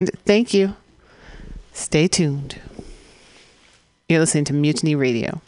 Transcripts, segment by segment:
Thank you. Stay tuned. You're listening to Mutiny Radio.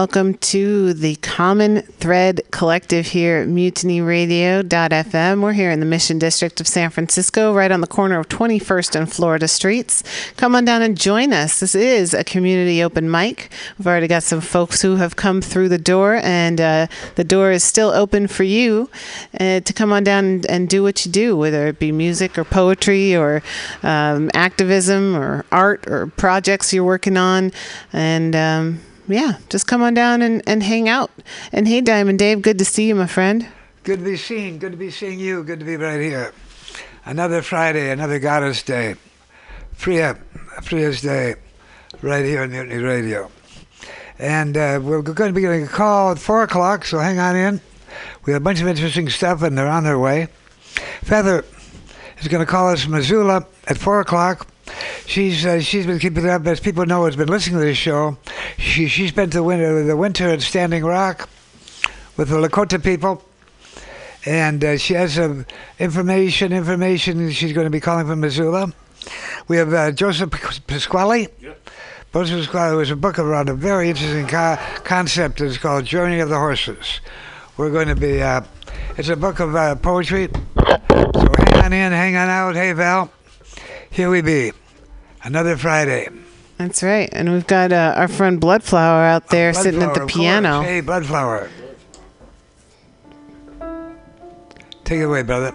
Welcome to the Common Thread Collective here at MutinyRadio.fm. We're here in the Mission District of San Francisco, right on the corner of 21st and Florida Streets. Come on down and join us. This is a community open mic. We've already got some folks who have come through the door, and uh, the door is still open for you uh, to come on down and, and, do what you do, whether it be music or poetry or um, activism or art or projects you're working on. And um, yeah, just come on down and, and hang out. And hey, Diamond Dave, good to see you, my friend. Good to be seen. Good to be seeing you. Good to be right here. Another Friday, another Goddess Day. Freya, Freya's Day, right here on Mutiny Radio. And uh, we're going to be getting a call at 4 o'clock, so hang on in. We have a bunch of interesting stuff, and they're on their way. Feather is going to call us from Missoula at 4 o'clock. She's uh, she's been keeping up, as people know, has been listening to this show. She she spent the winter the winter at Standing Rock with the Lakota people, and uh, she has some information. Information. She's going to be calling from Missoula. We have uh, Joseph Pasquale. Yep. Joseph Pasquale was a book around a very interesting co- concept. It's called Journey of the Horses. We're going to be. Uh, it's a book of uh, poetry. So hang on in, hang on out. Hey Val, here we be. Another Friday. That's right. And we've got uh, our friend Bloodflower out there Bloodflower, sitting at the piano. Hey, Bloodflower. Take it away, brother.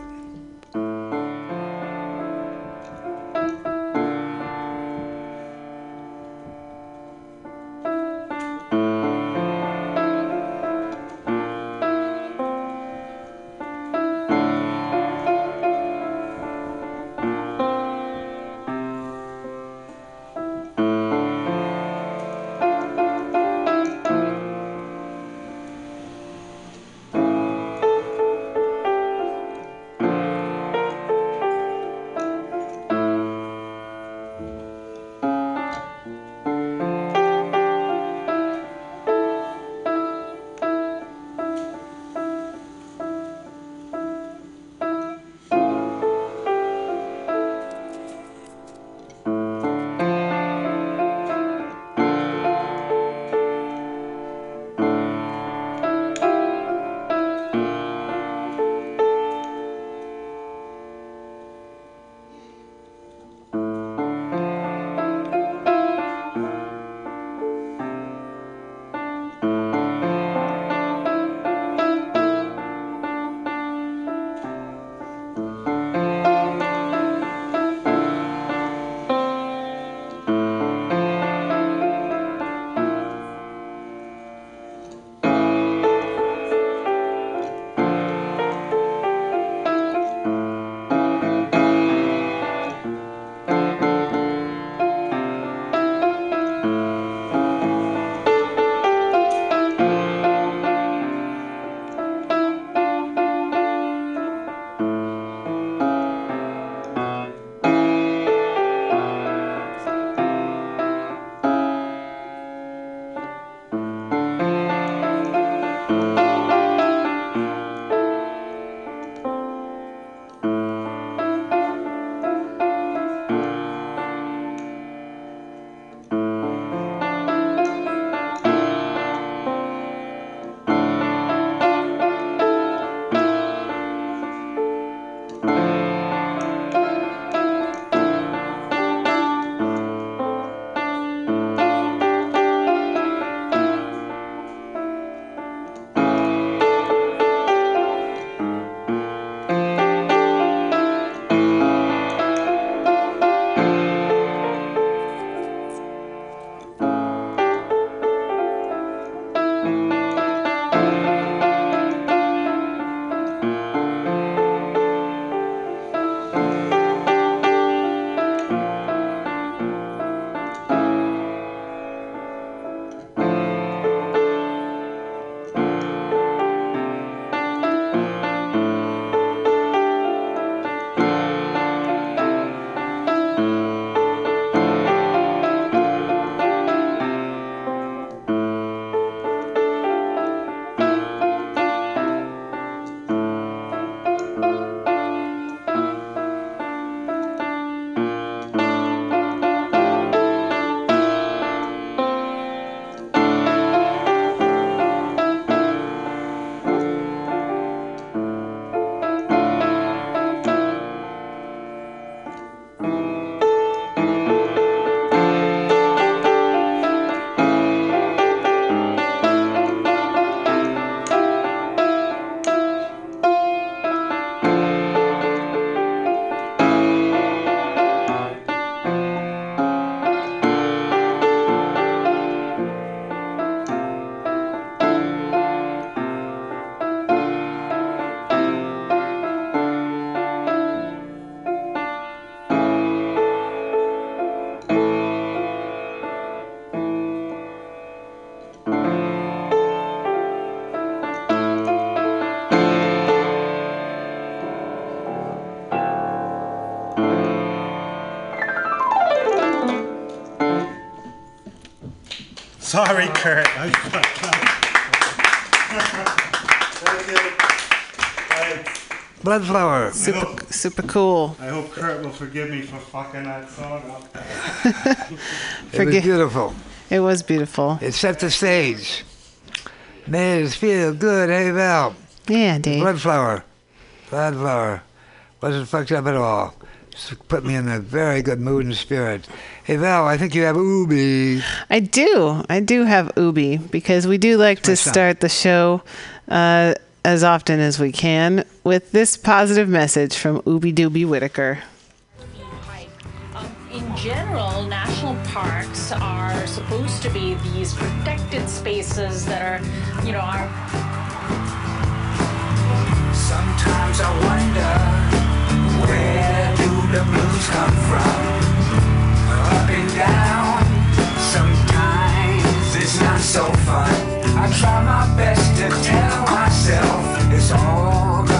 Super, super cool. I hope Kurt will forgive me for fucking that song up. It was Forget- beautiful. It was beautiful. It set the stage. Made us feel good. Hey, Val. Yeah, Dave. Bloodflower. Bloodflower. Wasn't fucked up at all. Just put me in a very good mood and spirit. Hey, Val, I think you have Ubi. I do. I do have Ubi because we do like to my son. start the show uh, as often as we can with this positive message from Ubi Doobie Whitaker. Um, in general, national parks are supposed to be these protected spaces that are, you know, are Sometimes I wonder where do the blues come from? Up and down. It's not so fun. I try my best to tell myself it's all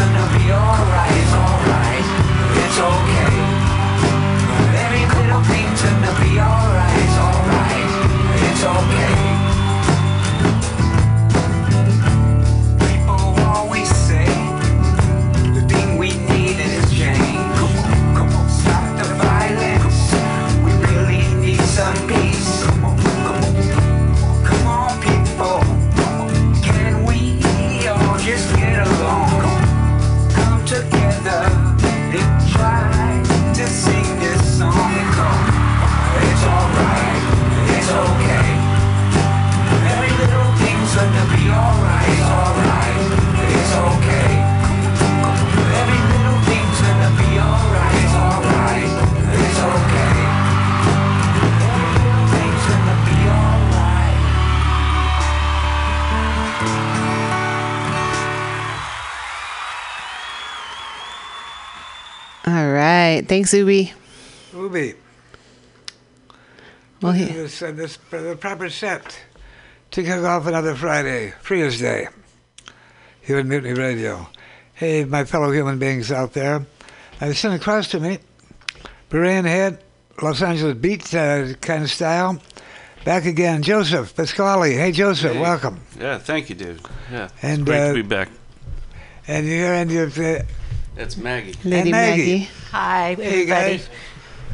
gonna be alright, it's alright, it's okay. Every little thing's gonna be alright, it's alright, it's okay. Thanks, Ubi. Ubi. Well, he, is uh, this, the proper set to kick off another Friday, Frida's Day, here at Mutiny Radio. Hey, my fellow human beings out there. I sitting across to me, Brian Head, Los Angeles Beat uh, kind of style. Back again, Joseph Pasquale. Hey, Joseph, Hey. welcome. Yeah, thank you, dude. Yeah, And, it's great uh, to be back. And you're and you're, uh, That's Maggie. Lady Maggie. Maggie. hi, hey guys.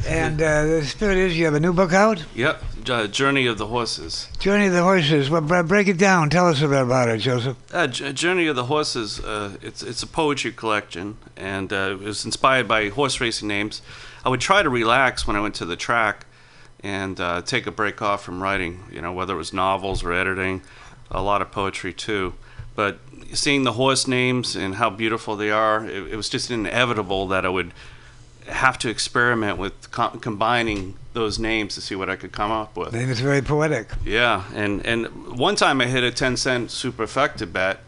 And uh, the spirit is you have a new book out, Yep, uh, Journey of the Horses. Journey of the Horses. Well, break it down. Tell us a bit about it, Joseph. Uh, J- Journey of the Horses. Uh, it's it's a poetry collection, and uh, it was inspired by horse racing names. I would try to relax when I went to the track, and uh, take a break off from writing. You know, whether it was novels or editing, a lot of poetry too. But seeing the horse names and how beautiful they are, it, it was just inevitable that I would have to experiment with co- combining those names to see what I could come up with. Name is very poetic. Yeah, and and one time I hit a ten cent superfecta bet,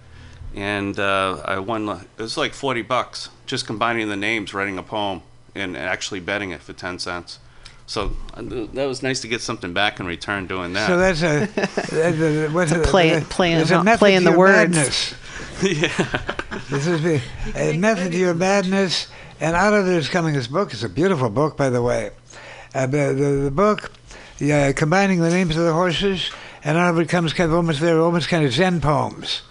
and uh, I won. It was like forty bucks just combining the names, writing a poem, and actually betting it for ten cents. So uh, that was nice to get something back in return doing that. So that's a, that's a what's a it- play- there's play in- a play in the your words. Madness. yeah. This is the a method to your madness, and out of it is coming this book. It's a beautiful book, by the way. Uh, the, the the book, yeah, combining the names of the horses, and out of it comes kind of almost they're almost kind of Zen poems.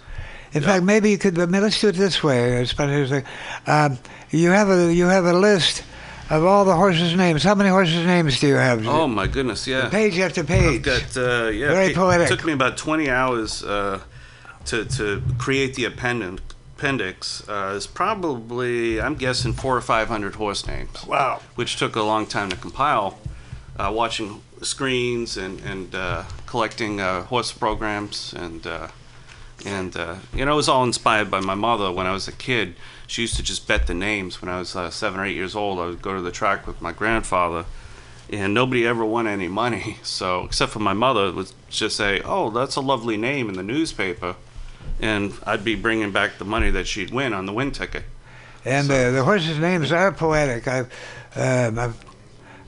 In fact, maybe you could. Let's do it this way. It's funny, it's like, um, you have a you have a list of all the horses' names. How many horses' names do you have? Oh my goodness, yeah. Page after I've page. got uh, yeah. Very pa- poetic. It took me about 20 hours uh, to to create the appendix. Appendix uh, is probably I'm guessing four or five hundred horse names. Wow. Which took a long time to compile. Uh, watching screens and and uh, collecting uh, horse programs and uh, and uh, you know it was all inspired by my mother when I was a kid. She used to just bet the names when I was uh, seven or eight years old. I would go to the track with my grandfather and nobody ever won any money. So, except for my mother, would just say, "Oh, that's a lovely name in the newspaper," and I'd be bringing back the money that she'd win on the win ticket. And uh, the horses' names are poetic. I've, um, I've,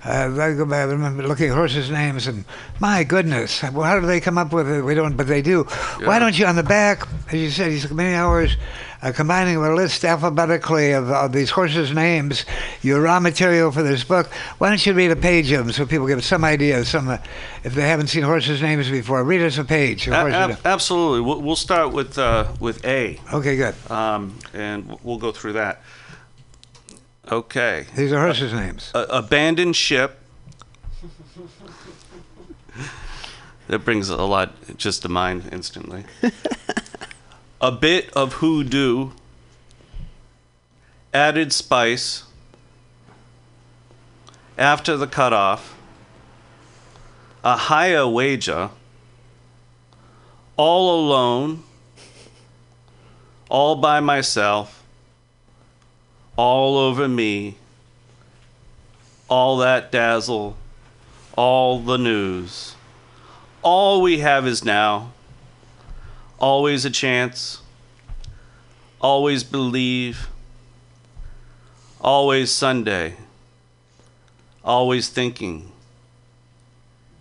I've, I go back, I remember looking at horses' names, and my goodness, well, how do they come up with it? We don't, but they do. Why don't you, on the back, as you said, you took many hours uh, combining a list alphabetically of, of these horses' names, your raw material for this book. Why don't you read a page of them so people get some idea? Some, uh, if they haven't seen horses' names before, read us a page. of A- ab- absolutely. We'll, we'll start with uh, with A, Okay, good. um, and we'll go through that. Okay. These are horses' names. A- abandoned ship. that brings a lot just to mind instantly. a bit of hoodoo. Added spice. After the cutoff. A higher wager. All alone. All by myself. All over me all that dazzle, all the news. All we have is now. Always a chance. Always believe. Always Sunday. Always thinking.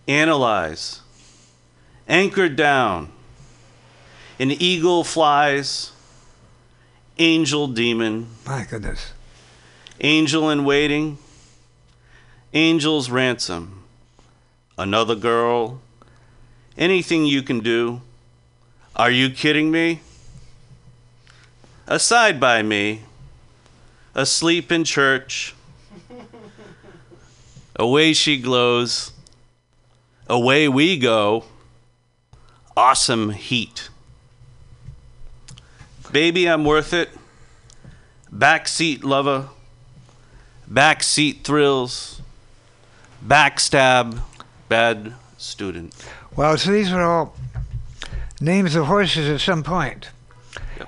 Analyze. Anchored down. An eagle flies. Angel demon My goodness. angel in waiting, angel's ransom, another girl, anything you can do. Are you kidding me? Aside by me, asleep in church. Away she glows. Away we go. Awesome heat. Baby, I'm worth it. Backseat lover. Backseat thrills. Backstab. Bad student. Well, so these are all names of horses at some point.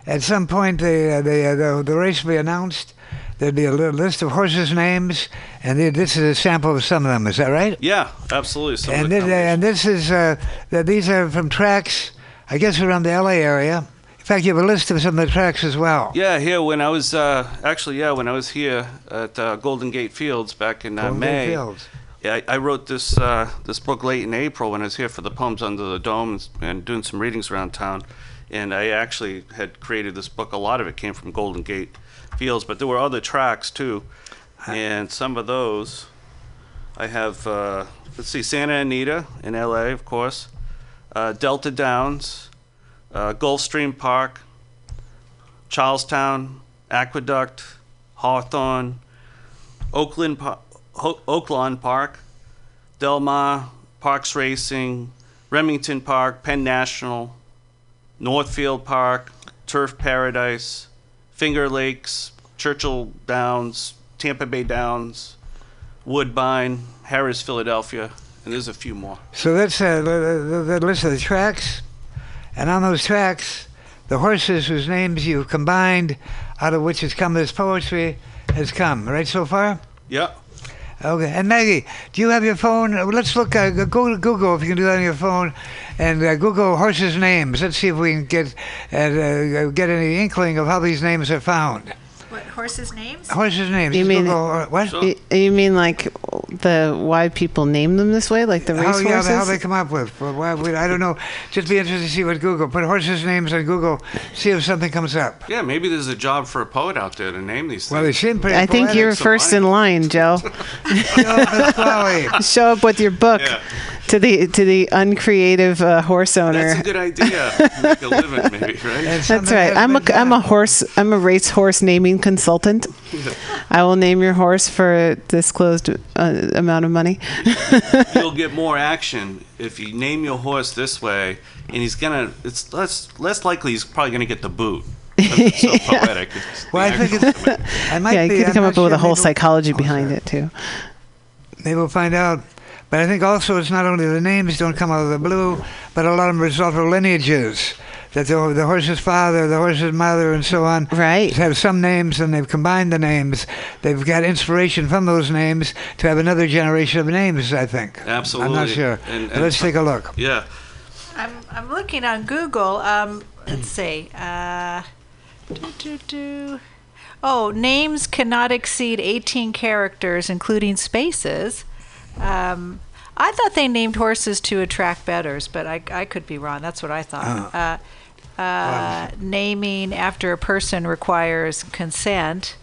At some point, the, uh, the, uh, the, the race will be announced. There'd be a li- list of horses' names, and this is a sample of some of them. Is that right? Yeah, absolutely. Some and, this, and this is uh, these are from tracks, I guess, around the LA area. Fact, you have a list of some of the tracks as well. Yeah, here when I was uh, actually yeah when I was here at uh, Golden Gate Fields back in uh, May. Fields. Yeah, I, I wrote this uh, this book late in April when I was here for the Poems Under the Dome and, and doing some readings around town. And I actually had created this book. A lot of it came from Golden Gate Fields, but there were other tracks too. And some of those, I have. Uh, let's see, Santa Anita in L.A. of course, uh, Delta Downs, uh, Gulfstream Park, Charlestown, Aqueduct, Hawthorne, Oakland, Pa- Ho- Oaklawn Park, Del Mar, Parx Racing, Remington Park, Penn National, Northfield Park, Turf Paradise, Finger Lakes, Churchill Downs, Tampa Bay Downs, Woodbine, Harrah's, Philadelphia, and there's a few more. So that's uh, the, the, the list of the tracks. And on those tracks, the horses whose names you've combined, out of which has come this poetry, has come, right so far? Yeah. Okay, and Maggie, do you have your phone? Let's look. Uh, go to Google if you can do that on your phone, and uh, Google horses' names. Let's see if we can get uh, uh, get any inkling of how these names are found. What horses' names? Horses' names. You mean- Google, uh, what? Sure. Y- You mean like the why people name them this way, like the How, race yeah, how they come up with? Well, why, we, I don't know. Just be interested to see what Google. Put horses' names on Google. See if something comes up. Yeah, maybe there's a job for a poet out there to name these Well, they things. seem pretty. I think you're some first in line, Joe. Pasquale. Show up with your book Yeah. to the to the uncreative uh, horse owner. That's a good idea. Make a living, maybe, right? And That's right. I'm a been I'm a horse I'm a race horse naming consultant. I will name your horse for a disclosed uh, amount of money. You'll get more action if you name your horse this way, and he's gonna. It's less less likely he's probably gonna get the boot. It's so poetic. It's Well, I think actual- it's. I might yeah, you be. could I'm come not up with a whole psychology behind sorry. it too. Maybe we'll find out. But I think also it's not only the names don't come out of the blue, but a lot of them result from lineages. That the, the horse's father, the horse's mother, and so on Right. have some names, and they've combined the names. They've got inspiration from those names to have another generation of names. I think. Absolutely. I'm not sure. And- and let's take a look. yeah. I'm, I'm looking on Google. Um, let's see. Uh, do, do, do. Oh, names cannot exceed 18 characters, including spaces. Um, I thought they named horses to attract betters, but I, I could be wrong. That's what I thought. Uh, uh, naming after a person requires consent.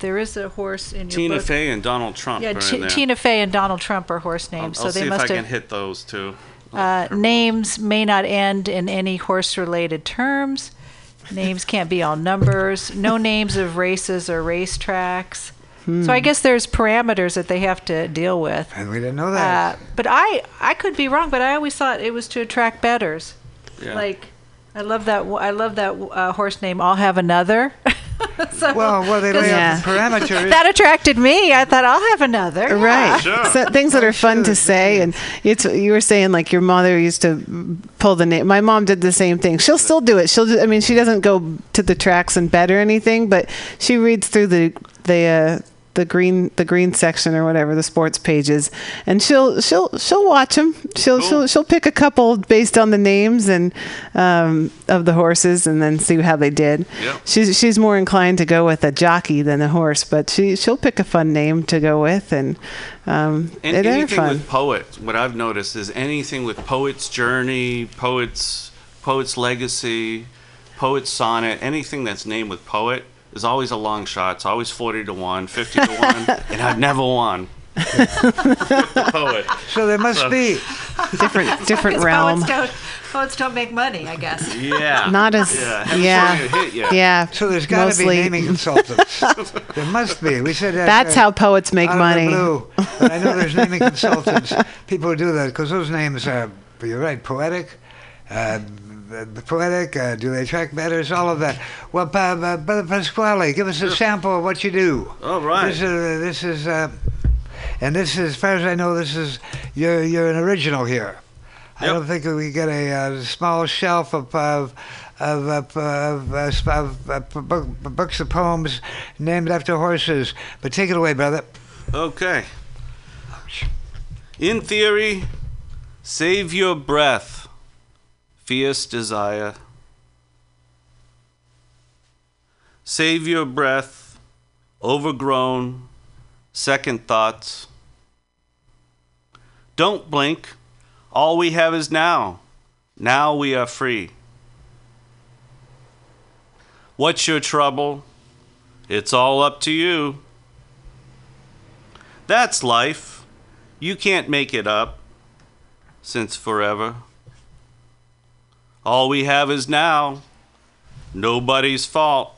There is a horse in your Tina book. Fey and Donald Trump Yeah, are T- in there. Tina Fey and Donald Trump are horse I'll, names, I'll so see they if must I have can hit those too. uh, names may not end in any horse related terms. Names can't be all numbers. No names of races or racetracks. So I guess there's parameters that they have to deal with. And we didn't know that. Uh, but I, I could be wrong, but I always thought it was to attract betters. Yeah. Like, I love that. I love that uh, horse name. I'll have another. so, well, well, they lay Yeah. out the parameters. that attracted me. I thought I'll have another. Yeah. Right. Sure. So things that are fun to say, and it's you were saying like your mother used to pull the name. My mom did the same thing. She'll still do it. She'll. Do, I mean, she doesn't go to the tracks and bet or anything, but she reads through the the. Uh, the green the green section or whatever the sports pages. And she'll she'll she'll watch them she'll Cool. she'll she'll pick a couple based on the names and um, of the horses and then see how they did. She's she's more inclined to go with a jockey than a horse but she she'll pick a fun name to go with and um And they're anything fun. with poet, what I've noticed is anything with poet's journey, poet's poet's legacy, poet's sonnet, anything that's named with poet is always a long shot. It's always forty to one, 50 to one, and I've never won. poet. so there must be. different different 'Cause realm Poets don't, poets don't make money, I guess. Yeah. not as Yeah. haven't yeah seen it hit yet. yeah So there's got to be naming consultants. there must be. We said that. that's uh, how poets make out money Of the blue. But I know there's naming consultants. People who do that because those names are. You're right. Poetic. Uh, the poetic. Uh, do they attract betters? All of that. Well, Brother Pasquale, give us a sample of what you do. All right. This is. This is. Uh, and this is, as far as I know, this is you're you're an original here. I don't think we get a uh, small shelf of of of, of, of, uh, of, uh, books of poems named after horses. But take it away, brother. Okay. In theory, save your breath, fierce desire. Save your breath, overgrown, second thoughts. Don't blink. All we have is now. Now we are free. What's your trouble? It's all up to you. That's life. You can't make it up since forever. All we have is now. Nobody's fault.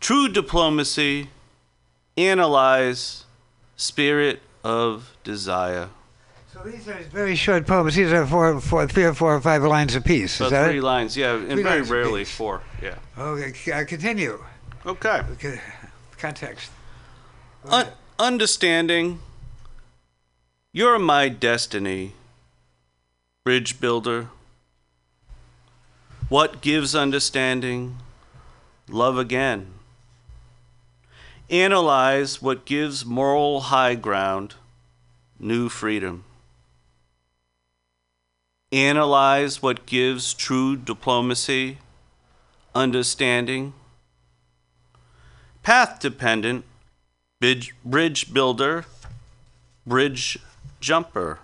True diplomacy. Analyze. Spirit of desire. So these are very short poems. These are four, four, three or four or five lines apiece. Is About that three it? lines, yeah, and Three very rarely apiece. four. Yeah. Okay, uh, continue. Okay. Okay, Context. Un- understanding. You're my destiny, bridge builder. What gives understanding? Love again. Analyze what gives moral high ground new freedom. Analyze what gives true diplomacy understanding. Path dependent, bridge, builder, bridge jumper.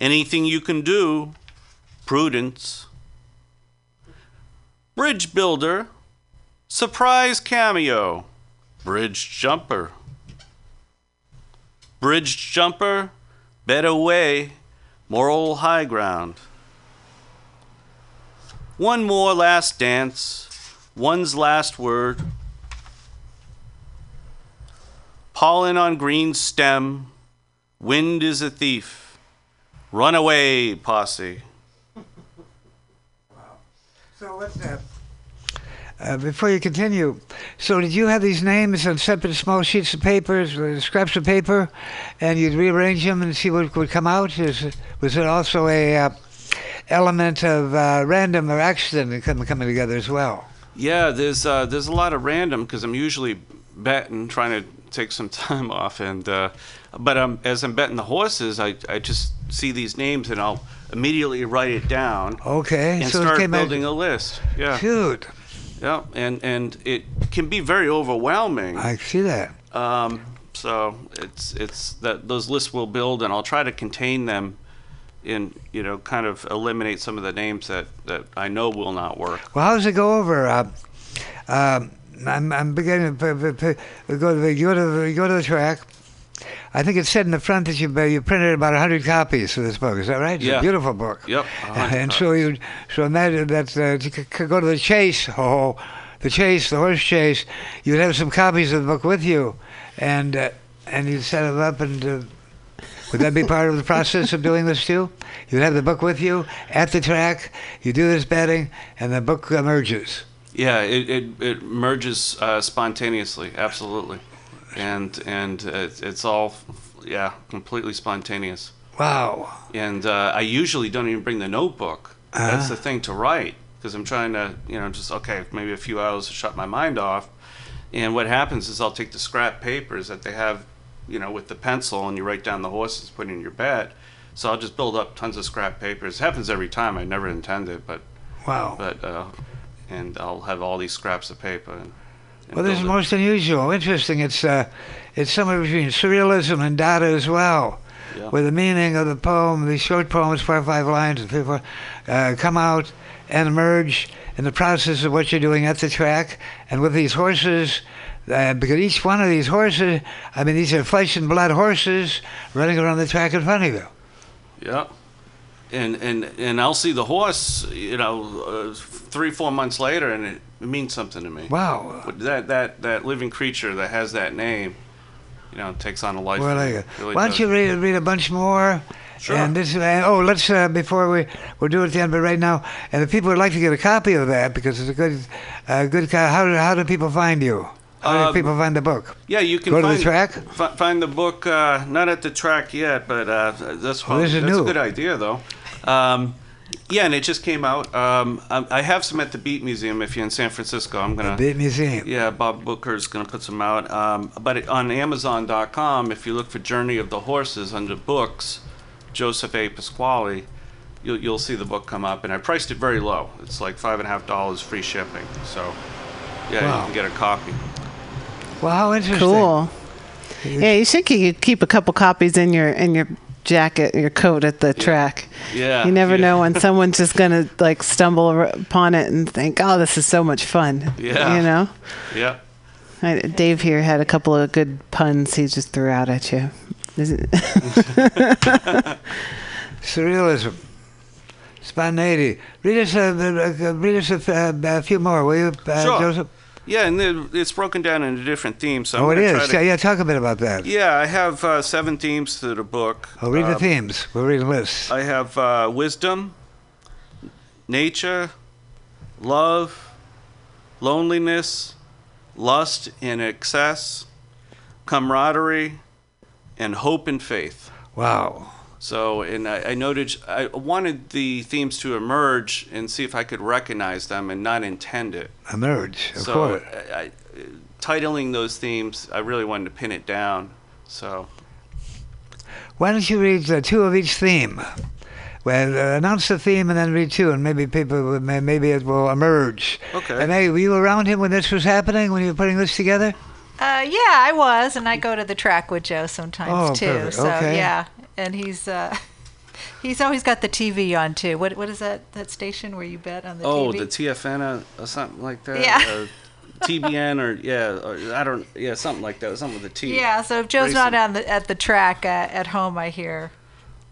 Anything you can do, prudence. Bridge builder, surprise cameo, bridge jumper. Bridge jumper, better way, moral high ground. One more last dance, one's last word. Pollen on green stem, wind is a thief. Run away, posse. So what's that? Uh, before you continue, so did you have these names on separate small sheets of paper, uh, scraps of paper, and you'd rearrange them and see what would come out? Is, was it also a uh, element of uh, random or accident in coming, coming together as well? Yeah, there's uh, there's a lot of random because I'm usually betting, trying to take some time off, and uh, but um, as I'm betting the horses, I, I just see these names and I'll immediately write it down Okay, and so it start came out- building a list. Yeah, Dude, yeah, and and it can be very overwhelming. I see that. Um, so it's it's that those lists will build, and I'll try to contain them in you know kind of eliminate some of the names that that I know will not work. Well, how does it go over? Uh, um, I'm, I'm beginning to p- p- p- go to the, you go to the, you go to the track. I think it said in the front that you you printed about hundred copies of this book. Is that right? It's Yeah. a beautiful book. Yep. 100 And so you so imagine that uh, you could, could go to the chase. Oh, the chase, the horse chase. You'd have some copies of the book with you, and uh, and you'd set them up and. Uh, would that be part of the process of doing this too? You'd have the book with you at the track. You do this betting, and the book emerges. Yeah, it it, it merges uh, spontaneously, absolutely, and and it's, it's all yeah completely spontaneous. Wow. And uh, I usually don't even bring the notebook. That's Uh-huh. the thing to write because I'm trying to you know just okay maybe a few hours to shut my mind off. And what happens is I'll take the scrap papers that they have, you know, with the pencil, and you write down the horses, put in your bet. So I'll just build up tons of scrap papers. It happens every time. I never intend it, but Wow. but uh, and I'll have all these scraps of paper. And Well, this is most unusual, interesting. It's uh, it's somewhere between surrealism and Dada as well, Yeah. where the meaning of the poem, these short poems, four or five lines, and four, uh, come out and emerge in the process of what you're doing at the track, and with these horses. Uh, because each one of these horses, I mean, these are flesh and blood horses running around the track in front of you. Yeah. And, and and I'll see the horse, you know, uh, three four months later, and it, it means something to me. Wow. But that that that living creature that has that name, you know, takes on a life. Well, really Why don't does. you read, read a bunch more? Sure. And this, uh, oh, let's uh, before we we'll do it at the end, but right now, and if people would like to get a copy of that because it's a good, uh, good. How do how do people find you? How do Um, people find the book? Yeah, you can Go to the find, track? fi- find the book. Uh, not at the track yet, but uh, that's Oh, this is that's new. a good idea though. Um, yeah, and it just came out. Um, I, I have some at the Beat Museum. If you're in San Francisco, I'm gonna. Beat Museum. Yeah, Bob Booker's going to put some out. Um, but it, on Amazon.com, if you look for Journey of the Horses under books, Joseph A. Pasquale, you'll, you'll see the book come up. And I priced it very low. It's like five and a half dollars free shipping. So, yeah, Wow. you can get a copy. Well, how interesting. Cool. Yeah, you should keep, keep a couple copies in your in your jacket, your coat at the track. Yeah. You never yeah. know when someone's just gonna like stumble upon it and think, "Oh, this is so much fun." Yeah. You know. Yeah. I, Dave here had a couple of good puns he just threw out at you. Surrealism. Spontaneity. Read us, uh, read us a, uh, a few more, will you, uh, Sure. Joseph? Yeah, and it's broken down into different themes. So oh, it is. to- Yeah, yeah, talk a bit about that. yeah, I have uh, seven themes to the book. I'll read the Um, themes. We'll read the list. I have uh, wisdom, nature, love, loneliness, lust in excess, camaraderie, and hope and faith. Wow. So, and I, I noted, I wanted the themes to emerge and see if I could recognize them and not intend it. Emerge, of so, course. I, I, titling those themes, I really wanted to pin it down. So, Why don't you read uh, two of each theme? Well, uh, announce the theme and then read two, and maybe people, may, maybe it will emerge. Okay. And hey, were you around him when this was happening? When you were putting this together? Uh, yeah, I was, and I go to the track with Joe sometimes Oh, too. perfect. So Okay. yeah, and he's uh, he's always got the TV on too. What what is that that station where you bet on the oh, TV? the TFN or something like that. Yeah. Uh, TBN or yeah, or, I don't yeah, something like that. Something with a T. yeah, so if Joe's not Racing. on the at the track uh, at home, I hear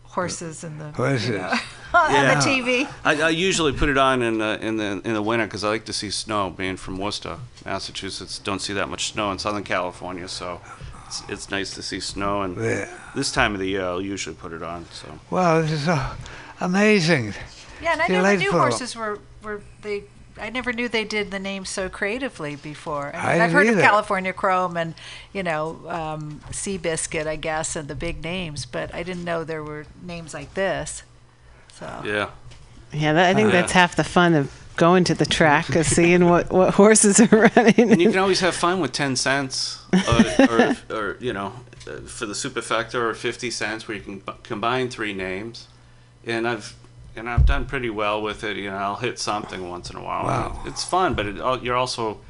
horses in the Horses. you know, on Yeah. the TV. I, I usually put it on in the in the in the winter because I like to see snow. Being from Worcester, Massachusetts, don't see that much snow in Southern California, so it's, it's nice to see snow. And Yeah. this time of the year, I'll usually put it on. So Wow, this is so amazing. Yeah, and I never knew horses were were they. I never knew they did the name so creatively before. I I mean, I've heard either. of California Chrome and you know um, Seabiscuit, I guess, and the big names, but I didn't know there were names like this. So yeah, Yeah, that, I think Uh, that's half the fun of going to the track, is seeing what, what horses are running. and you can always have fun with ten cents, uh, or, or you know, uh, for the superfecta or fifty cents, where you can b- combine three names. And I've and I've done pretty well with it. You know, I'll hit something once in a while. Wow. It's fun, but it, you're also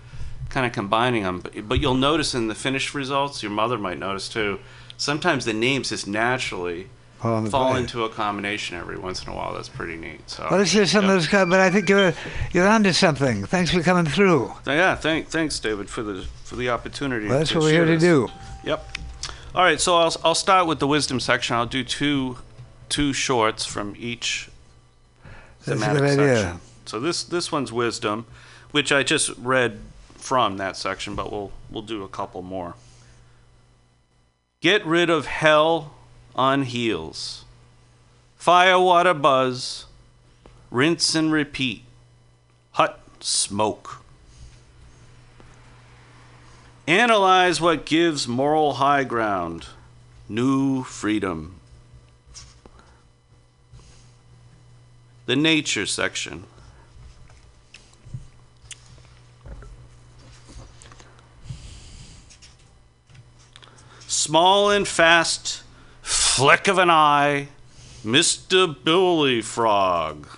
kind of combining them. But, but you'll notice in the finished results, your mother might notice too. Sometimes the names just naturally Fall into fall place. into a combination every once in a while. That's pretty neat. So. Well, let's hear some yeah. of those, but I think you're you're onto something. Thanks for coming through. Yeah, thank, thanks, David, for the for the opportunity. Well, that's what we're here share to do. Yep. All right, so I'll I'll start with the wisdom section. I'll do two two shorts from each That's a good idea. section. So this this one's wisdom, which I just read from that section, but we'll we'll do a couple more. Get rid of hell on heels. Fire water buzz. Rinse and repeat. Hut smoke. Analyze what gives moral high ground. New freedom. The nature section. Small and fast, flick of an eye, Mr. Billy Frog.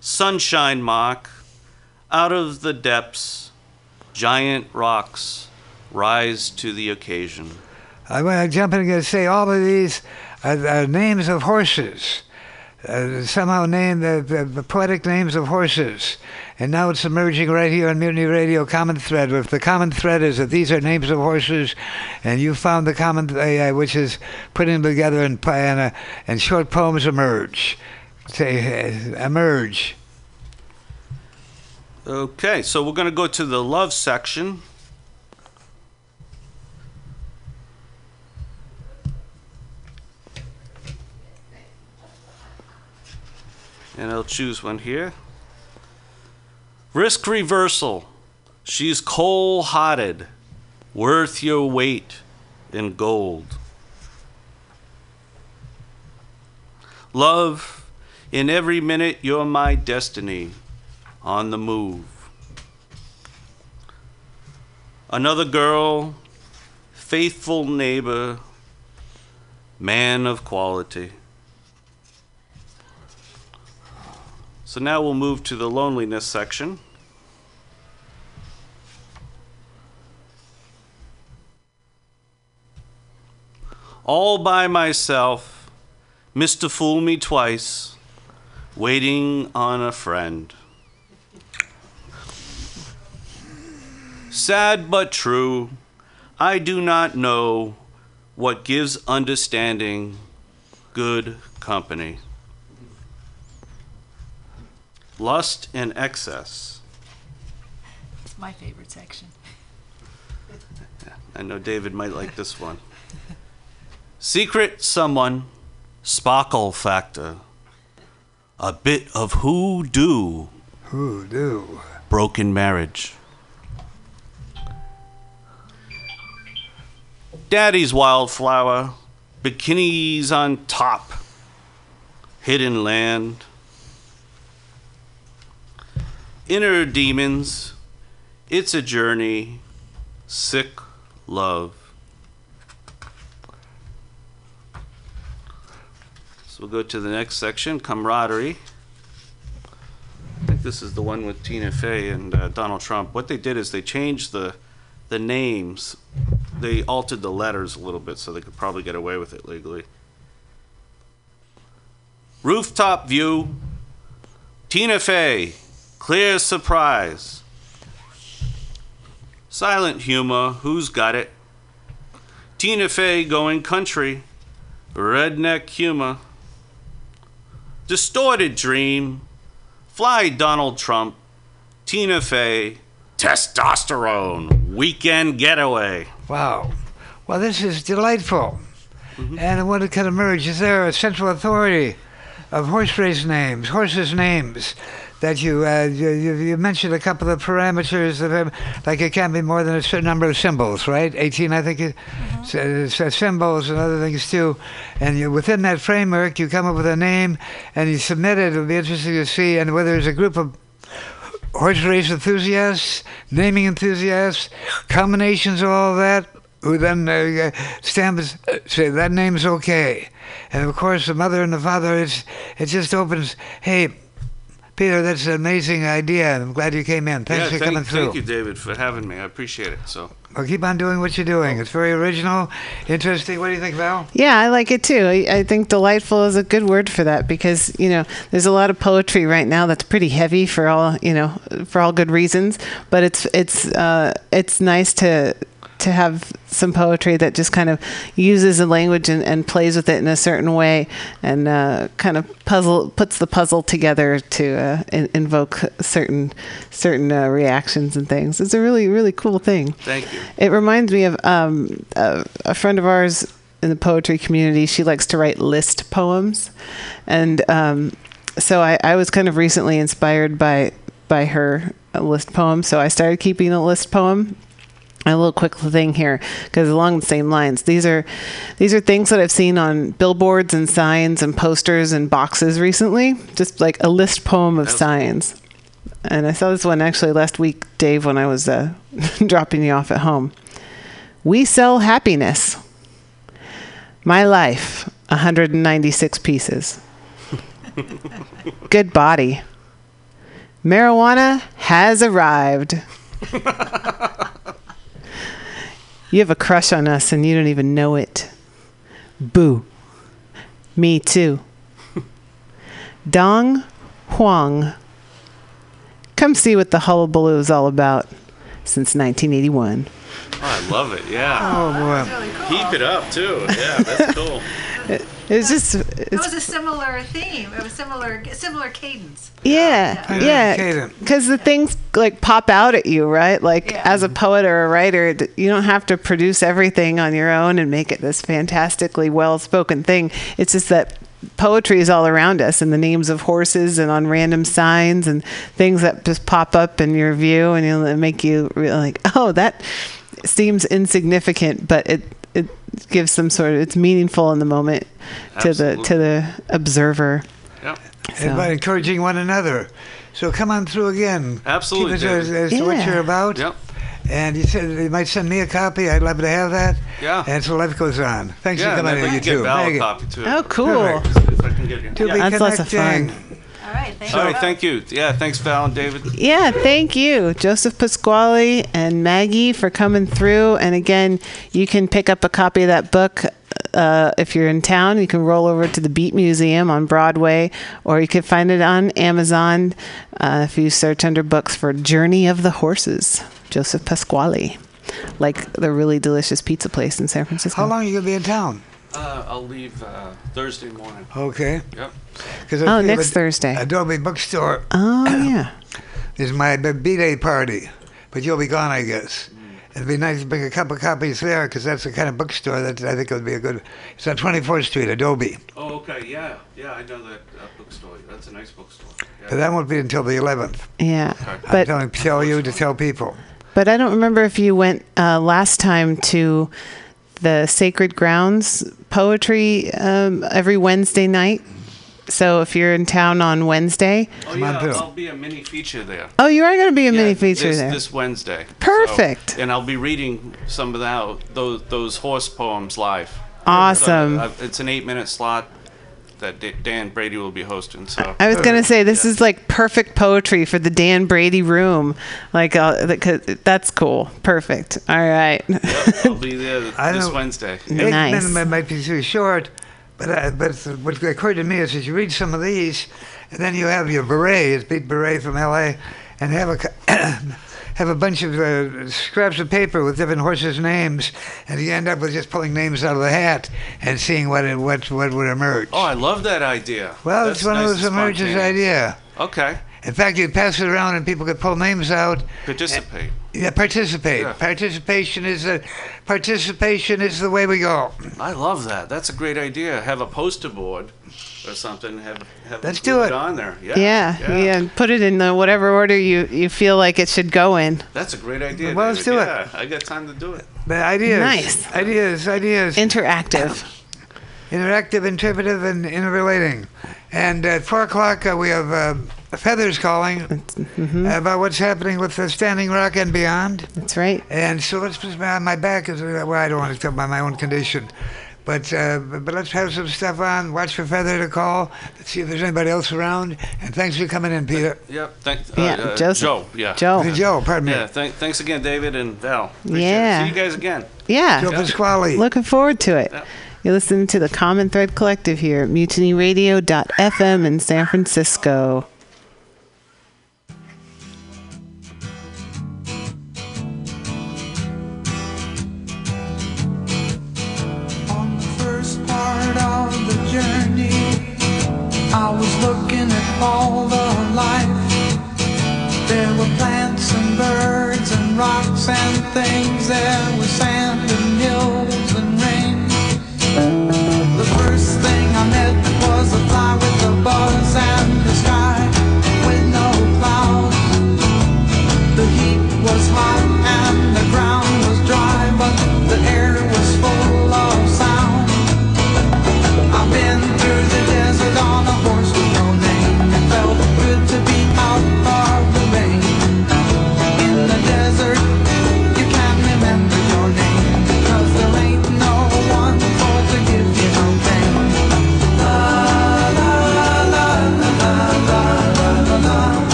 Sunshine Mock, out of the depths, giant rocks rise to the occasion. I'm want to jump in and say all of these are, are names of horses. Uh, somehow named the, the, the poetic names of horses. And now it's emerging right here on Mutiny Radio Common Thread. If the common thread is that these are names of horses, and you found the common, uh, which is putting them together and, and, and short poems emerge. Say, uh, emerge. Okay, so we're going to go to the love section. And I'll choose one here. Risk reversal. She's coal hearted, worth your weight in gold. Love, in every minute you're my destiny on the move. Another girl, faithful neighbor, man of quality. So now we'll move to the loneliness section. All by myself, Mr. Fool Me Twice, waiting on a friend. Sad but true, I do not know what gives understanding good company. Lust and excess. It's my favorite section. I know David might like this one. Secret someone, sparkle factor. A bit of who do, Who do? broken marriage. Daddy's wildflower, bikinis on top, hidden land, inner demons. It's a journey, sick love. So we'll go to the next section, camaraderie. I think this is the one with Tina Fey and uh, Donald Trump. What they did is they changed the the names. They altered the letters a little bit so they could probably get away with it legally. Rooftop view. Tina Fey. Clear surprise. Silent humor. Who's got it? Tina Fey going country. Redneck humor. Distorted dream. Fly Donald Trump, Tina Fey, testosterone, weekend getaway. Wow. Well, this is delightful. Mm-hmm. And what could emerge? Is there a central authority of horse race names, horses' names? That you, uh, you you mentioned a couple of parameters of them, like it can't be more than a certain number of symbols, right? Eighteen, I think, it, s- symbols and other things too. And you, within that framework, you come up with a name and you submit it. It'll be interesting to see, and whether there's a group of horse race enthusiasts, naming enthusiasts, combinations of all that, who then uh, stamp uh, say that name's okay. And of course, the mother and the father, it's, it just opens, hey, Peter, that's an amazing idea. I'm glad you came in. Thanks yeah, for thank, coming through. thank you, David, for having me. I appreciate it. So, Well, keep on doing what you're doing. It's very original, interesting. What do you think, Val? Yeah, I like it too. I, I think delightful is a good word for that because you know there's a lot of poetry right now that's pretty heavy for all you know for all good reasons. But it's it's uh, it's nice to to have some poetry that just kind of uses a language and, and plays with it in a certain way and uh, kind of puzzle puts the puzzle together to uh, in, invoke certain certain uh, reactions and things. It's a really really cool thing. thank you. It reminds me of um, a, a friend of ours in the poetry community. She likes to write list poems, and um, so I, I was kind of recently inspired by by her list poem. So I started keeping a list poem. A little quick thing here, because along the same lines, these are these are things that I've seen on billboards and signs and posters and boxes recently. Just like a list poem of signs. And I saw this one actually last week, Dave, when I was uh, dropping you off at home. We sell happiness. My life, 196 pieces. Good body. Marijuana has arrived. you have a crush on us and you don't even know it. Boo. Me too. Dong Huang. Come see what the hullabaloo is all about since 1981. Oh, I love it. Yeah. Oh, boy. Keep it up, too. Yeah, that's cool. It's just, It was a similar theme. It was similar similar cadence. yeah, Yeah, yeah. Cadence. Because the things like pop out at you, right? Like Yeah. as a poet or a writer, you don't have to produce everything on your own and make it this fantastically well spoken thing. It's just that poetry is all around us and the names of horses and on random signs and things that just pop up in your view and you'll make you really like, oh, that seems insignificant, but it it gives some sort of it's meaningful in the moment to the to the observer. Yep. So- And by encouraging one another. So come on through again. Absolutely, Keep it as, David. as to what you're about. Yep. And you said you might send me a copy. I'd love to have that. Yeah. And so life goes on. Thanks Yeah, for coming maybe in, I you can get too. Val a copy, too. Oh, cool. Perfect. If I can get you. To be Yeah. That's lots of fun. All right. Thank All you. right, thank you. Yeah, thanks, Val and David. Yeah, thank you, Joseph Pasquale and Maggie, for coming through. And again, you can pick up a copy of that book uh, if you're in town. You can roll over to the Beat Museum on Broadway, or you can find it on Amazon uh, if you search under books for Journey of the Horses, Joseph Pasquale, like the really delicious pizza place in San Francisco. How long are you going to be in town? Uh, I'll leave uh, Thursday morning. Okay. Yep. 'Cause I Oh, think next Ad- Thursday. Adobe Bookstore Oh, yeah. is my B-Day party, but you'll be gone, I guess. It'd be nice to bring a couple copies there because that's the kind of bookstore that I think would be a good. It's on 24th Street, Adobe. Oh, okay. Yeah, yeah. I know that uh, bookstore. That's a nice bookstore. Yeah. But that won't be until the 11th. Yeah. I'm But telling tell you to tell people. But I don't remember if you went uh, last time to the Sacred Grounds poetry um, every Wednesday night. So if you're in town on Wednesday, oh, yeah, I'll be a mini feature there. oh, you are going to be a Yeah, mini feature this, there. this Wednesday. So- Perfect. and I'll be reading some of that, those those horse poems live. Awesome. So, uh, it's an eight minute slot that D- Dan Brady will be hosting. So I was going to say this is like perfect poetry for the Dan Brady room. Like uh, that's cool. Perfect. All right. I'll be there I this don't- Wednesday. Eight Nice. minutes might be too short, but uh, but what occurred to me is that you read some of these, and then you have your beret, it's Pete Beret from L.A., and have a co- have a bunch of uh, scraps of paper with different horses' names, and you end up with just pulling names out of the hat and seeing what it, what what would emerge. Oh, I love that idea. well, That's it's one nice of and those emerges spontaneous. idea. Okay, In fact, you pass it around and people could pull names out. participate. Yeah, participate. Yeah. Participation is the participation is the way we go. I love that. That's a great idea. Have a poster board or something. Have have Let's it do it. on there. Yeah, yeah, yeah. Put it in the whatever order you, you feel like it should go in. That's a great idea. Well, let's David. do it. I got time to do it. But ideas, Nice. ideas, ideas. Interactive. interactive, interpretive, and interrelating. And at four o'clock, uh, we have uh, Feathers calling Mm-hmm. about what's happening with the Standing Rock and beyond. That's right. And so let's put my my back is well, I don't want to talk about my own condition. But, uh, but but let's have some stuff on. Watch for Feather to call. Let's see if there's anybody else around. And thanks for coming in, Peter. Yep. Thank, uh, Yeah, uh, Joseph. Joe. Yeah. Joe. Hey, Joe, pardon me. Yeah. Thank, thanks again, David and Val. Appreciate Yeah. It. See you guys again. Yeah. Joe Pasquale. Looking forward to it. Yeah. You're listening to the Common Thread Collective here at mutinyradio.fm in San Francisco. and things that we sang.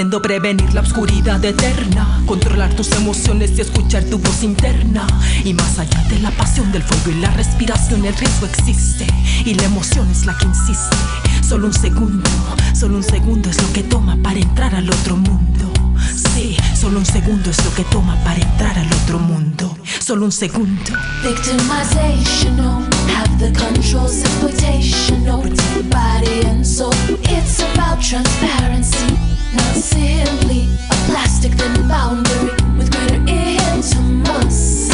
Queriendo prevenir la oscuridad eterna, controlar tus emociones y escuchar tu voz interna. Y más allá de la pasión del fuego y la respiración, el riesgo existe. Y la emoción es la que insiste. Solo un segundo, solo un segundo es lo que toma para entrar al otro mundo. Sí, solo un segundo es lo que toma para entrar al otro mundo. Solo un segundo. Victimizational, have the controls, exploitational, protect body and soul. It's about transparency. Not simply a plastic thin boundary with greater intimacy.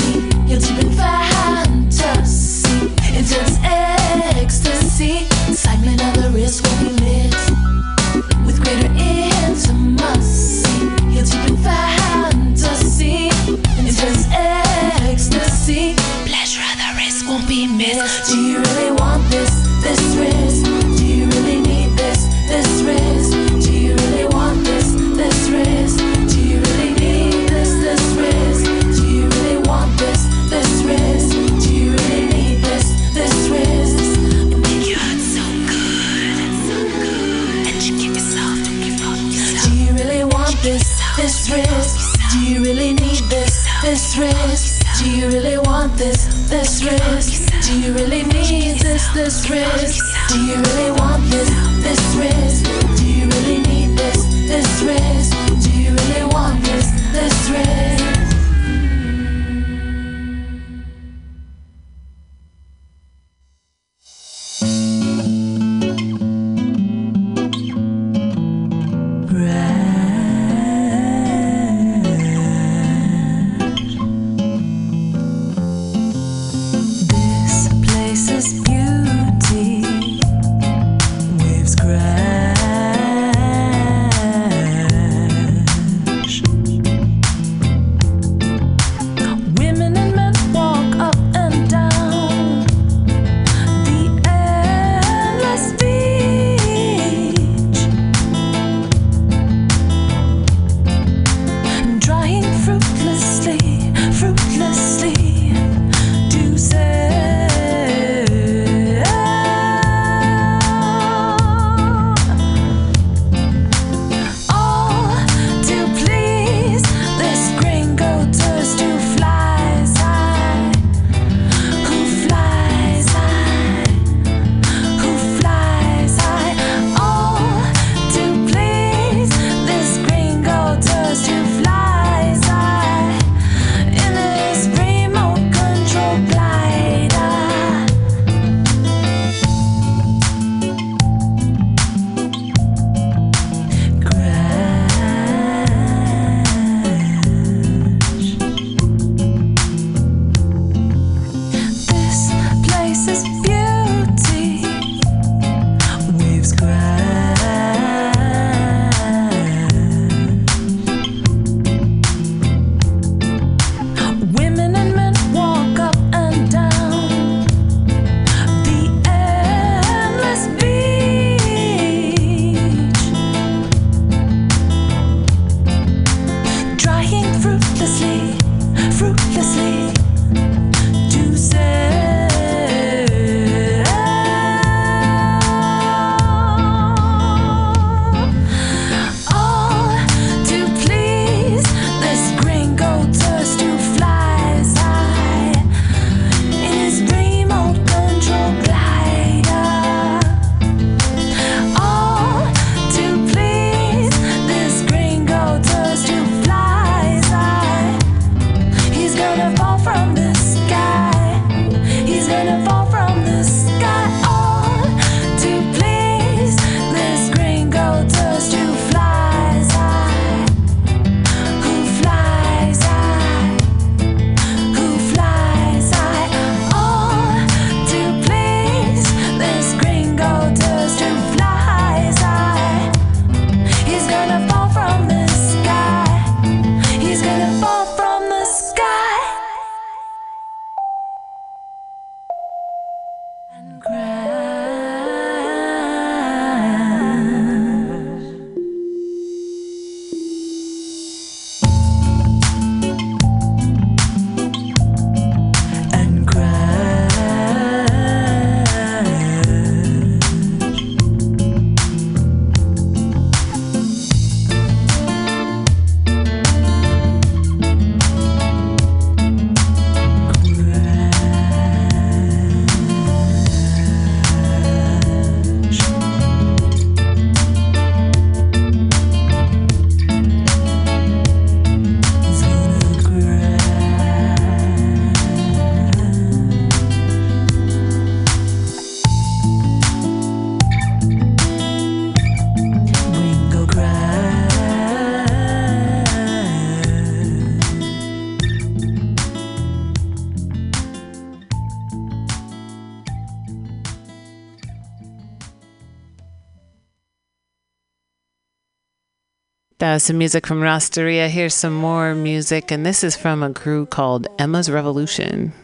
That some music from Rasteria. Here's some more music, and this is from a crew called Emma's Revolution.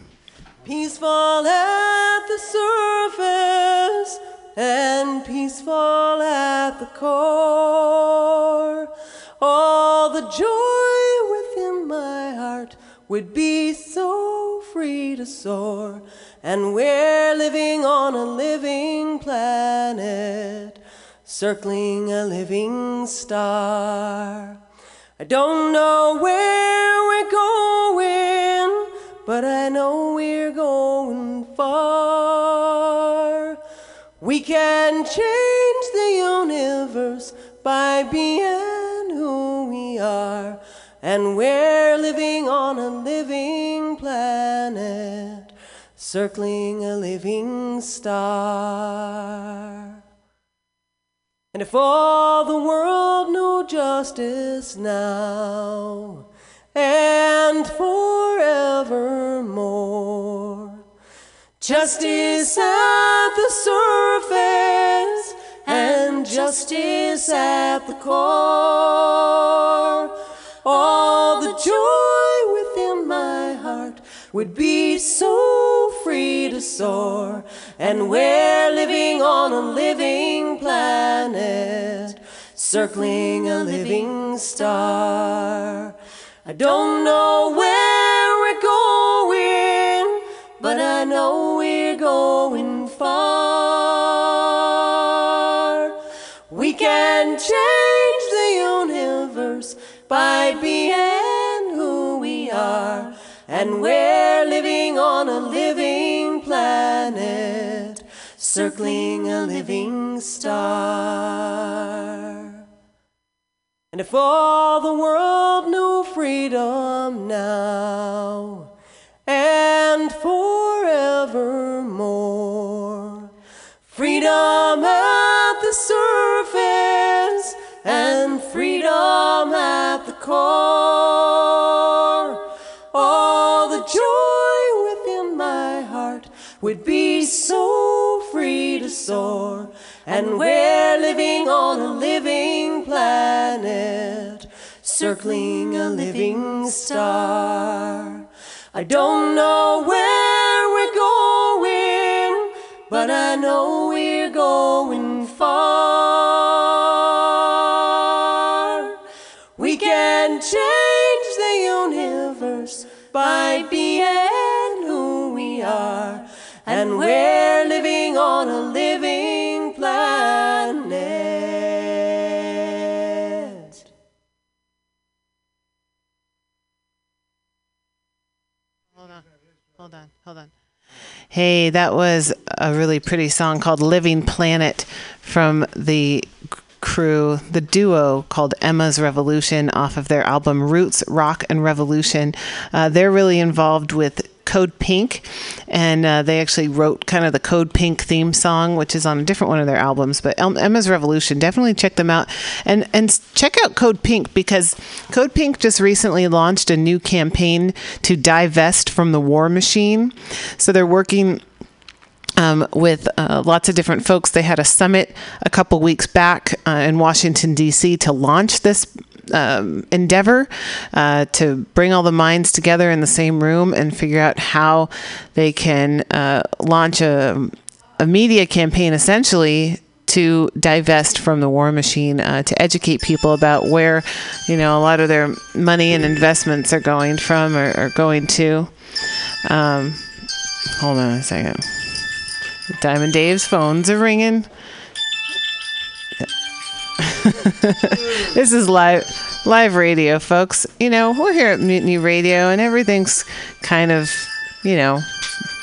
Peaceful at the surface and peaceful at the core. All the joy within my heart would be so free to soar. And we're living on a living planet, circling a living star. I don't know where we're going, but I know we're going far. We can change the universe by being who we are, and we're living on a living planet, circling a living star. And if all the world knew justice now and forevermore, justice at the surface and justice at the core, all the joy would be so free to soar. And we're living on a living planet, circling a living star. I don't know where we're going, but I know we're going far. We can change the universe by being who we are. And we're living on a living planet, circling a living star. And if all the world knew freedom now and forevermore, soar. And we're living on a living planet, circling a living star. I don't know where we're going, but I know we're going hold on, hold on. Hey, that was a really pretty song called Living Planet from the crew, the duo called Emma's Revolution off of their album Roots, Rock, and Revolution. Uh, they're really involved with Code Pink, and uh, they actually wrote kind of the Code Pink theme song, which is on a different one of their albums. But Emma's Revolution, definitely check them out, and and check out Code Pink because Code Pink just recently launched a new campaign to divest from the war machine. So they're working um, with uh, lots of different folks. They had a summit a couple weeks back uh, in Washington, D.C. to launch this um, endeavor uh, to bring all the minds together in the same room and figure out how they can uh, launch a, a media campaign essentially to divest from the war machine uh, to educate people about where you know a lot of their money and investments are going from or, or going to um, hold on a second Diamond Dave's phones are ringing. this is live live radio, folks. You know, we're here at Mutiny Radio and everything's kind of, you know,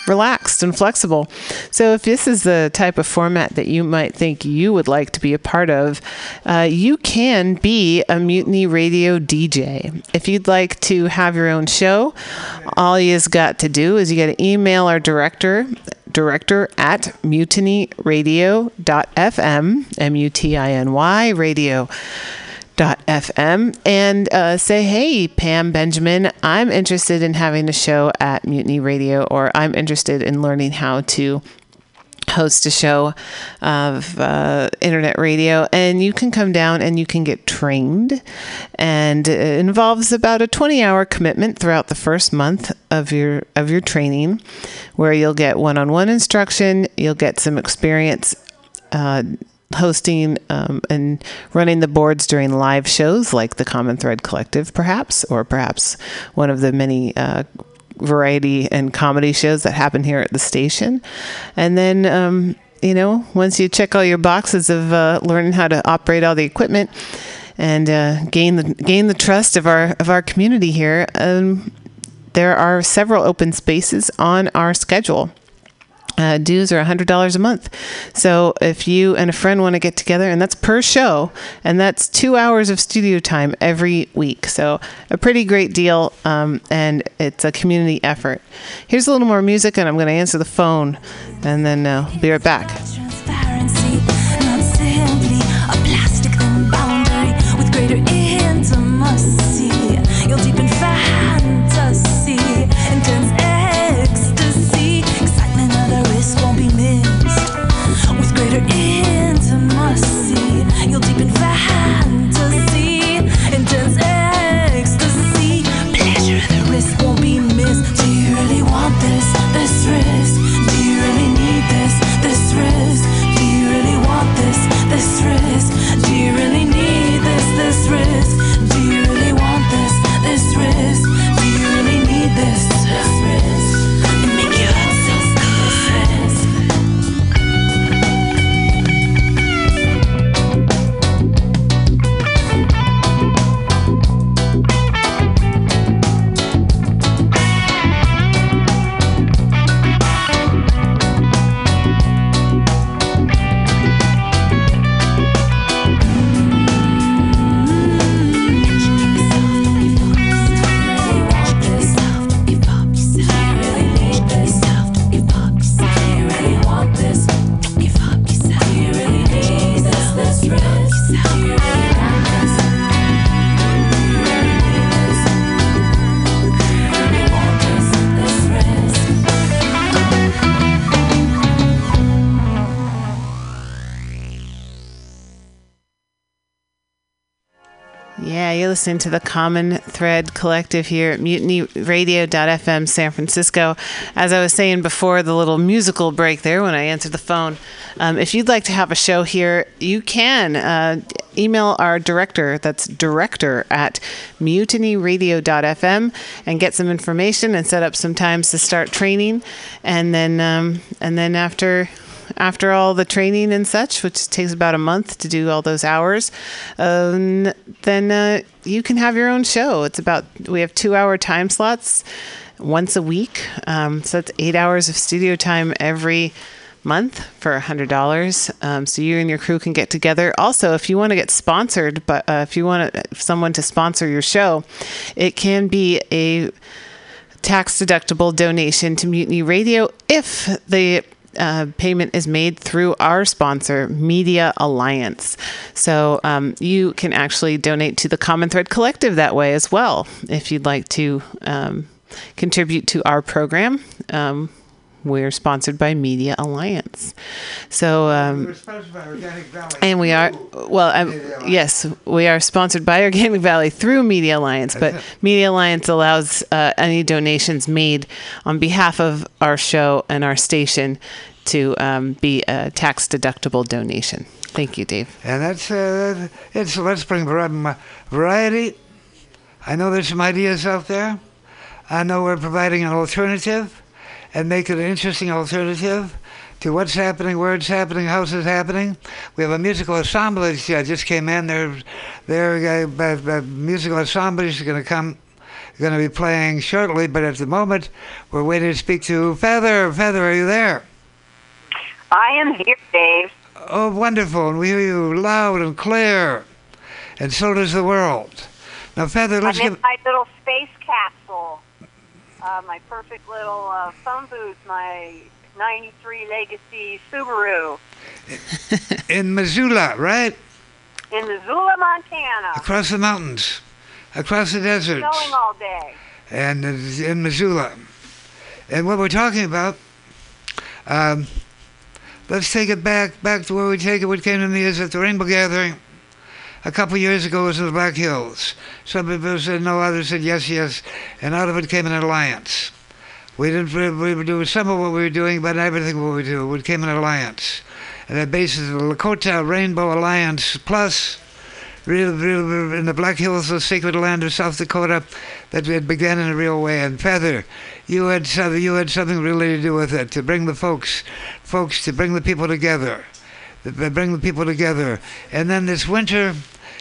relaxed and flexible. So if this is the type of format that you might think you would like to be a part of, uh, you can be a Mutiny Radio DJ. If you'd like to have your own show, all you've got to do is you got to email our director director at mutinyradio.fm, M U T I N Y radio. FM and uh, say, hey, Pam Benjamin, I'm interested in having a show at Mutiny Radio, or I'm interested in learning how to host a show of uh, internet radio and you can come down and you can get trained. And it involves about a 20 hour commitment throughout the first month of your of your training where you'll get one-on-one instruction you'll get some experience uh, hosting um, and running the boards during live shows like the common thread collective perhaps or perhaps one of the many uh, variety and comedy shows that happen here at the station. And then, um, you know, once you check all your boxes of uh, learning how to operate all the equipment and uh, gain the gain the trust of our of our community here, um, there are several open spaces on our schedule. Uh, dues are $100 a month. So if you and a friend want to get together, and that's per show, and that's two hours of studio time every week. So a pretty great deal, um, and it's a community effort. Here's a little more music, and I'm going to answer the phone, and then uh, be right back. Yeah, you're listening to the Common Thread Collective here at mutinyradio.fm San Francisco. As I was saying before the little musical break there when I answered the phone, um, if you'd like to have a show here, you can uh, email our director, that's director at mutinyradio.fm, and get some information and set up some times to start training. And then, um, and then after after all the training and such, which takes about a month to do all those hours, um, then uh, you can have your own show. It's about, we have two hour time slots once a week. Um, so that's eight hours of studio time every month for $100. Um, so you and your crew can get together. Also, if you want to get sponsored, but uh, if you want someone to sponsor your show, it can be a tax deductible donation to Mutiny Radio if the uh, payment is made through our sponsor, Media Alliance. So um, you can actually donate to the Common Thread Collective that way as well if you'd like to um, contribute to our program. Um, we're sponsored by Media Alliance. So, um, We're sponsored by Organic Valley. and we are, well, um, yes, we are sponsored by Organic Valley through Media Alliance, but Media Alliance allows uh, any donations made on behalf of our show and our station to um, be a tax deductible donation. Thank you, Dave. And that's uh, it's let's bring variety. I know there's some ideas out there. I know we're providing an alternative, and make it an interesting alternative to what's happening, where it's happening, how it's happening. We have a musical assemblage that just came in. They're they're uh, uh, uh, musical assemblage is going to come. Going to be playing shortly, but at the moment we're waiting to speak to Feather. Feather, are you there? I am here, Dave. Oh, wonderful. And we hear you loud and clear. And so does the world. Now, Feather, let's I'm in give. my little space capsule. Uh, my perfect little uh, phone booth, my 93 Legacy Subaru In Missoula, right? in Missoula, Montana. Across the mountains, across the desert, Snowing all day. and in Missoula. And what we're talking about, um, let's take it back, back to where we take it. What came to me is at the Rainbow Gathering a couple of years ago was in the Black Hills. Some people said no, others said yes, yes, and out of it came an alliance. We didn't. We were doing some of what we were doing, but everything what we do. It came an alliance, and that basis of the Lakota Rainbow Alliance Plus, real, real in the Black Hills, the sacred land of South Dakota, that it began in a real way. And Feather, you had something. You had something really to do with it to bring the folks, folks, to bring the people together, to bring the people together. And then this winter,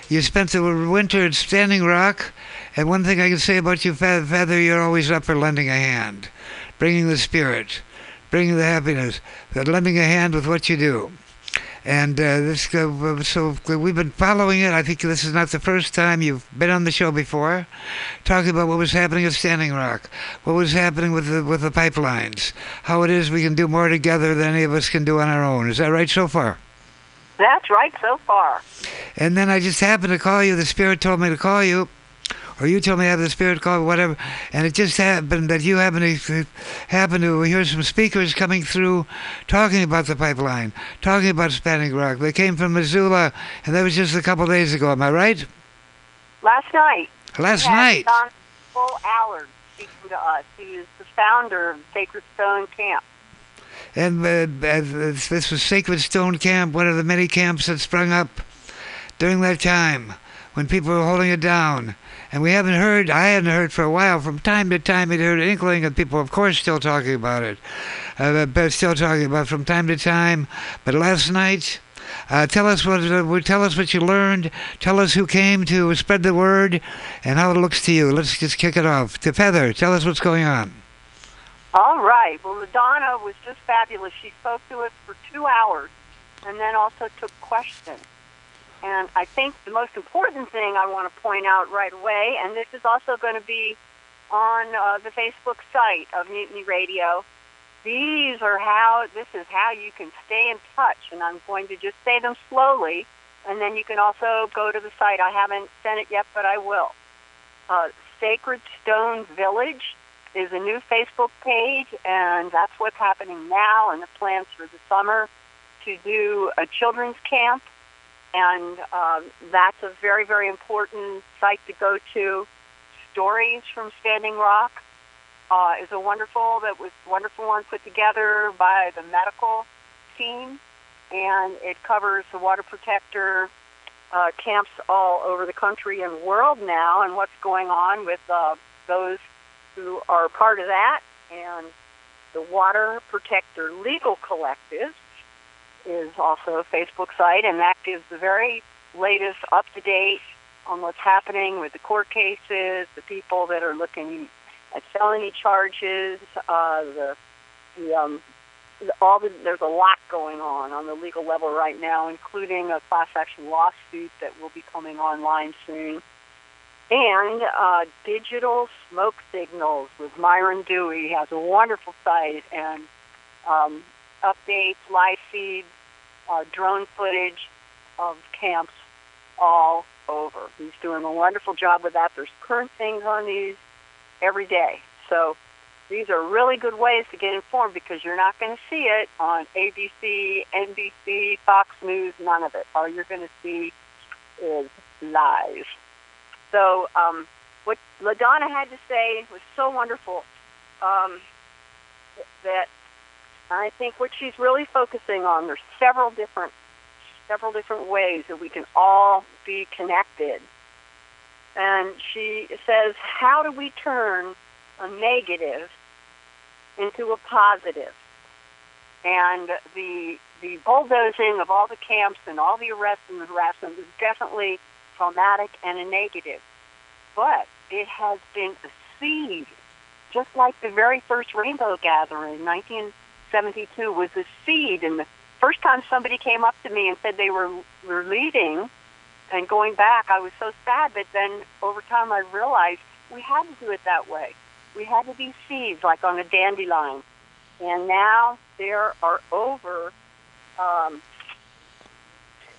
you spent the winter at Standing Rock. And one thing I can say about you, Feather, you're always up for lending a hand, bringing the spirit, bringing the happiness, lending a hand with what you do. And uh, this, uh, so we've been following it. I think this is not the first time you've been on the show before, talking about what was happening at Standing Rock, what was happening with the with the pipelines, how it is we can do more together than any of us can do on our own. Is that right so far? That's right so far. And then I just happened to call you. The spirit told me to call you, or you told me to have the spirit call, whatever. And it just happened that you happened to happen to hear some speakers coming through, talking about the pipeline, talking about Standing Rock. They came from Missoula, and that was just a couple days ago. Am I right? Last night. Last we had night. Don Full Allard speaking to us. He is the founder of Sacred Stone Camp. And this was Sacred Stone Camp, one of the many camps that sprung up during that time when people were holding it down. And we haven't heard, I hadn't heard for a while. From time to time, we'd heard an inkling, and people, of course, still talking about it. Uh, but still talking about it from time to time. But last night, uh, tell us what uh, tell us what you learned. Tell us who came to spread the word, and how it looks to you. Let's just kick it off. To Feather, tell us what's going on. All right. Well, LaDonna was just fabulous. She spoke to us for two hours and then also took questions. And I think the most important thing I want to point out right away, and this is also going to be on uh, the Facebook site of Mutiny Radio, these are how, this is how you can stay in touch. And I'm going to just say them slowly, and then you can also go to the site. I haven't sent it yet, but I will. Uh, Sacred Stone Village is a new Facebook page, and that's what's happening now, and the plans for the summer to do a children's camp. And um, that's a very, very important site to go to. Stories from Standing Rock uh, is a wonderful, that was wonderful one put together by the medical team, and it covers the water protector uh, camps all over the country and world now, and what's going on with uh, those who are part of that, and the Water Protector Legal Collective is also a Facebook site, and that gives the very latest, up-to-date on what's happening with the court cases, the people that are looking at felony charges, uh, the, the um, all the, there's a lot going on on the legal level right now, including a class action lawsuit that will be coming online soon and uh, digital smoke signals with Myron Dewey. He has a wonderful site and um, updates, live feeds, uh, drone footage of camps all over. He's doing a wonderful job with that. There's current things on these every day. So these are really good ways to get informed because you're not going to see it on ABC, NBC, Fox News, none of it. All you're going to see is lies. So um, what LaDonna had to say was so wonderful um, that I think what she's really focusing on, there's several different several different ways that we can all be connected. And she says, how do we turn a negative into a positive? And the the bulldozing of all the camps and all the arrests and the harassment is definitely traumatic and a negative. But it has been a seed, just like the very first Rainbow Gathering in 1972 was a seed. And the first time somebody came up to me and said they were, were leading and going back, I was so sad. But then over time I realized we had to do it that way. We had to be seeds, like on a dandelion. And now there are over um,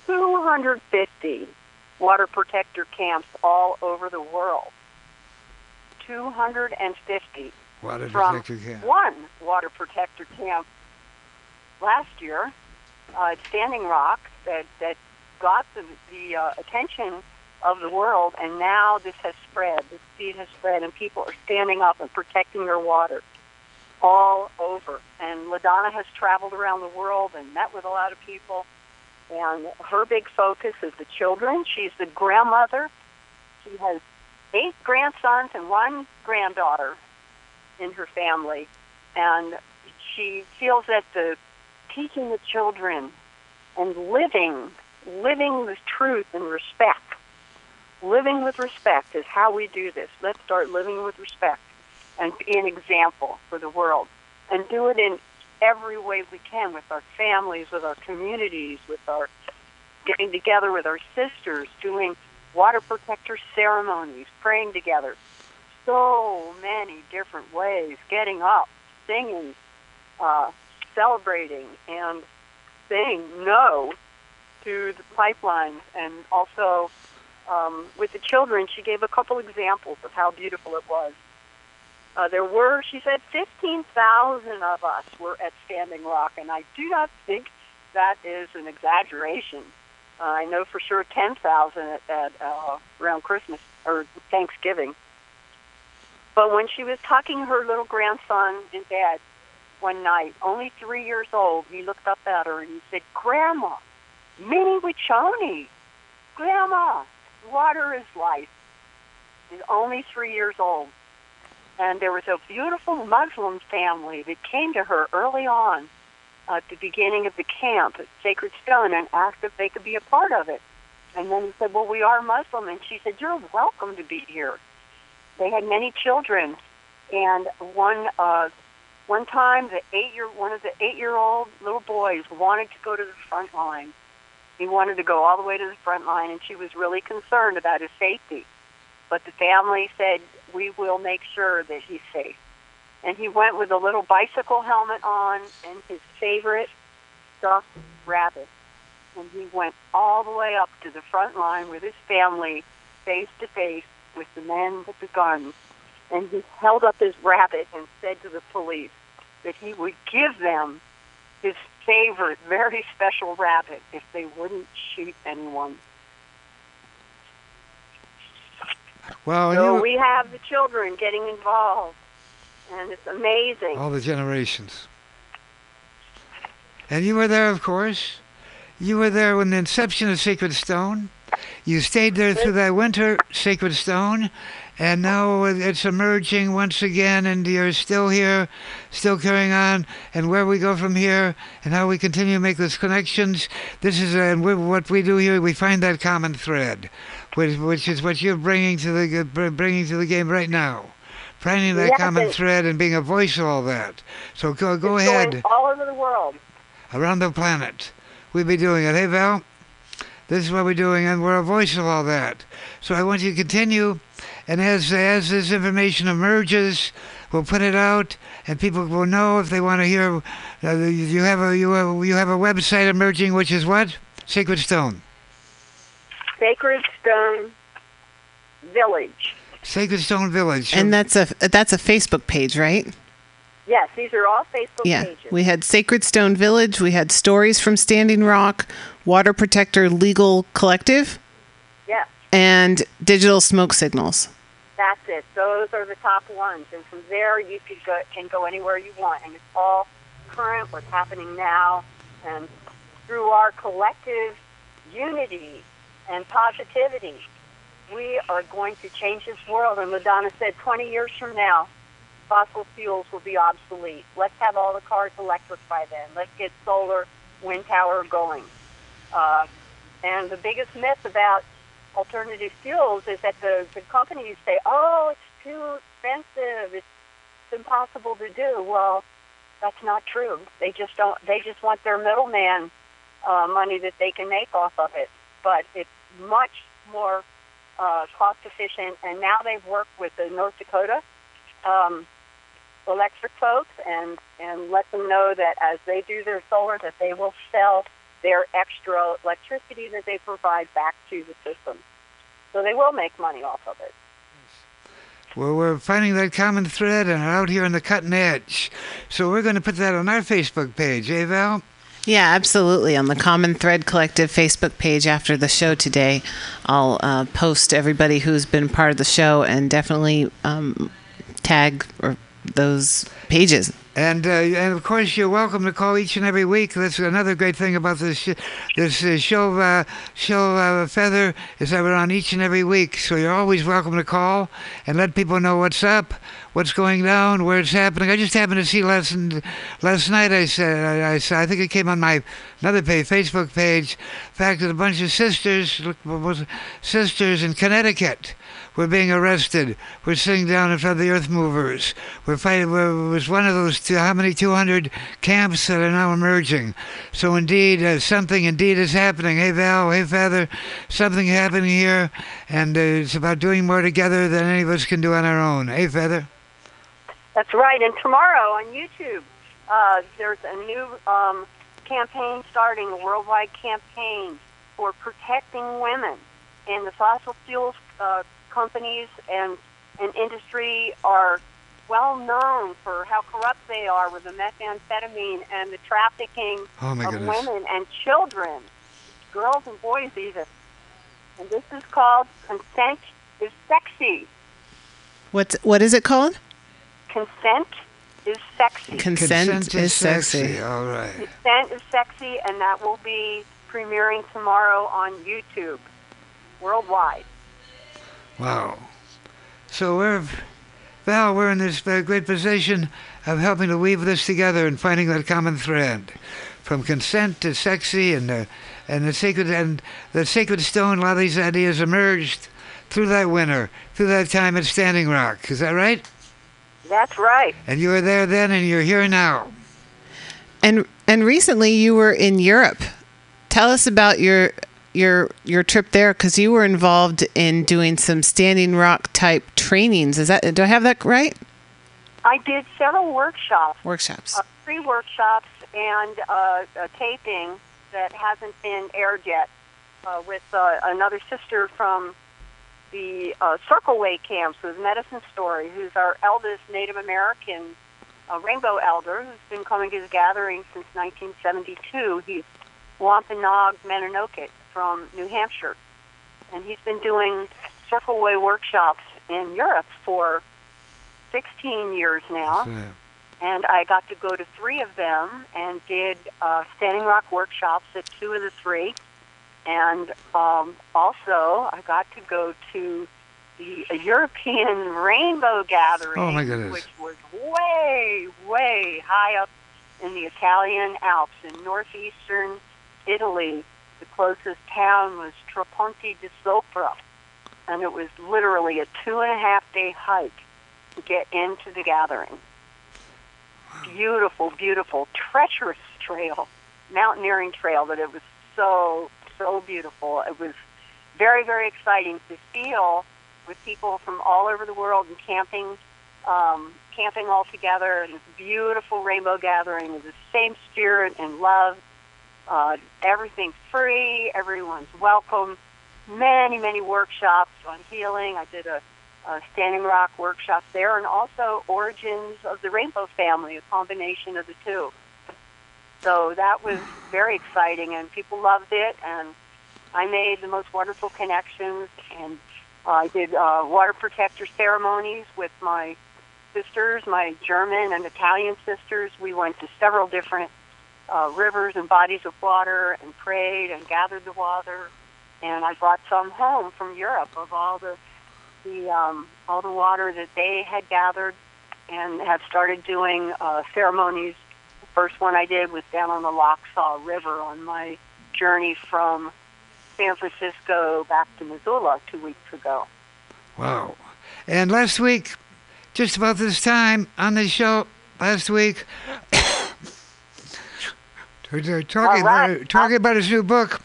250 water protector camps all over the world. 250 Water from one water protector camp last year uh, at Standing Rock that that got the the uh, attention of the world, and now this has spread. This seed has spread, and people are standing up and protecting their water all over. And LaDonna has traveled around the world and met with a lot of people. And her big focus is the children. She's the grandmother. She has eight grandsons and one granddaughter in her family. And she feels that the teaching the children and living, living with truth and respect, living with respect is how we do this. Let's start living with respect and be an example for the world and do it in every way we can with our families, with our communities, with our getting together with our sisters, doing water protector ceremonies, praying together. So many different ways, getting up, singing, uh, celebrating, and saying no to the pipelines. And also um, with the children, she gave a couple examples of how beautiful it was. Uh, there were, she said, 15,000 of us were at Standing Rock, and I do not think that is an exaggeration. Uh, I know for sure 10,000 at, at uh, around Christmas or Thanksgiving. But when she was talking her little grandson in bed one night, only three years old, he looked up at her and he said, Grandma, Mni Wiconi, Grandma, water is life. He's only three years old. And there was a beautiful Muslim family that came to her early on at the beginning of the camp at Sacred Stone and asked if they could be a part of it. And then he said, well, we are Muslim. And she said, you're welcome to be here. They had many children. And one, uh, one time, the eight-year, one of the eight-year-old little boys wanted to go to the front line. He wanted to go all the way to the front line, and she was really concerned about his safety. But the family said, we will make sure that he's safe. And he went with a little bicycle helmet on and his favorite stuffed rabbit. And he went all the way up to the front line with his family, face to face with the men with the guns. And he held up his rabbit and said to the police that he would give them his favorite, very special rabbit if they wouldn't shoot anyone. Well, So you, we have the children getting involved, and it's amazing. all the generations. And you were there, of course. You were there when the inception of Sacred Stone. You stayed there through that winter, Sacred Stone, and now it's emerging once again, and you're still here, still carrying on. And where we go from here, and how we continue to make those connections. This is uh, we- what we do here. We find that common thread, which, which is what you're bringing to the bringing to the game right now. Finding that Yes, common thread and being a voice of all that. So go go ahead all over the world. around the planet. We'll be doing it. Hey, Val, this is what we're doing, and we're a voice of all that. So I want you to continue, and as as this information emerges, we'll put it out, and people will know if they want to hear. Uh, you have a you have, you have a website emerging, which is what Sacred Stone. Sacred Stone Village. Sacred Stone Village. And that's a that's a Facebook page, right? Yes, these are all Facebook Yeah. pages. We had Sacred Stone Village. We had Stories from Standing Rock, Water Protector Legal Collective, yes, and Digital Smoke Signals. that's it. Those are the top ones, and from there you can go, can go anywhere you want, and it's all current, what's happening now, and through our collective unity and positivity, we are going to change this world. And LaDonna said, 20 years from now, fossil fuels will be obsolete. Let's have all the cars electric by then. Let's get solar, wind power going. Uh, and the biggest myth about alternative fuels is that the, the companies say, oh, it's too expensive. It's impossible to do. Well, that's not true. They just don't. They just want their middleman uh, money that they can make off of it. But it's much more uh, cost efficient. And now they've worked with the North Dakota um, electric folks and and let them know that as they do their solar, that they will sell their extra electricity that they provide back to the system. So they will make money off of it. Well, we're finding that common thread and out here on the cutting edge. So we're going to put that on our Facebook page, eh, Val? Yeah, absolutely. On the Common Thread Collective Facebook page after the show today, I'll uh, post everybody who's been part of the show and definitely um, tag or those pages. And uh, and of course, you're welcome to call each and every week. That's another great thing about this sh- this uh, show uh, show uh, Feather is that we're on each and every week. So you're always welcome to call and let people know what's up, what's going down, where it's happening. I just happened to see last last night. I said I, I, I think it came on my another page, Facebook page. The fact that a bunch of sisters sisters in Connecticut were being arrested. We're sitting down in front of the Earth Movers. We're fighting. It was one of those. Two, how many 200 camps that are now emerging? So indeed, uh, something indeed is happening. Hey Val, hey Feather, something happening here, and uh, it's about doing more together than any of us can do on our own. Hey Feather. That's right. And tomorrow on YouTube, uh, there's a new um, campaign starting, a worldwide campaign for protecting women. And the fossil fuels uh, companies and, and industry are well known for how corrupt they are with the methamphetamine and the trafficking Oh, of goodness. women and children, girls and boys even. And this is called Consent is Sexy. What's what is it called? Consent is sexy. Consent, is sexy. All right. Consent is sexy, and that will be premiering tomorrow on YouTube, worldwide. Wow. So we're, Val, we're in this uh, great position of helping to weave this together and finding that common thread, from consent to sexy and uh, and the sacred and the sacred stone. A lot of these ideas emerged through that winter, through that time at Standing Rock. Is that right? That's right. And you were there then, and you're here now. And and recently you were in Europe. Tell us about your your your trip there because you were involved in doing some Standing Rock type trainings. Is that do I have that right? I did several workshops, Workshops. uh, free workshops, and uh, a taping that hasn't been aired yet uh, with uh, another sister from the uh, Circle Way camps with Medicine Story, who's our eldest Native American uh, rainbow elder, who's been coming to the gathering since 1972. He's Wampanoag Manitonquat from New Hampshire, and he's been doing Circle Way workshops in Europe for 16 years now and I got to go to three of them and did uh, Standing Rock workshops at two of the three. And um, also, I got to go to the European Rainbow Gathering, Oh, which was way, way high up in the Italian Alps in northeastern Italy. The closest town was Tramonti di Sopra, and it was literally a two and a half day hike to get into the gathering beautiful, beautiful, treacherous trail, mountaineering trail, but it was so, so beautiful. It was very, very exciting to feel with people from all over the world and camping, um, camping all together in this beautiful rainbow gathering with the same spirit and love. Uh, everything's free. Everyone's welcome. Many, many workshops on healing. I did a uh, Standing Rock workshop there, and also Origins of the Rainbow Family, a combination of the two. So that was very exciting, and people loved it, and I made the most wonderful connections, and I did uh, water protector ceremonies with my sisters, my German and Italian sisters. We went to several different uh, rivers and bodies of water and prayed and gathered the water, and I brought some home from Europe of all the the um, all the water that they had gathered and have started doing uh, ceremonies. The first one I did was down on the Lochsa River on my journey from San Francisco back to Missoula two weeks ago. Wow. And last week, just about this time on the show, last week, they're talking, All right. about, talking about his new book.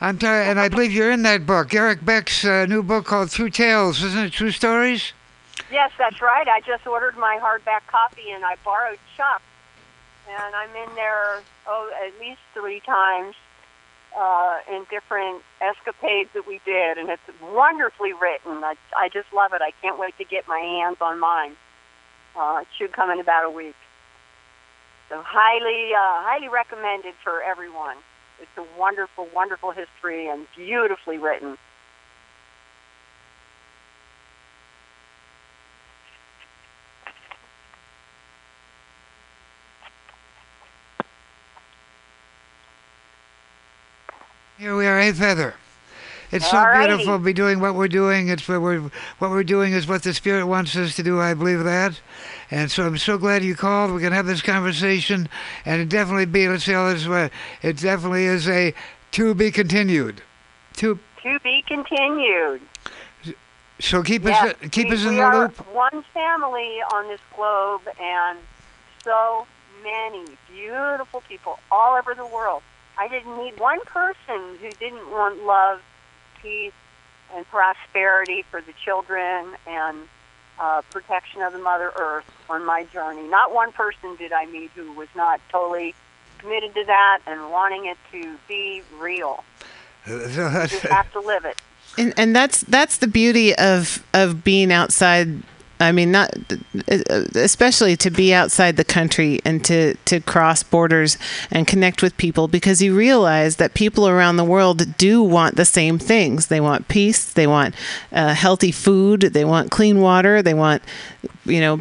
I'm t- and I believe you're in that book, Eric Beck's uh, new book called True Tales, isn't it? True Stories. Yes, that's right. I just ordered my hardback copy and I borrowed Chuck, and I'm in there oh at least three times uh, in different escapades that we did, and it's wonderfully written. I I just love it. I can't wait to get my hands on mine. Uh, it should come in about a week. So highly, uh, highly recommended for everyone. It's a wonderful, wonderful history and beautifully written. Here we are, Hey Feather. It's so Alrighty. beautiful to be doing what we're doing. It's what we're what we're doing is what the Spirit wants us to do. I believe that, and so I'm so glad you called. We can have this conversation, and it definitely be. Let's say all this. It definitely is a to be continued. To To be continued. so keep Yes, us keep we, us in we the are loop. one family on this globe, and so many beautiful people all over the world. I didn't meet one person who didn't want love, peace, and prosperity for the children and uh, protection of the Mother Earth on my journey. Not one person did I meet who was not totally committed to that and wanting it to be real. You just have to live it. and and that's that's the beauty of of being outside i mean not especially to be outside the country and to to cross borders and connect with people because you realize that people around the world do want the same things. They want peace they want uh, healthy food they want clean water they want you know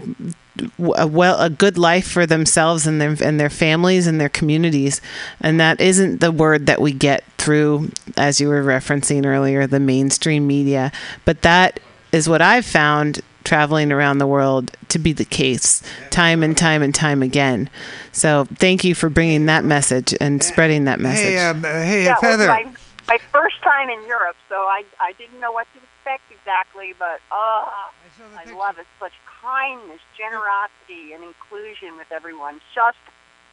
a well a good life for themselves and their and their families and their communities. And that isn't the word that we get through as you were referencing earlier the mainstream media. But that is what I've found traveling around the world to be the case time and time and time again so thank you for bringing that message and spreading that message Hey, um, uh, hey, yeah, it was Feather. my, my first time in Europe, so I I didn't know what to expect exactly, but oh, I love it. Such kindness, generosity, and inclusion with everyone. Just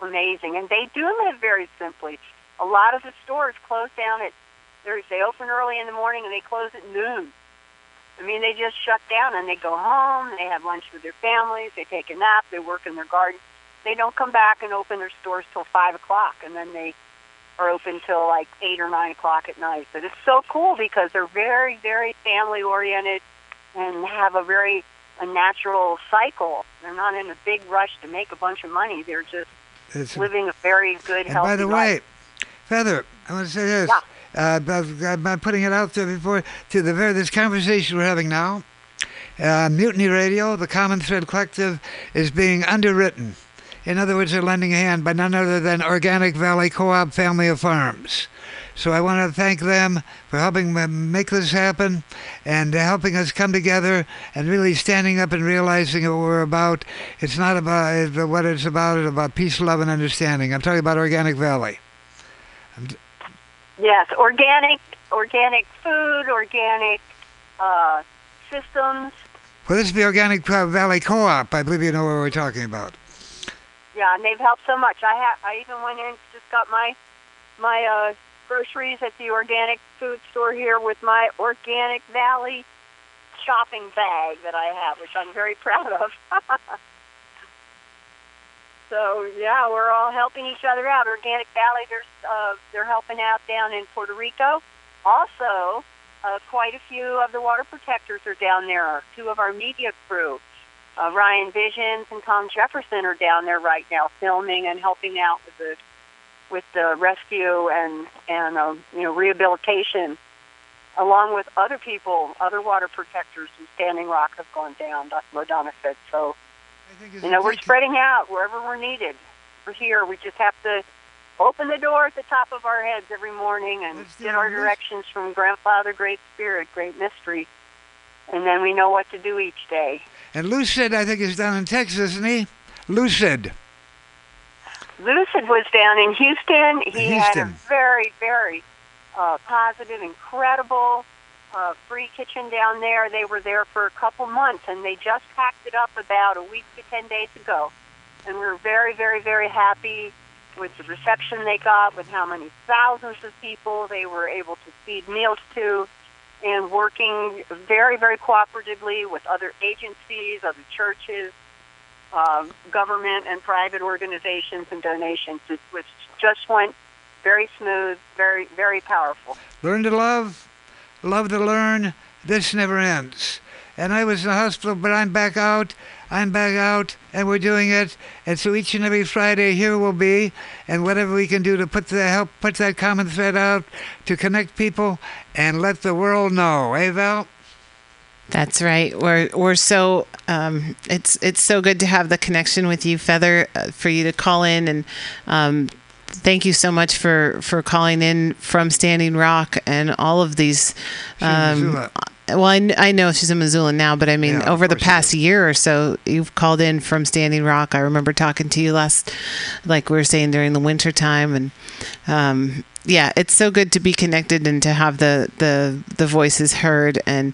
amazing, and they do live very simply. A lot of the stores close down at there's they open early in the morning and they close at noon. I mean, they just shut down and they go home. They have lunch with their families. They take a nap. They work in their garden. They don't come back and open their stores till five o'clock, and then they are open till like eight or nine o'clock at night. But it's so cool because they're very, very family oriented and have a very a natural cycle. They're not in a big rush to make a bunch of money. They're just It's- living a very good, And healthy by the life. way, Feather, I want to say this. Uh, putting it out there before to the very this conversation we're having now. Uh, Mutiny Radio, the Common Thread Collective, is being underwritten. In other words, they're lending a hand by none other than Organic Valley Co-op Family of Farms. So I want to thank them for helping make this happen and helping us come together and really standing up and realizing what we're about. It's not about what it's about. It's about peace, love, and understanding. I'm talking about Organic Valley. Yes, organic, organic food, organic uh, systems. Well, this is the Organic Valley Co-op. I believe you know what we're talking about. Yeah, and they've helped so much. I have. I even went in, just got my my uh, groceries at the organic food store here with my Organic Valley shopping bag that I have, which I'm very proud of. so yeah, we're all helping each other out. Organic Valley, there's uh, they're helping out down in Puerto Rico. Also, uh, quite a few of the water protectors are down there. Two of our media crew uh, Ryan Vizzions and Tom Jefferson are down there right now filming and helping out with the with the rescue and and um, you know rehabilitation, along with other people, other water protectors from Standing Rock have gone down. Dr. Lodana said so. You know, we're spreading out wherever we're needed. We're here. We just have to open the door at the top of our heads every morning and get our directions from Grandfather, Great Spirit, Great Mystery, and then we know what to do each day. And Lucid, I think, is down in Texas, isn't he? Lucid. Lucid was down in Houston. He had a Houston. very, very uh, positive, incredible uh, free kitchen down there. They were there for a couple months, and they just packed it up about a week to ten days ago. And we were very, very, very happy with the reception they got, with how many thousands of people they were able to feed meals to, and working very, very cooperatively with other agencies, other churches, um, government and private organizations and donations. Was just went very smooth, very, very powerful. Learn to love, love to learn. This never ends. And I was in the hospital, but I'm back out. I'm back out, and we're doing it. And so each and every Friday here will be, and whatever we can do to put the help put that common thread out to connect people and let the world know. Eh, Val? That's right. We're we're so um, it's it's so good to have the connection with you, Feather, uh, for you to call in and um, thank you so much for for calling in from Standing Rock and all of these. Um, well, I, I know she's in Missoula now, but I mean, Yeah, over the past year or so, you've called in from Standing Rock. I remember talking to you last, like we were saying during the winter time, and um, yeah, it's so good to be connected and to have the the the voices heard, and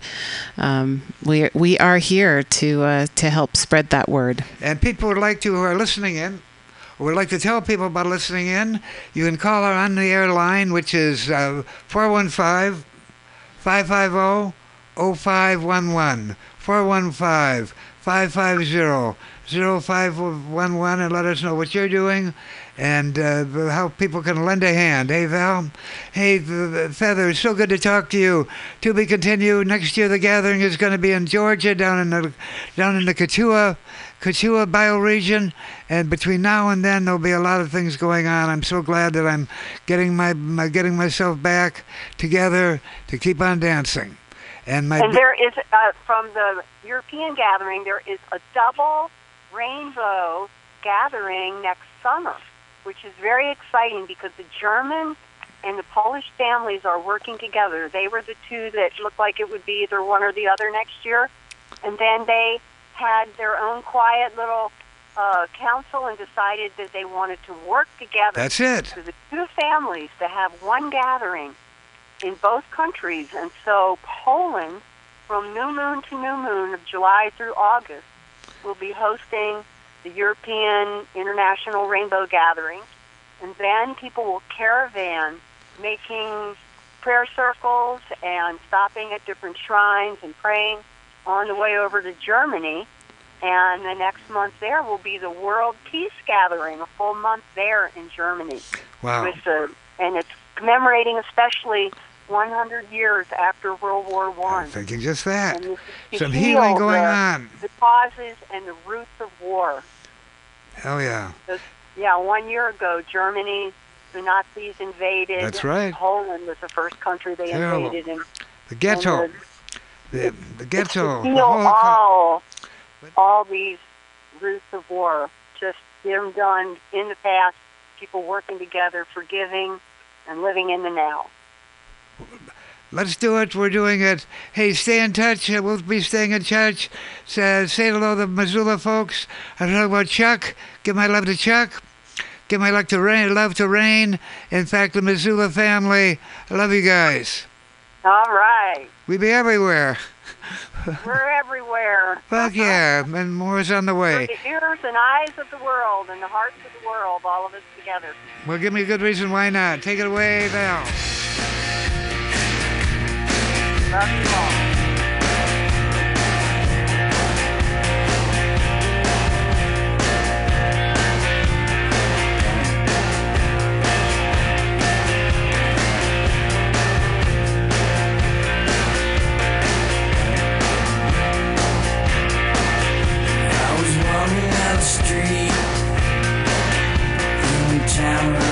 um, we we are here to uh, to help spread that word. And people would like to who are listening in, would like to tell people about listening in, you can call our on the air line, which is uh, 415 550 0511. 415 550 0511 and let us know what you're doing and uh, how people can lend a hand. Hey, Val. Hey, the- the Feather, so good to talk to you. To be continued. Next year, the gathering is going to be in Georgia, down in the down in the Katuah, Katuah bioregion. And between now and then, there'll be a lot of things going on. I'm so glad that I'm getting my, my getting myself back together to keep on dancing. And my And there is, uh, from the European gathering, there is a double rainbow gathering next summer, which is very exciting because the German and the Polish families are working together. They were the two that looked like it would be either one or the other next year. And then they had their own quiet little uh, council and decided that they wanted to work together. That's it. For the two families to have one gathering in both countries. And so Poland, from new moon to new moon of July through August, will be hosting the European International Rainbow Gathering. And then people will caravan, making prayer circles and stopping at different shrines and praying on the way over to Germany. And the next month there will be the World Peace Gathering, a full month there in Germany wow. with the and it's commemorating especially 100 years after World War One. Thinking just that. And this is to Some heal healing going the, on. The causes and the roots of war. Hell yeah. So, yeah, one year ago, Germany, the Nazis invaded. That's right. Poland was the first country they Terrible. invaded, and The ghetto. And the ghetto. to the all, all these roots of war. Just get them done in the past. People working together, forgiving, and living in the now. Let's do it. We're doing it. Hey, stay in touch. Uh, We'll be staying in touch. Say, say hello to the Missoula folks. I'm talking about Chuck. Give my love to Chuck. Give my love to Rain. Love to Rain. In fact, the Missoula family. I love you guys. All right. We be everywhere. We're everywhere. Fuck yeah. And more is on the We're way. the ears and eyes of the world and the hearts of the world, all of us together. Well, give me a good reason why not. Take it away, Val. Love you all. Street. In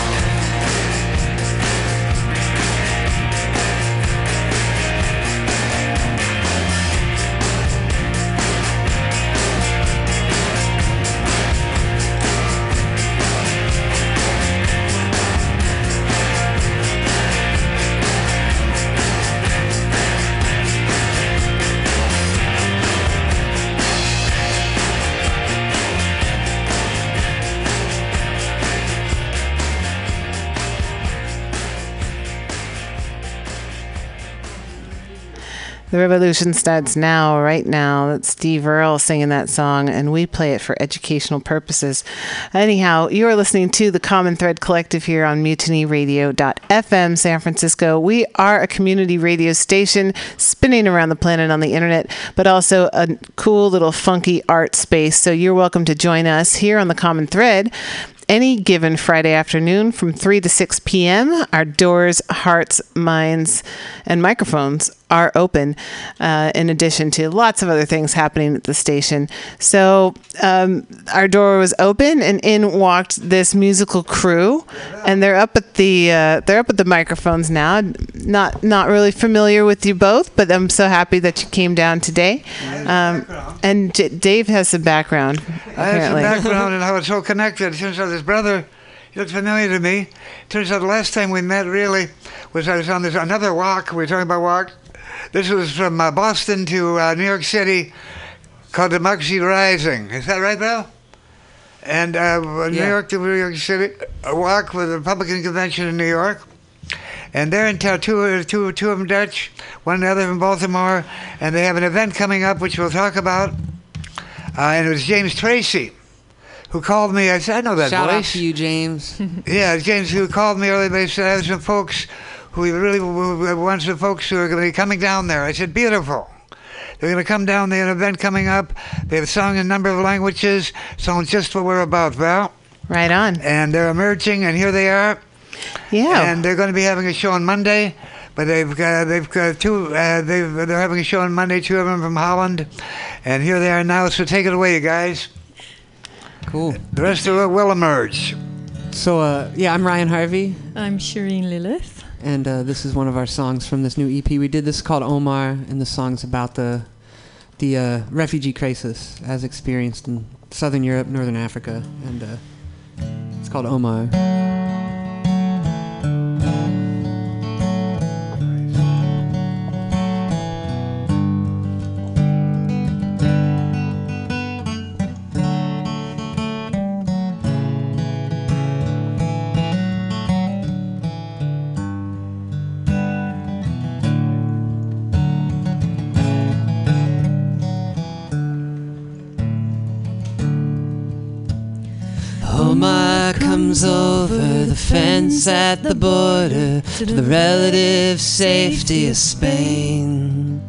The revolution starts now, right now. That's Steve Earle singing that song, and we play it for educational purposes. Anyhow, you are listening to the Common Thread Collective here on mutinyradio.fm San Francisco. We are a community radio station spinning around the planet on the internet, but also a cool little funky art space. So you're welcome to join us here on the Common Thread any given Friday afternoon from 3 to 6 p.m. Our doors, hearts, minds, and microphones are open, uh, in addition to lots of other things happening at the station. So um, our door was open, and in walked this musical crew, and they're up at the uh, they're up at the microphones now. Not not really familiar with you both, but I'm so happy that you came down today. Um, and J- Dave has some background. I have some background and how it's so connected. Turns out his brother, he looked familiar to me. Turns out the last time we met really was I was on this another walk. We were talking about walk. This was from uh, Boston to uh, New York City, called Democracy Rising. Is that right, Bill? And uh, New Yeah. York to New York City, a walk with the Republican convention in New York. And they're in town, two, two, two of them Dutch, one other from Baltimore, and they have an event coming up which we'll talk about. Uh, and it was James Tracy who called me. I said, I know that Shout out to you, James. Yeah, James, who called me earlier, they said, I have some folks who we really who want some folks who are going to be coming down there. I said, beautiful. They're going to come down. They have an event coming up. They have sung in a number of languages, song just what we're about, Val. Right on. And they're emerging, and here they are. Yeah. And they're going to be having a show on Monday. But they've got they've got two. Uh, they've, they're having a show on Monday. Two of them from Holland, and here they are now. So take it away, you guys. Cool. The rest of it will emerge. So, uh, yeah, I'm Ryan Harvey, I'm Shireen Lilith. and uh, this is one of our songs from this new EP we did. This is called Omar, and the song's about the the uh, refugee crisis as experienced in Southern Europe, Northern Africa, and uh, it's called Omar. Omar fence at the border to the relative safety of Spain.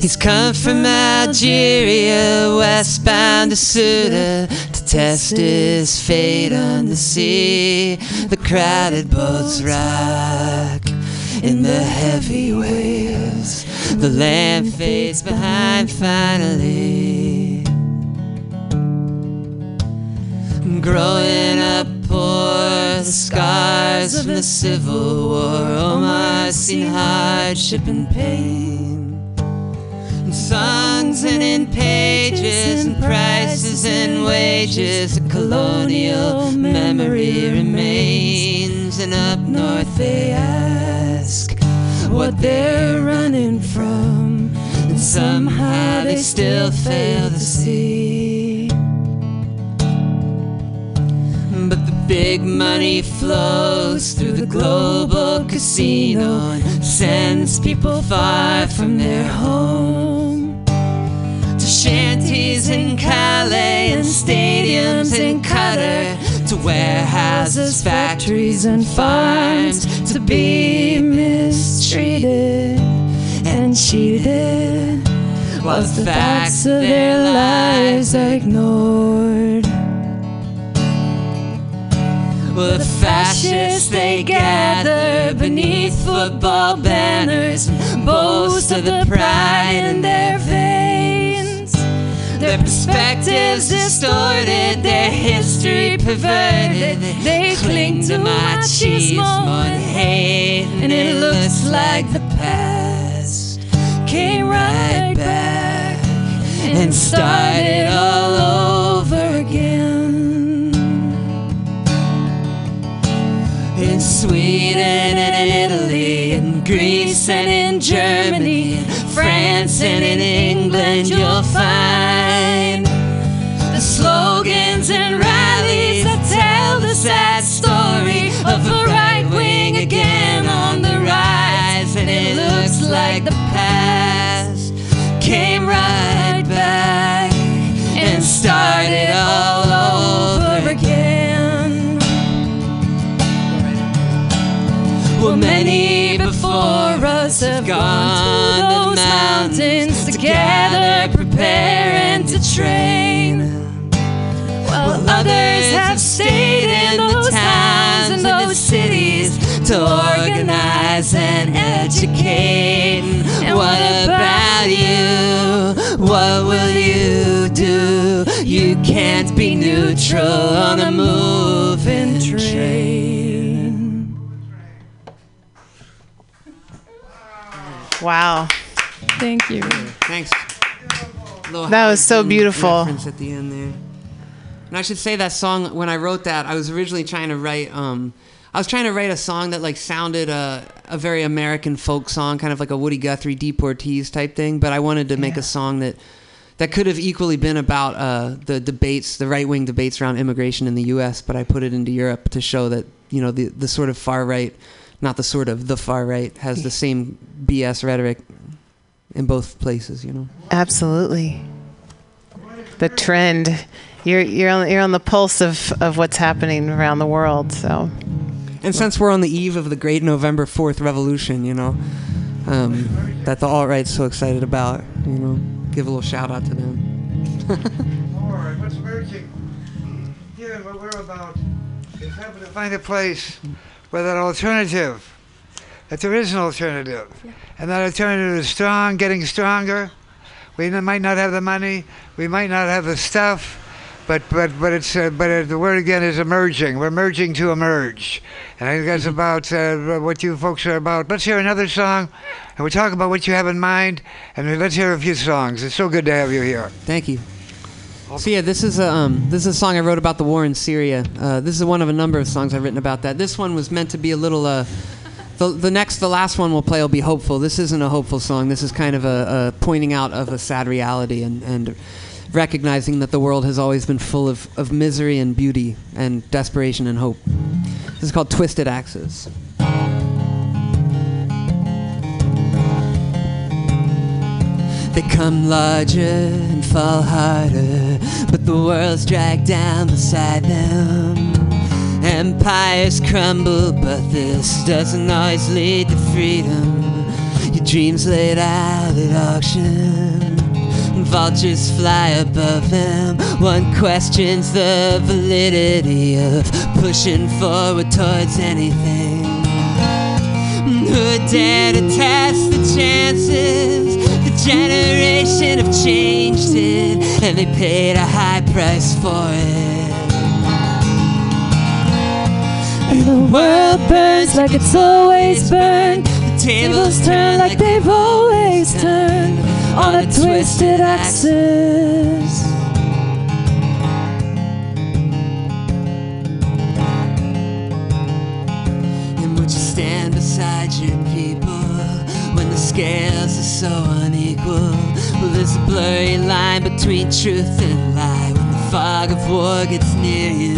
He's come from Algeria, westbound to Ceuta, to test his fate on the sea. The crowded boats rock in the heavy waves. The land fades behind finally. Growing up poor, the scars of the Civil War. Omar's seen hardship and pain. In songs and in pages, and prices and wages, a colonial memory remains. And up north they ask what they're running from, and somehow they still fail to see. Big money flows through the global casino and sends people far from their home to shanties in Calais and stadiums in Qatar to warehouses, factories, and farms to be mistreated and cheated whilst the facts of their lives are ignored. Well, the fascists they gather beneath football banners and boast of the pride in their veins. Their perspectives distorted, their history perverted. They cling to machismo and hate, and it looks like the past came right back and started all over In Sweden and Italy, in Greece and in Germany, France and in England, you'll find the slogans and rallies that tell the sad story of a right wing again on the rise. And it looks like the past came right back and started all Well, many before us have gone to those mountains to gather, prepare, and to train. While others have stayed in those towns and those cities to organize and educate. And what about you? What will you do? You can't be neutral on a moving train. Wow. Thank you. Thanks. That was so beautiful. Reference at the end there. And I should say that song when I wrote that I was originally trying to write. Um, I was trying to write a song that like sounded uh, a very American folk song, kind of like a Woody Guthrie, Deportees type thing. But I wanted to make a song that that could have equally been about uh, the debates, the right wing debates around immigration in the U.S. But I put it into Europe to show that you know the the sort of far right, not the sort of the far right, has the same BS rhetoric in both places. You know. Absolutely. The trend. You're you're on you're on the pulse of, of what's happening around the world. So And since we're on the eve of the great November 4th revolution, you know, um, that the alt right's so excited about, you know, give a little shout out to them. All right, what's emerging here and what we're about is having to find a place where that alternative, that there is an alternative, and that alternative is strong, getting stronger. We might not have the money, we might not have the stuff, but but but it's uh, but uh, the word again is emerging. We're merging to emerge, and I think that's about uh, what you folks are about. Let's hear another song, and we'll talk about what you have in mind, and let's hear a few songs. It's so good to have you here. Thank you. So yeah, this is a um, this is a song I wrote about the war in Syria. Uh, this is one of a number of songs I've written about that. This one was meant to be a little. Uh, the, the next, the last one we'll play will be hopeful. This isn't a hopeful song. This is kind of a, a pointing out of a sad reality and, and recognizing that the world has always been full of, of misery and beauty and desperation and hope. This is called Twisted Axes. They come larger and fall harder, but the world's dragged down beside them. Empires crumble, but this doesn't always lead to freedom. Your dreams laid out at auction. Vultures fly above them. One questions the validity of pushing forward towards anything. Who dare to test the chances? Generation have changed it, and they paid a high price for it. And the world burns like it's always burned. The tables turn like they've always turned on a twisted axis. Scales are so unequal? Well, there's a blurry line between truth and lie when the fog of war gets near you.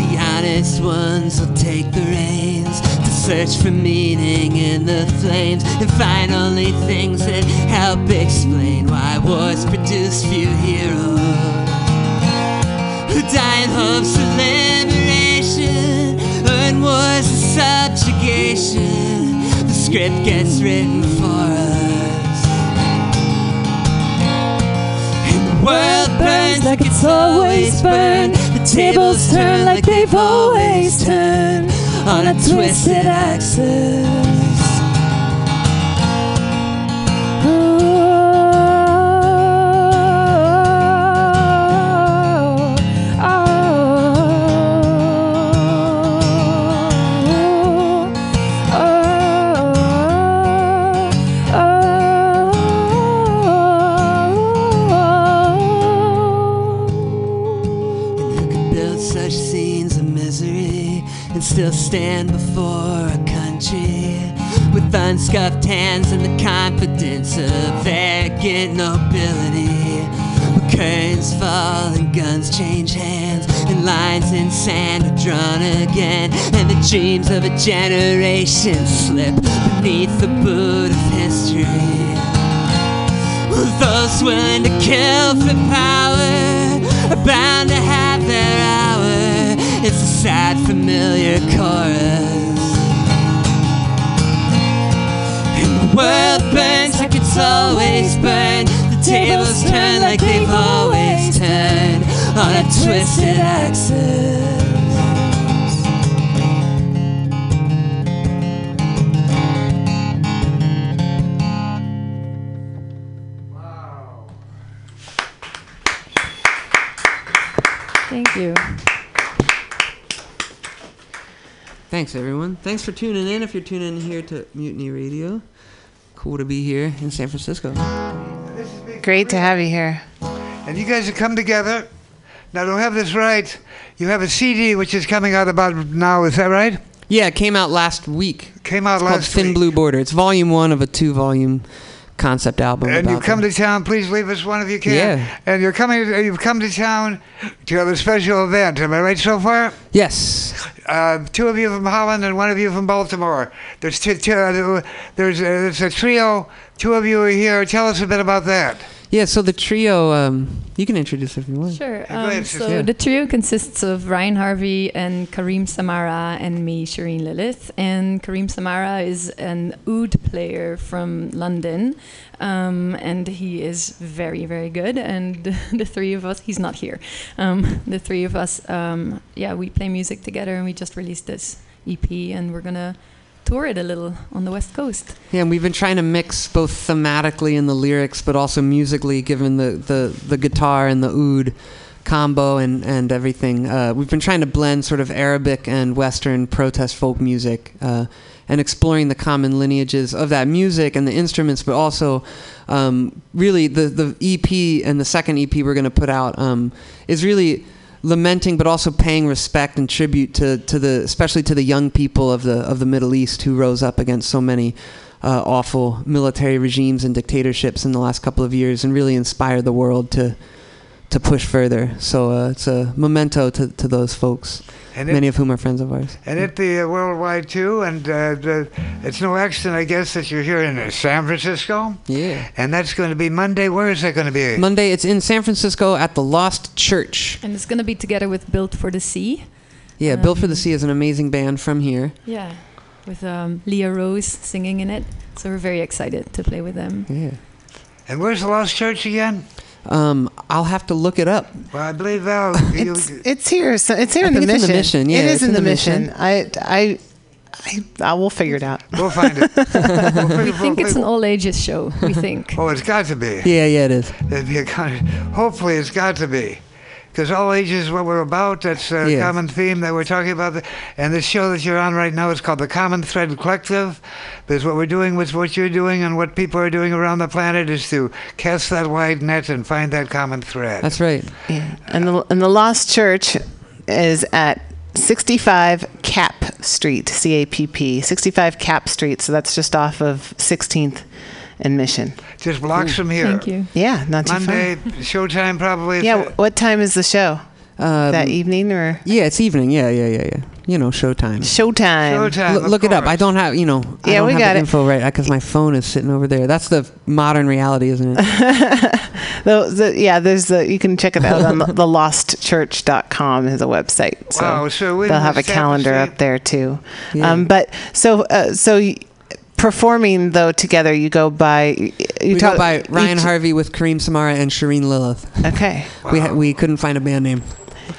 The honest ones will take the reins to search for meaning in the flames and find only things that help explain why wars produce few heroes. Who die in hopes of liberation, learn wars of subjugation. Script gets written for us. And the world burns like it's always burned. The tables turn like they've always turned on a twisted axis. Stand before a country with unscuffed hands and the confidence of arrogant nobility? Where curtains fall and guns change hands and lines in sand are drawn again, and the dreams of a generation slip beneath the boot of history. Those willing to kill for power are bound to have their hour. It's a sad, familiar chorus. And the world burns like it's always burned. The tables turn like they've always turned on a twisted axis. Thanks, everyone. Thanks for tuning in. If you're tuning in here to Mutiny Radio, cool to be here in San Francisco. Great to have you here. And you guys have come together. Now, to have this right, you have a CD which is coming out about now. Is that right? Yeah, it came out last week. Came out It's called last Thin week. Blue Border. It's volume one of a two-volume concept album. And you come them. to town. Please leave us one if you can. Yeah. And you're coming. You've come to town to have a special event. Am I right so far? Yes. Uh, two of you from Holland and one of you from Baltimore. There's two, two, uh, there's, there's a trio. Two of you are here. Tell us a bit about that. Yeah, so the trio, um, you can introduce if you want. Sure. Um, so sister. the trio consists of Ryan Harvey and Kareem Samara and me, Shireen Lilith. And Kareem Samara is an oud player from London, um, and he is very, very good. And the three of us, he's not here. Um, the three of us, um, yeah, we play music together, and we just released this EP, and we're gonna tour it a little on the West Coast. Yeah, and we've been trying to mix both thematically in the lyrics, but also musically, given the, the, the guitar and the oud combo and, and everything. Uh, we've been trying to blend sort of Arabic and Western protest folk music uh, and exploring the common lineages of that music and the instruments, but also um, really the, the EP and the second EP we're going to put out um, is really lamenting but also paying respect and tribute to, to the especially to the young people of the of the Middle East who rose up against so many uh, awful military regimes and dictatorships in the last couple of years and really inspired the world to to push further. So uh, it's a memento to, to those folks, And it- many of whom are friends of ours. And it the uh, worldwide too. And uh, the, it's no accident, I guess, that you're here in uh, San Francisco. Yeah. And that's going to be Monday. Where is that going to be? Monday, it's in San Francisco at the Lost Church. And it's gonna be together with Built for the Sea. Yeah, Built for the Um, Sea is an amazing band from here. Yeah, with um, Leah Rose singing in it. So we're very excited to play with them. Yeah. And where's the Lost Church again? Um, I'll have to look it up. Well, I believe Val. It's, it's here. So it's here in the, it's mission. in the mission, yeah, it is in, in the, the mission. mission. I, I, I, I will figure it out. we'll find it. We'll We figure- think it's we'll- an all ages show. We think. Oh, it's got to be. Yeah, yeah, it is. It'd be a kind of, hopefully, it's got to be. Because all ages is what we're about. That's a Yeah. common theme that we're talking about. And this show that you're on right now is called the Common Thread Collective. Because what we're doing with what you're doing and what people are doing around the planet is to cast that wide net and find that common thread. That's right. Yeah. And the and the Lost Church is at 65 Capp Street, C A P P, 65 Capp Street. So that's just off of 16th and Mission. Just blocks from here. Thank you. Yeah, not too Monday, far. showtime probably. Yeah. What time is the show? Um, that evening or? Yeah, it's evening. Yeah, yeah, yeah, yeah. you know, Showtime. Showtime. Showtime, Look, of look it up. I don't have, you know, I Yeah, don't we have got the it. info right because my phone is sitting over there. That's the modern reality, isn't it? The, the, yeah, there's the you can check it out on the, the lostchurch.com is a website. So Wow, so we they'll have a calendar up there too. Yeah. Um, but so uh, so y- performing though together you go by you we talk go by Ryan each- Harvey with Kareem Samara and Shireen Lilith. Okay. We ha- we couldn't find a band name.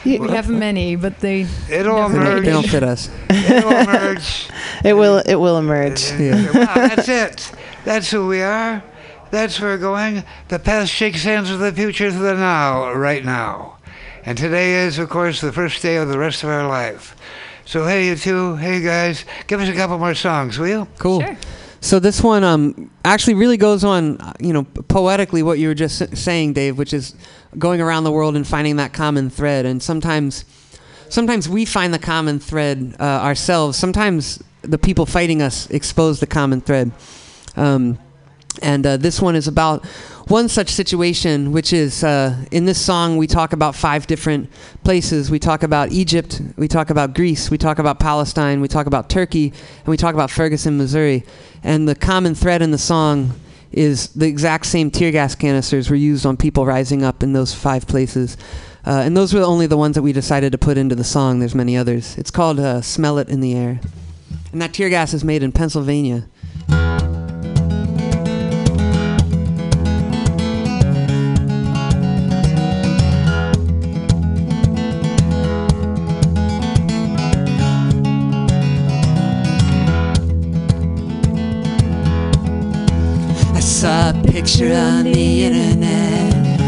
We have many, but they It all They don't, they don't fit us. It'll emerge. It will it will emerge. Yeah. Wow, that's it. That's who we are. That's where we're going. The past shakes hands with the future to the now, right now. And today is, of course, the first day of the rest of our life. So, hey, you two, hey, guys, give us a couple more songs, will you? Cool. Sure. So this one um, actually really goes on, uh, you know, poetically what you were just saying, Dave, which is going around the world and finding that common thread. And sometimes, sometimes we find the common thread uh, ourselves. Sometimes the people fighting us expose the common thread. Um, and uh, this one is about one such situation, which is uh, in this song we talk about five different places. We talk about Egypt, we talk about Greece, we talk about Palestine, we talk about Turkey, and we talk about Ferguson, Missouri. And the common thread in the song is the exact same tear gas canisters were used on people rising up in those five places. Uh, and those were only the ones that we decided to put into the song. There's many others. It's called uh, Smell It in the Air. And that tear gas is made in Pennsylvania. Picture on the internet.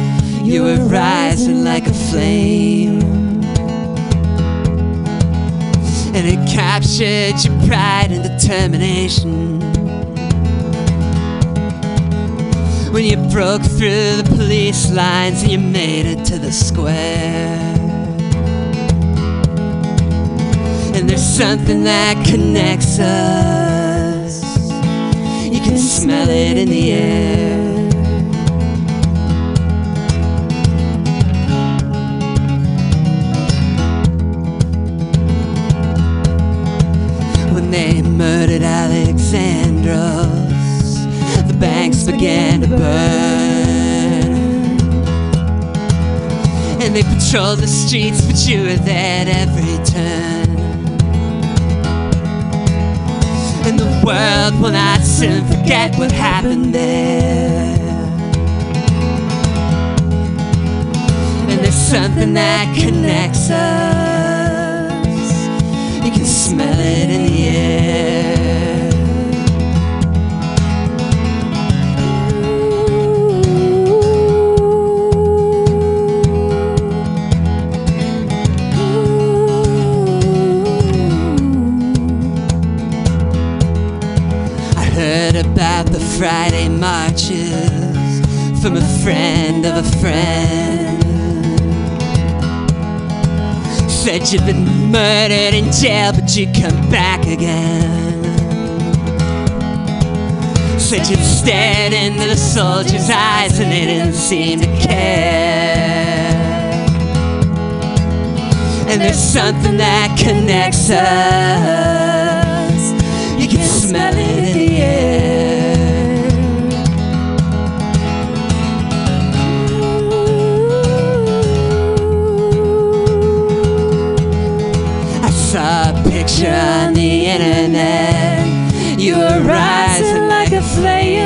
You were rising like a flame. And it captured your pride and determination. When you broke through the police lines and you made it to the square. And there's something that connects us. You can smell it in the air. They murdered Alexandros, the banks began to burn. And they patrolled the streets, but you were there at every turn. And the world will not soon forget what happened there. And there's something that connects us. Smell it in the air. I heard about the Friday marches from a friend of a friend. Said you'd been murdered in jail, but you come back again. Said you'd stared into the soldiers' eyes and they didn't seem to care. And there's something that connects us. You can smell it A picture on the internet. You were rising like a flame.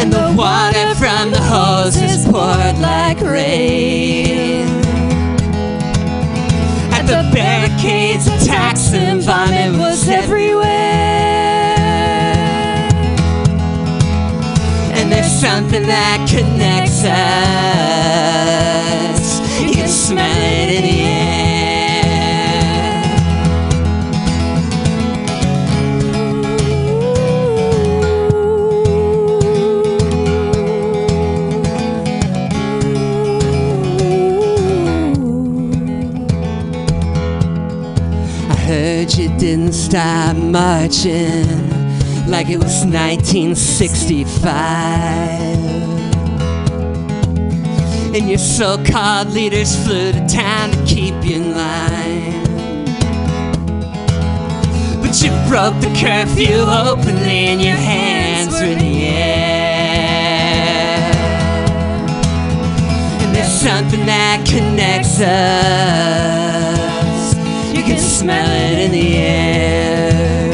And the water from the hoses poured like rain. At the barricades, attacks and vomit was everywhere. And there's something that connects us. Smell it in the air. I heard you didn't stop marching like it was 1965. And you're so called leaders flew to town to keep you in line. But you broke the curfew openly and your hands were in the air. And there's something that connects us. You can smell it in the air.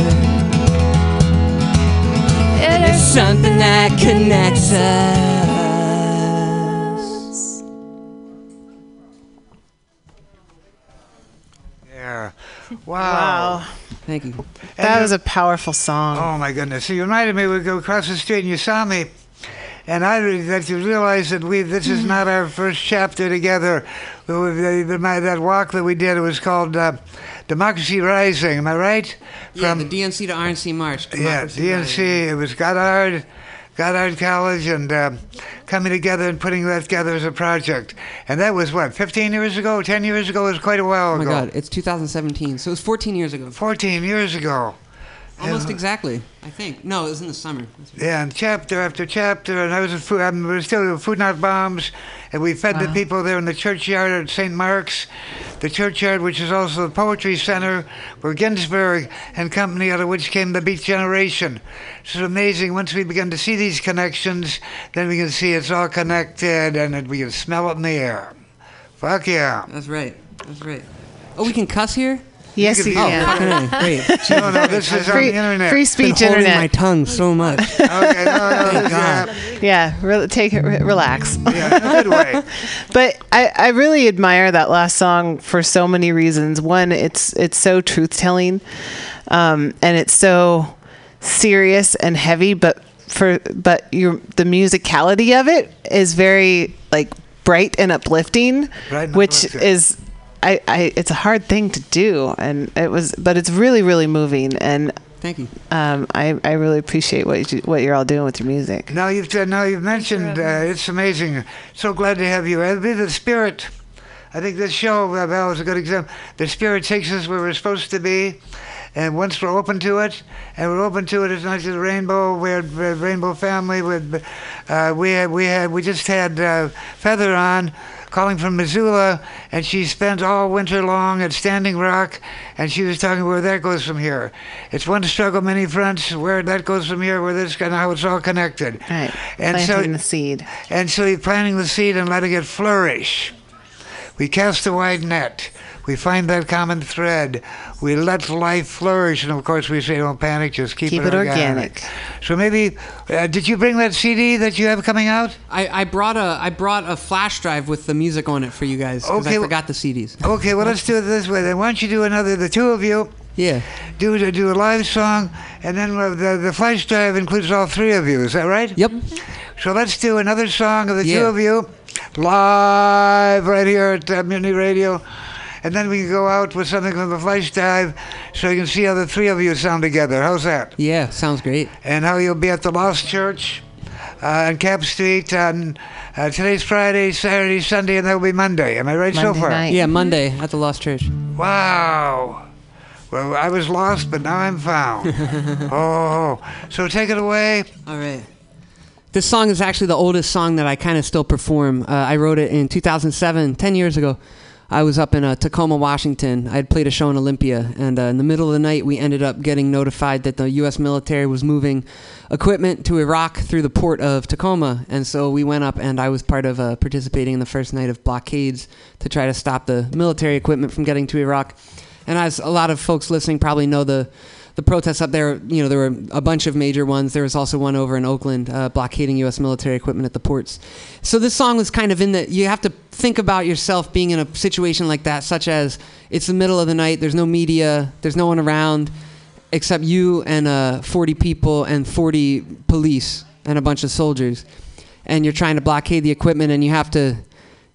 And there's something that connects us. Yeah. Wow. Thank you. That was a powerful song. Oh my goodness! So you reminded me we go across the street and you saw me, and I re- that you realize that we this is not our first chapter together. We- we- the- my- That walk that we did it was called uh, Democracy Rising. Am I right? Yeah, the DNC to RNC March. Yeah, Democracy DNC. It was Goddard, Goddard College, and uh, coming together and putting that together as a project. And that was what, 15 years ago, 10 years ago? It was quite a while ago. Oh my ago. God, it's 2017, so it was 14 years ago. 14 years ago. Almost Yeah. exactly, I think. No, it was in the summer. Yeah, and chapter after chapter, and I was at food. I we were still doing food not bombs, and we fed the people there in the churchyard at St. Mark's, the churchyard, which is also the poetry center, where Ginsberg and company, out of which came the Beat Generation. It's amazing. Once we begin to see these connections, then we can see it's all connected, and it, we can smell it in the air. Fuck yeah! That's right. That's right. Oh, we can cuss here? Yes, you oh, can. Okay, great. No, no, this is on Free- the internet. free speech holding internet. my tongue so much. Okay, no, no, God. uh, Yeah, re- take it, re- relax. yeah, good way. But I, I really admire that last song for so many reasons. One, it's it's so truth telling, um, and it's so serious and heavy. But for but your the musicality of it is very like bright and uplifting, Bright and which uplifting. is. I, I, it's a hard thing to do, and it was, but it's really, really moving, and Thank you. um, I, I really appreciate what you, what you're all doing with your music. Now you've now you've mentioned uh, it's amazing. So glad to have you. I believe the spirit. I think this show, uh, Val, is a good example. The spirit takes us where we're supposed to be, and once we're open to it, and we're open to it, it's not just a rainbow. We're a rainbow family. With uh, we had we had we just had uh, Feather on. Calling from Missoula, and she spent all winter long at Standing Rock, and she was talking where that goes from here. It's one struggle, many fronts. Where that goes from here, where this and how it's all connected. Right, And so- planting the seed. And so you're planting the seed and letting it flourish. We cast a wide net. We find that common thread. We let life flourish. And of course, we say, don't panic, just keep, Keep it, it organic. So maybe, uh, did you bring that CD that you have coming out? I, I brought a I brought a flash drive with the music on it for you guys because Okay, I well- forgot the CDs. Okay, well, let's do it this way then. Why don't you do another, the two of you, Yeah. do, do a live song, and then the, the flash drive includes all three of you. Is that right? Yep. So let's do another song of the two of you live right here at uh, Mutiny Radio. And then we can go out with something from the flash dive so you can see how the three of you sound together. How's that? Yeah, sounds great. And how you'll be at the Lost Church uh, on Capp Street on uh, today's Friday, Saturday, Sunday, and that'll be Monday. Am I right so far? night. Yeah, Monday at the Lost Church. Wow. Well, I was lost, but now I'm found. oh, so take it away. All right. This song is actually the oldest song that I kind of still perform. Uh, I wrote it in 2007, 10 years ago. I was up in uh, Tacoma, Washington. I had played a show in Olympia, and uh, in the middle of the night, we ended up getting notified that the U.S. military was moving equipment to Iraq through the port of Tacoma. And so we went up, and I was part of uh, participating in the first night of blockades to try to stop the military equipment from getting to Iraq. And as a lot of folks listening probably know, the the protests up there, you know, there were a bunch of major ones. There was also one over in Oakland uh, blockading U.S. military equipment at the ports. So this song was kind of in the. You have to think about yourself being in a situation like that, such as it's the middle of the night. There's no media. There's no one around except you and uh, 40 people and 40 police and a bunch of soldiers, and you're trying to blockade the equipment, and you have to.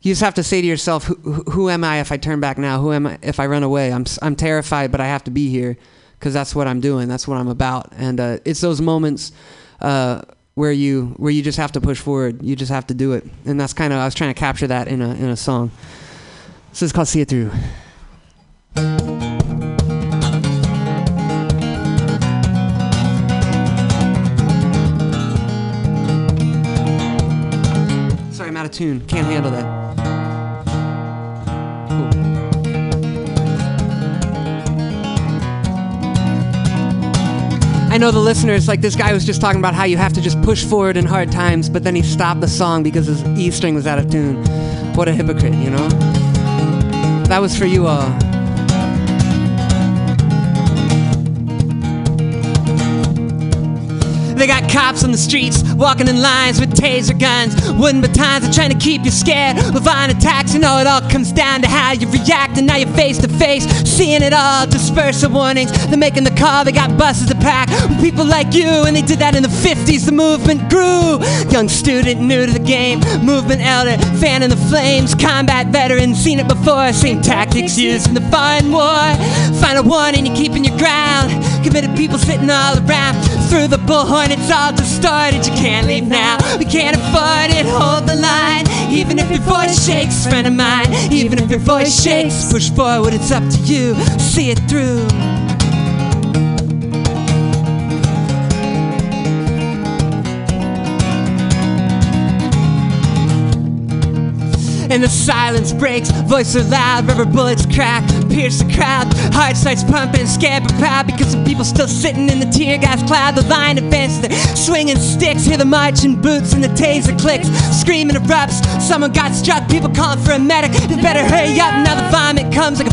You just have to say to yourself, who, who- am I if I turn back now? Who am I if I run away? I'm, I'm terrified, but I have to be here because that's what I'm doing. That's what I'm about. And uh, it's those moments uh, where you where you just have to push forward. You just have to do it. And that's kind of I was trying to capture that in a in a song. This is called "See It Through." Sorry, I'm out of tune. Can't handle that. I know the listeners, like this guy was just talking about how you have to just push forward in hard times, but then he stopped the song because his E string was out of tune. What a hypocrite, you know? That was for you all. They got cops on the streets, walking in lines with taser guns, wooden batons, are trying to keep you scared. Violent attacks, you know it all comes down to how you react, and now you're face to face, seeing it all. Disperse the warnings, they're making the call. They got buses to pack with people like you, and they did that in the 50s. The movement grew. Young student, new to the game, movement elder, fan in the flames, combat veteran, seen it before. Same tactics used in the foreign war. Final warning, you're keeping your ground. Committed people sitting all around. Through the bullhorn, it's all distorted. You can't leave now. We can't afford it. Hold the line. Even if your voice shakes, friend of mine. Even if your voice shakes, push forward. It's up to you. See it through. And the silence breaks, voices loud, rubber bullets crack, pierce the crowd. Heart starts pumping, scared but proud because of people still sitting in the tear gas cloud. The line advances, they're swinging sticks, hear the marching boots and the taser clicks. Screaming erupts, someone got struck, people calling for a medic. They better hurry up, now the vomit comes like a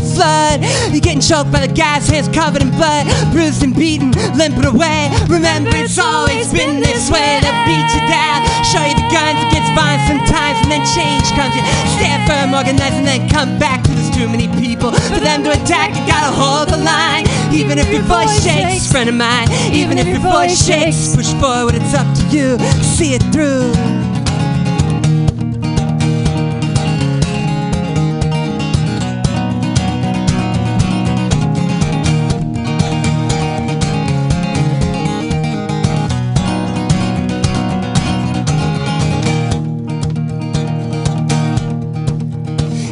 You're getting choked by the gas, hands covered in blood, bruised and beaten, limping away. Remember, it's always been this way. They'll beat you down, show you the guns against violence sometimes, and then change comes. You stand firm, organize, and then come back to there's too many people for them to attack. You gotta hold the line, even if your voice shakes, friend of mine. Even if your voice shakes, push forward. It's up to you. See it through.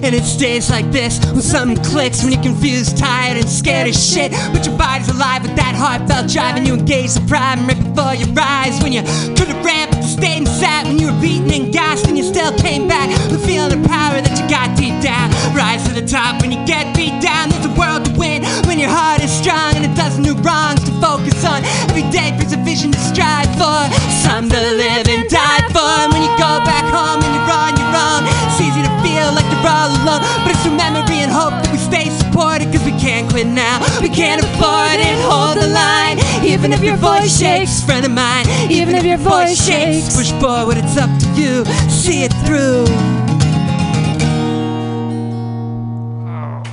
And it's days like this when something clicks when you're confused, tired, and scared as shit. But your body's alive with that heartfelt drive, and you engage the prime right before your eyes. When you could have ran, but you stayed and sat. When you were beaten and gassed, and you still came back. The feeling of power that you got deep down. Rise to the top when you get beat down. There's a world to win when your heart is strong and it doesn't do wrongs to focus on. Every day brings a vision to strive for. Some to live and die for. And when you go back home alone. But it's through memory and hope that we stay supported. Cause we can't quit now. We can't afford it. Hold the line. Even if your voice shakes, friend of mine. Even if your voice shakes, push forward. It's up to you. See it through.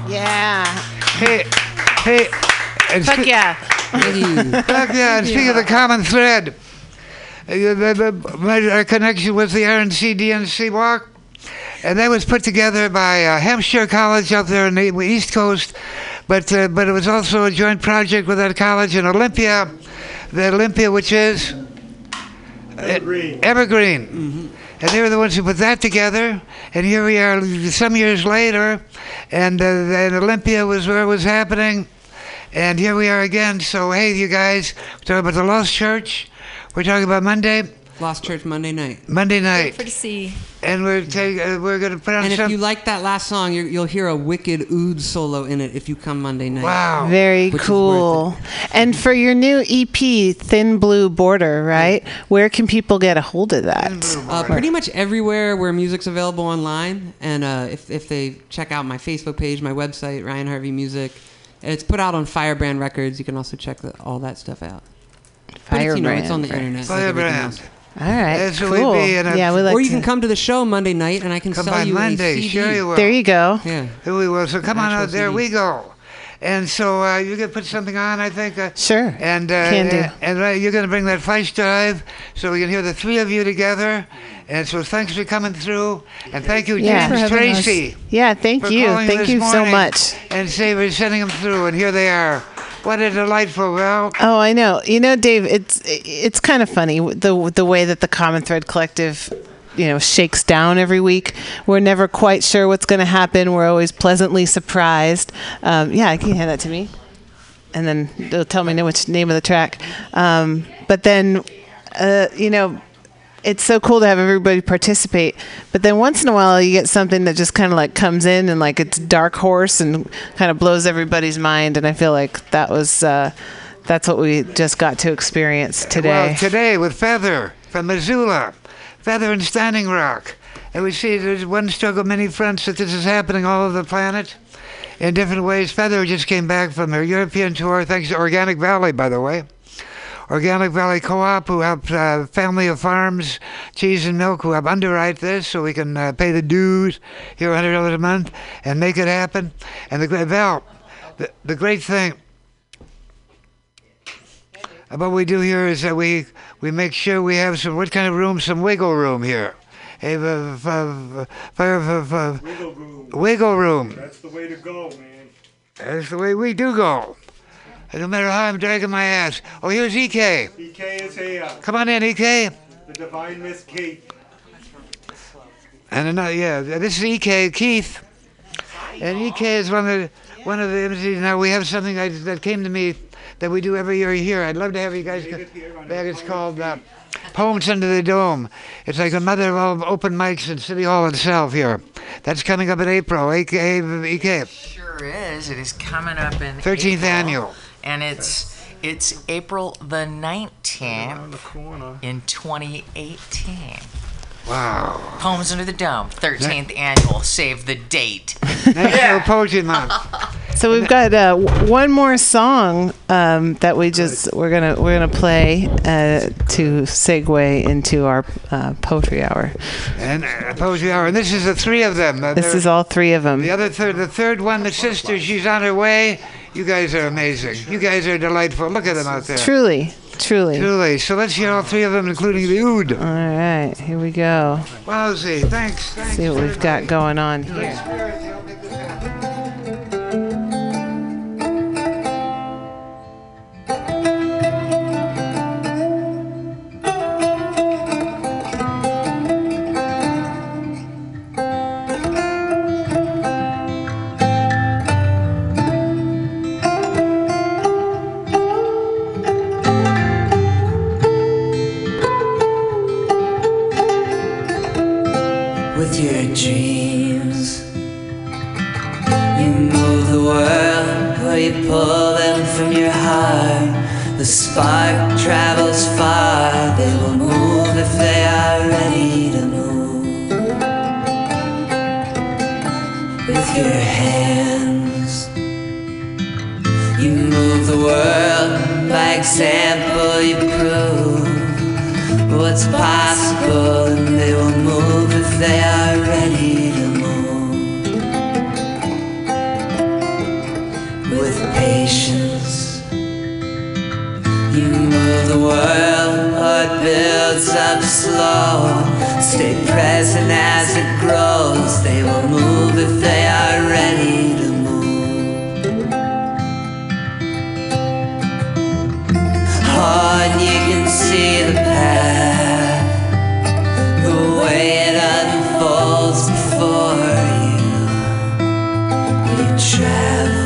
Yeah. Hey, hey. and Fuck spe- yeah. Fuck yeah. And speaking of the common thread, uh, the- the- my our connection with the RNC DNC walk, and that was put together by uh, Hampshire College up there on the East Coast, but uh, but it was also a joint project with that college in Olympia, the Olympia, which is Evergreen. Evergreen. And they were the ones who put that together. And here we are some years later, and, uh, and Olympia was where it was happening. And here we are again. So, hey, you guys, we're talking about the Lost Church. We're talking about Monday, Lost Church Monday night. Monday night. For the sea. And we're, take, uh, we're going to put on And if you like that last song, you're, you'll hear a wicked oud solo in it if you come Monday night. Wow. Very cool. And for your new EP, Thin Blue Border, right? Where can people get a hold of that? Uh, pretty much everywhere where music's available online, and uh, if, if they check out my Facebook page, my website, Ryan Harvey Music, it's put out on Firebrand Records. You can also check the, all that stuff out. But it's, you know, it's on the Firebrand internet. Firebrand. else. All right. That's what we'd cool. be in a- yeah, we like or you to- can come to the show Monday night, and I can Come sell by you Monday, a CD. sure you will. There you go. Yeah. Here we will. So come on Actual out. There we go. And so uh, you're going to put something on, I think. Uh, Sure. And uh, Can do. and, and, uh, you're going to bring that flash drive so we can hear the three of you together. And so thanks for coming through. And thank you, Yeah. James Thanks for having us. Tracy. Yeah, thank you. Thank this you so much. And say we're sending them through. And here they are. What a delightful. Well, Oh, I know. You know, Dave, it's it's kind of funny the the way that the Common Thread Collective, you know, shakes down every week. We're never quite sure what's going to happen. We're always pleasantly surprised. Um, yeah, can you hand that to me? And then they'll tell me which name of the track. Um, but then, uh, you know, it's so cool to have everybody participate. But then once in a while, you get something that just kind of like comes in and like it's dark horse and kind of blows everybody's mind. And I feel like that was uh, that's what we just got to experience today. Well, today with Feather from Missoula, Feather and Standing Rock. And we see there's one struggle, many fronts that this is happening all over the planet in different ways. Feather just came back from her European tour, thanks to Organic Valley, by the way. Organic Valley Co-op, who helped uh, family of farms, cheese and milk, who help underwrite this so we can uh, pay the dues here, $100 a month, and make it happen. And the great Val, the, the great thing about what we do here is that we we make sure we have some what kind of room, some wiggle room here. Hey, Wiggle room. wiggle room. That's the way to go, man. That's the way we do go. And no matter how I'm dragging my ass. Oh, here's EK. EK is here. Come on in, EK. The divine Miss Kate. And another, yeah, this is EK Keith. And EK is one of the one of the MCs. Now we have something that, that came to me that we do every year here. I'd love to have you guys co- back. It's called uh, Poems Under the Dome. It's like a mother of all open mics in City Hall itself here. That's coming up in April. EK, EK. Sure is. It is coming up in 13th April, annual. And it's it's April the nineteenth in 2018. Wow. Poems Under the Dome, 13th annual. Save the date. National Poetry Month. So we've got uh, w- one more song um, that we just we're gonna we're gonna play uh, to segue into our uh, poetry hour. And uh, Poetry Hour. And this is the three of them. Uh, This they're- is all three of them. The other third, the third one, the sister, she's on her way. You guys are amazing. You guys are delightful. Look at them out there. Truly, truly. Truly. So let's hear all three of them, including the oud. All right, here we go. Wowsy. Thanks. Thanks. See what we've got going on here. Pull them from your heart. The spark travels far, they will move if they are ready to move. With your hands, you move the world by example, you prove what's possible, and they will move if they are the world, or it builds up slow. Stay present as it grows. They will move if they are ready to move. Oh, and you can see the path, the way it unfolds before you. You travel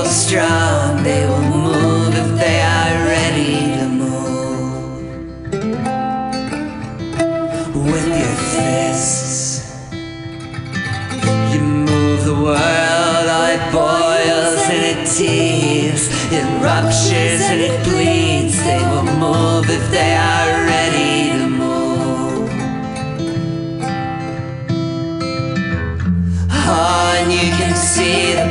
people strong, they will move if they are ready to move. With your fists, you move the world, oh, it boils and it tears, it ruptures and it bleeds. They will move if they are ready to move. Oh, and you can see the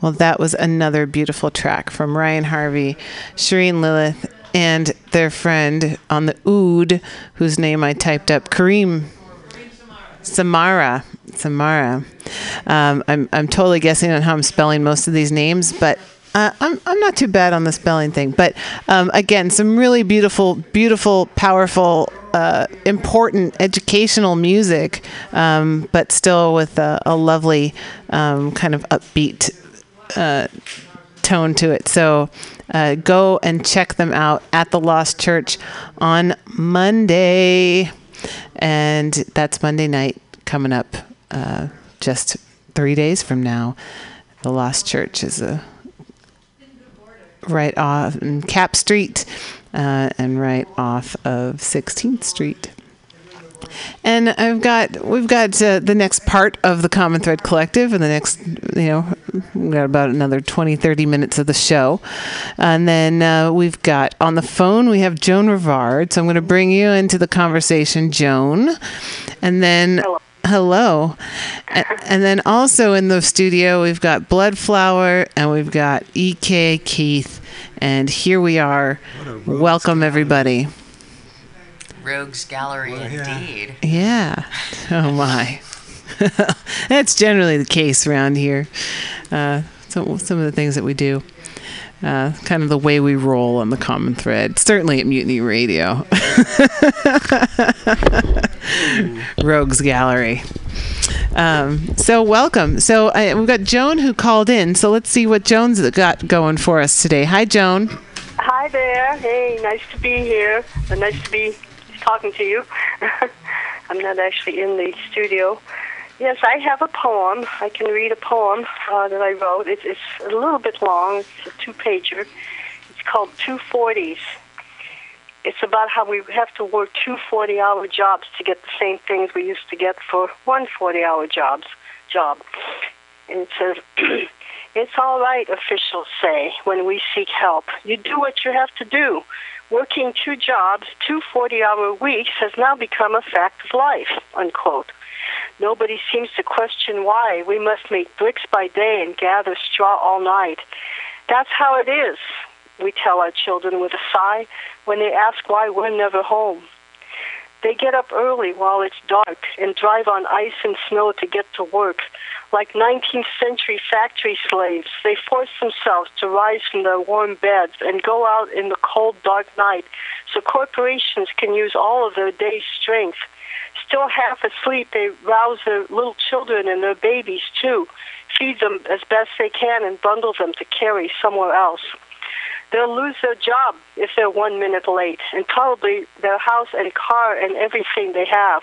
Well, that was another beautiful track from Ryan Harvey, Shireen Lilith, and their friend on the oud, whose name I typed up, Kareem Samara. Samara. Um, I'm, I'm totally guessing on how I'm spelling most of these names, but uh, I'm, I'm not too bad on the spelling thing. But um, again, some really beautiful, beautiful, powerful, uh, important educational music, um, but still with a, a lovely um, kind of upbeat uh, tone to it. So uh, go and check them out at the Lost Church on Monday. And that's Monday night coming up uh, just three days from now. The Lost Church is a right off Capp Street uh, and right off of 16th Street. And I've got we've got uh, the next part of the Common Thread Collective, and the next you know we've got about another 20, 30 minutes of the show, and then uh, we've got on the phone we have Joan Rivard. So I'm going to bring you into the conversation, Joan, and then. Hello. A- And then also in the studio, we've got Bloodflower and we've got EK Keith. And here we are. Welcome, everybody. Rogues Gallery, indeed. Yeah. Oh my. That's generally the case around here. Uh, so some of the things that we do, uh, kind of the way we roll on the common thread. Certainly at Mutiny Radio. Rogues Gallery. Um, so welcome. So I, we've got Joan who called in. So let's see what Joan's got going for us today. Hi, Joan. Hi there. Hey, nice to be here. Uh, nice to be talking to you. I'm not actually in the studio. Yes, I have a poem. I can read a poem uh, that I wrote. It's, it's a little bit long. It's a two-pager. It's called Two Forties. It's about how we have to work two 40-hour jobs to get the same things we used to get for one 40-hour jobs job. And it says, "It's all right," officials say when we seek help. You do what you have to do. Working two jobs, two 40-hour weeks, has now become a fact of life. Unquote. Nobody seems to question why we must make bricks by day and gather straw all night. That's how it is, we tell our children with a sigh when they ask why we're never home. They get up early while it's dark and drive on ice and snow to get to work. Like 19th century factory slaves, they force themselves to rise from their warm beds and go out in the cold, dark night so corporations can use all of their day's strength. Still half asleep, they rouse their little children and their babies too, feed them as best they can, and bundle them to carry somewhere else. They'll lose their job if they're one minute late, and probably their house and car and everything they have.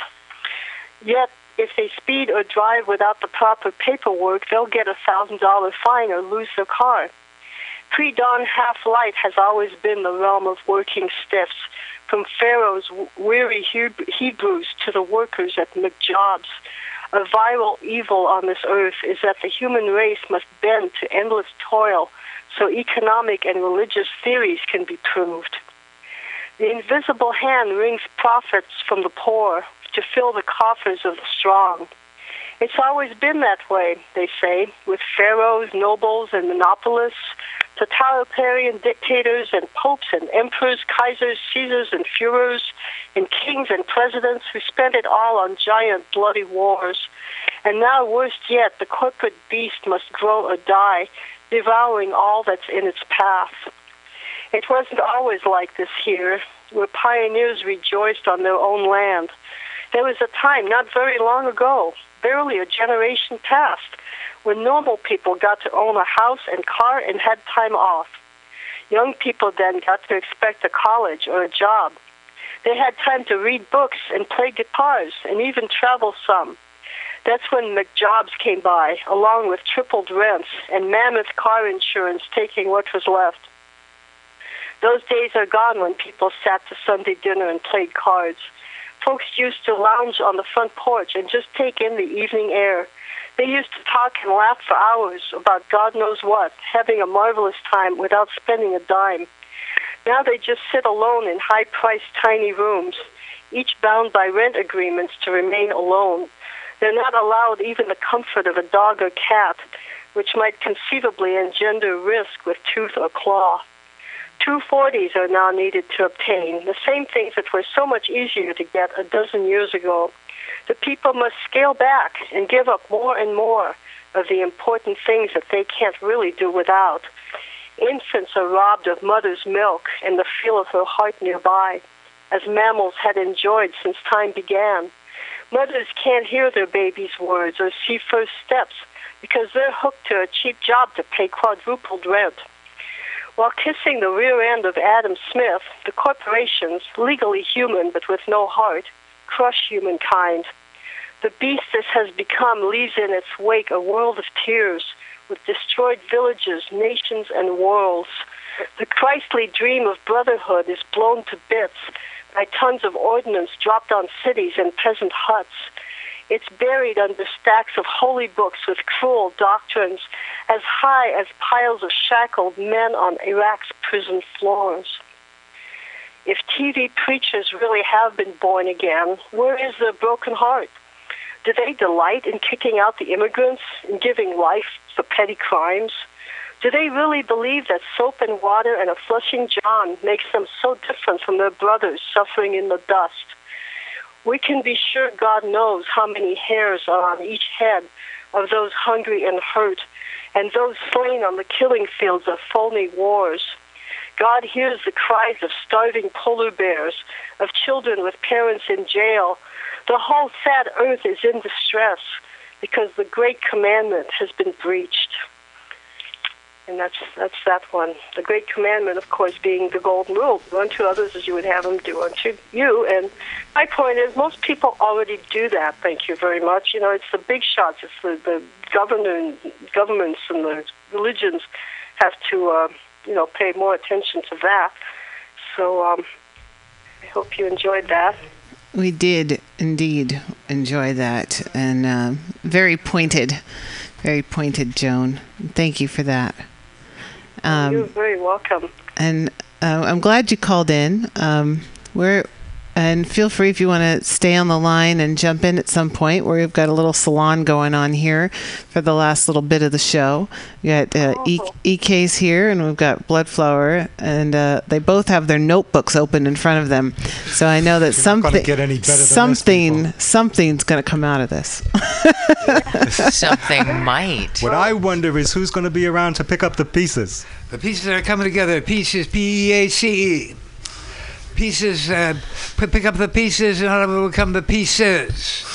Yet, if they speed or drive without the proper paperwork, they'll get a thousand dollar fine or lose their car. Pre dawn half light has always been the realm of working stiffs, from Pharaoh's weary Hebrews to the workers at McJobs. A viral evil on this earth is that the human race must bend to endless toil so economic and religious theories can be proved. The invisible hand wrings profits from the poor to fill the coffers of the strong. It's always been that way, they say, with pharaohs, nobles, and monopolists, totalitarian dictators, and popes, and emperors, kaisers, caesars, and Führers, and kings and presidents who spent it all on giant bloody wars. And now, worst yet, the corporate beast must grow or die, devouring all that's in its path. It wasn't always like this here, where pioneers rejoiced on their own land. There was a time not very long ago, barely a generation past, when normal people got to own a house and car and had time off. Young people then got to expect a college or a job. They had time to read books and play guitars and even travel some. That's when McJobs came by, along with tripled rents and mammoth car insurance taking what was left. Those days are gone when people sat to Sunday dinner and played cards. Folks used to lounge on the front porch and just take in the evening air. They used to talk and laugh for hours about God knows what, having a marvelous time without spending a dime. Now they just sit alone in high priced tiny rooms, each bound by rent agreements to remain alone. They're not allowed even the comfort of a dog or cat, which might conceivably engender risk with tooth or claw. 240s are now needed to obtain, the same things that were so much easier to get a dozen years ago. The people must scale back and give up more and more of the important things that they can't really do without. Infants are robbed of mother's milk and the feel of her heart nearby, as mammals had enjoyed since time began. Mothers can't hear their baby's words or see first steps because they're hooked to a cheap job to pay quadrupled rent. While kissing the rear end of Adam Smith, the corporations, legally human but with no heart, crush humankind. The beast this has become leaves in its wake a world of tears, with destroyed villages, nations, and worlds. The Christly dream of brotherhood is blown to bits by tons of ordnance dropped on cities and peasant huts. It's buried under stacks of holy books with cruel doctrines as high as piles of shackled men on Iraq's prison floors. If TV preachers really have been born again, where is their broken heart? Do they delight in kicking out the immigrants and giving life for petty crimes? Do they really believe that soap and water and a flushing John makes them so different from their brothers suffering in the dust? We can be sure God knows how many hairs are on each head of those hungry and hurt, and those slain on the killing fields of phony wars. God hears the cries of starving polar bears, of children with parents in jail. The whole sad earth is in distress because the great commandment has been breached. And that's that's that one. The great commandment, of course, being the golden rule: do unto others as you would have them do unto you. And my point is, most people already do that. Thank you very much. You know, it's the big shots. It's the the government, governments and the religions have to, uh, you know, pay more attention to that. So um, I hope you enjoyed that. We did indeed enjoy that, and uh, very pointed, very pointed, Joan. Thank you for that. Um, You're very welcome. and uh, I'm glad you called in. Um, we're and feel free if you want to stay on the line and jump in at some point. Where we've got a little salon going on here for the last little bit of the show. We got uh, e- EK's here, and we've got Bloodflower, and uh, they both have their notebooks open in front of them. So I know that You're not gonna something, get any better than this, something, something's going to come out of this. Something might. What I wonder is who's going to be around to pick up the pieces. The pieces are coming together. Pieces, P E A C E. Pieces, uh, pick up the pieces, and all of it will come the pieces.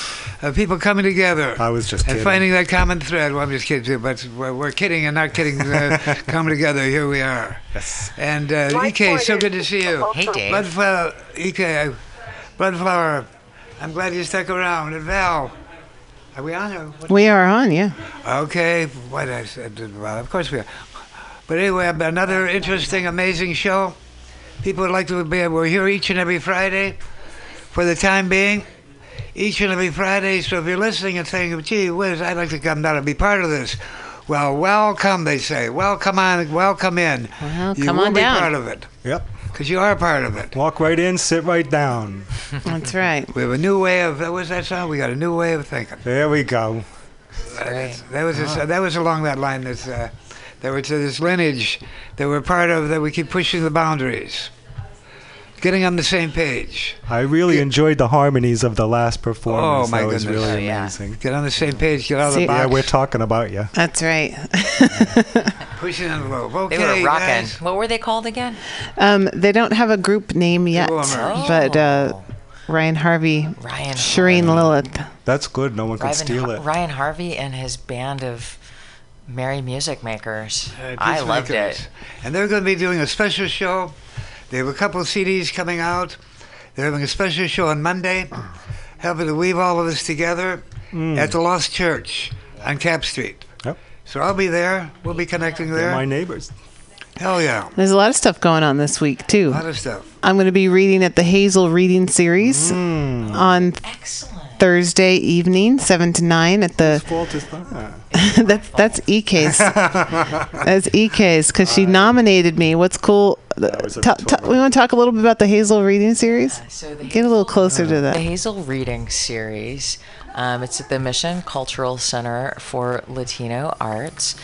Of people coming together. I was just and kidding. finding that common thread. Well, I'm just kidding too, but we're, we're kidding and not kidding. Uh, coming together. Here we are. Yes. And uh, EK, so good to see you. Hey, Dave. Bloodflower, EK, Bloodflower. I'm glad you stuck around. And Val, are we on? Or what? we are on, yeah. Okay, what I said, well, of course we are. But anyway, another interesting, amazing show. People would like to be. We're here each and every Friday, for the time being, each and every Friday. So if you're listening and saying, "Gee whiz, I'd like to come down and be part of this," well, welcome. They say, "Welcome on, welcome in." Well, you come will on be down. part of it Yep. because you are part of it. Walk right in, sit right down. That's right. We have a new way of. What was that song? We got a new way of thinking. There we go. That, that was a, that was along that line. That uh, there to this lineage that we're part of. That we keep pushing the boundaries, getting on the same page. I really enjoyed the harmonies of the last performance. Oh, my that was goodness. really Oh, yeah. amazing. Get on the same page. Get out of See- the Yeah, box. we're talking about you. That's right. pushing envelope. Okay, They were rocking. guys. What were they called again? Um, they don't have a group name yet, Boomers. but uh, Oh. Ryan Harvey, Ryan Shireen Lilith. That's good. No one can Ryan, steal it. Ryan Harvey and his band of Merry Music Makers. Uh, I loved Peacemakers. it. And they're going to be doing a special show. They have a couple of CDs coming out. They're having a special show on Monday, helping to weave all of this together at the Lost Church on Capp Street. Yep. So I'll be there. We'll be connecting there. They're there. my neighbors. Hell yeah. There's a lot of stuff going on this week too. A lot of stuff. I'm going to be reading at the Hazel Reading Series Mm. on Thursday evening, seven to nine at the. fault is that? that's that's EK's. that's EK's because she nominated me. What's cool? Ta- ta- we want to talk a little bit about the Hazel Reading Series. So the Get a little closer to that. The. Hazel Reading Series. Um, it's at the Mission Cultural Center for Latino Arts,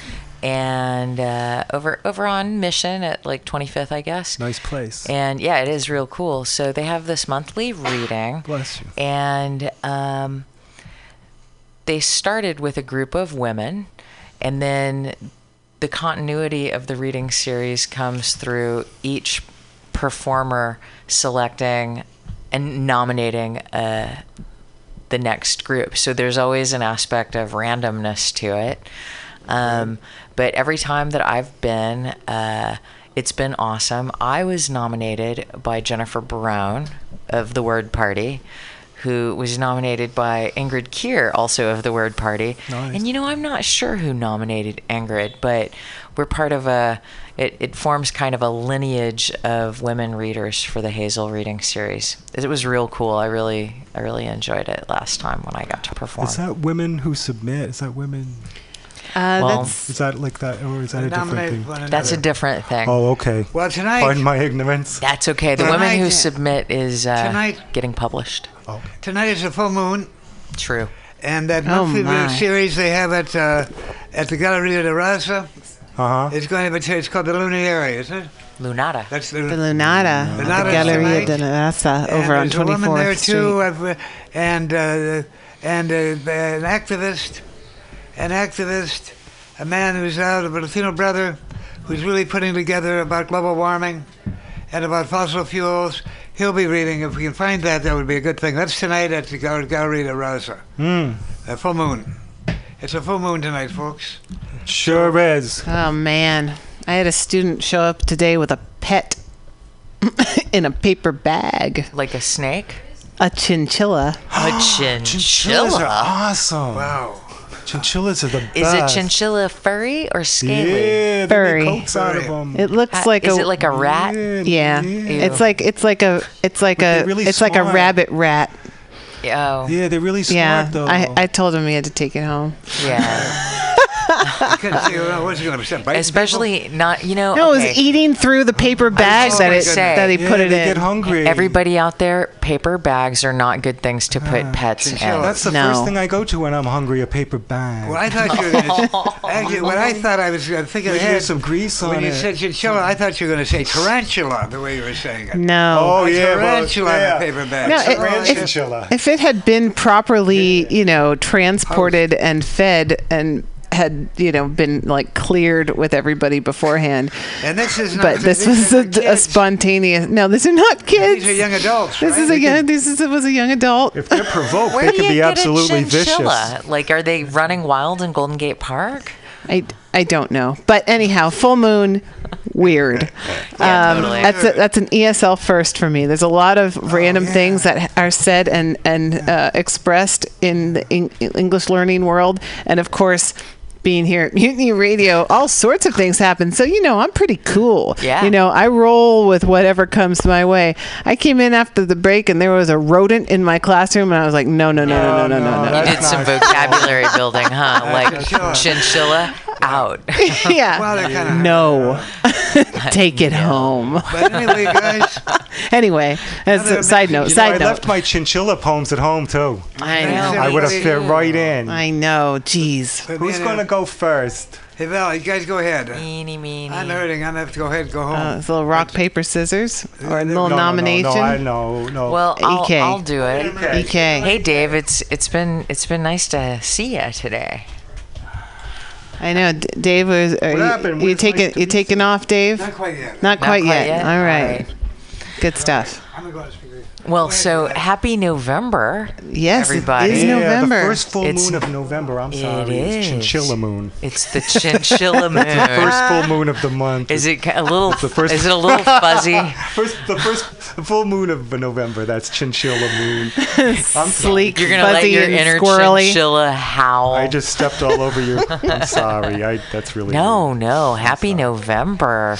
and uh, over over on Mission at like 25th, I guess. Nice place. And yeah, it is real cool. So they have this monthly reading. Bless you. And um, they started with a group of women, and then the continuity of the reading series comes through each performer selecting and nominating uh, the next group. So there's always an aspect of randomness to it. Um, but every time that I've been, uh, it's been awesome. I was nominated by Jennifer Brown of The Word Party, who was nominated by Ingrid Keir, also of The Word Party. Nice. And you know, I'm not sure who nominated Ingrid, but we're part of a. It, it forms kind of a lineage of women readers for the Hazel reading series. It was real cool. I really, I really enjoyed it last time when I got to perform. Is that women who submit? Is that women? Uh, Well, that's Is that like that, or is that a different Nominate thing? one That's a another. different thing. Oh, okay. Well, tonight. Pardon my ignorance. That's okay. The women Tonight- who submit is uh, Tonight- getting published. Oh, Tonight is a full moon. True. And that Oh, monthly my. series they have at uh, at the Galleria de Raza, Uh huh. it's going to be it's called the Luminary, isn't it? Lunada. That's the, the Lunada, the Lunada's Galleria tonight. de la Raza And over on there's a woman there 24th Street. too, I've, uh, and uh, and uh, an activist, an activist, a man who's out, a Latino brother, who's really putting together about global warming, and about fossil fuels. He'll be reading. If we can find that, that would be a good thing. That's tonight at the Gal- Galleria de Raza. Mm. A full moon. It's a full moon tonight, folks. Sure is. Oh man, I had a student show up today with a pet in a paper bag, Like a snake? a chinchilla. A chinchilla. Chinchillas are chinchilla. awesome. Wow. Chinchillas are the best. Is it chinchilla furry or scaly? Yeah, Furry. make coats out of them. It looks Uh, like is a it like a rat? yeah. It's like it's like a it's like But a really it's like a rabbit rat. Oh, yeah, they're really smart Yeah, though. I, I told him he had to take it home. yeah. I couldn't see what's he going to say. biting Especially not, you know. No, it was eating through the paper bags that it say, that he yeah, put it they in. get hungry. Everybody out there, paper bags are not good things to put pets in. chinchilla. That's the No. first thing I go to when I'm hungry. A paper bag. Well, I thought you were going to. Actually, what I thought I was uh, thinking Maybe ahead. there's some grease on it. when you said chinchilla, I thought you were going to say tarantula the way you were saying it. No. Oh A yeah, well, tarantula yeah. a paper bag. No, it- if- If it had been properly, you know, transported and fed and had, you know, been like cleared with everybody beforehand. and this is not. But this was a, a spontaneous. No, these are not kids. These are young adults. This right? is a young. can- This is was a young adult. If they're provoked, they do can be absolutely a vicious. Like, are they running wild in Golden Gate Park? I, I don't know. But anyhow, full moon, weird. Yeah, um, totally. That's a, that's an ESL first for me. There's a lot of Oh, random things that are said and and uh, expressed in the Eng- English learning world, and of course. Being here at Mutiny Radio, all sorts of things happen. So, you know, I'm pretty cool. Yeah. You know, I roll with whatever comes my way. I came in after the break and there was a rodent in my classroom, and I was like, no, no, no, no, no, no, no, no. that's You did some vocabulary building, huh? Like Chinchilla. Chinchilla out. yeah. Well, they're kind of. No. Take it home. But anyway, guys, Anyway, as a side note, message, You know, side I left my chinchilla poems at home too. I know. I would have fit right in. I know. Jeez. but Who's going to go first? Hey, Val, you guys go ahead. Meeny, meeny. I'm hurting. I'm going to have to go ahead and go home. Uh, it's a little rock, paper, scissors, or a little No, No, nomination. No, no, I know. No. Well, I'll, I'll do it. EK. Hey, Dave, it's it's been it's been nice to see you today. I know. D- Dave was. Are you, happened? you Where's taking? my- You taking off, Dave? Not quite yet. Not Not quite, quite yet. yet? All right. All right. Good stuff. I'm going to go on speaker. Well, so happy November. Yes, it everybody. is Yeah, the first full It's- moon of November. I'm sorry. It's is. chinchilla moon. It's the chinchilla moon. It's the first full moon of the month. Is it a little? the first, is it a little fuzzy? first, the first full moon of November. That's chinchilla moon. I'm Sleek, You're gonna let fuzzy, your and inner squirrely. chinchilla howl. I just stepped all over you. I'm sorry. I that's really No, no. Happy November.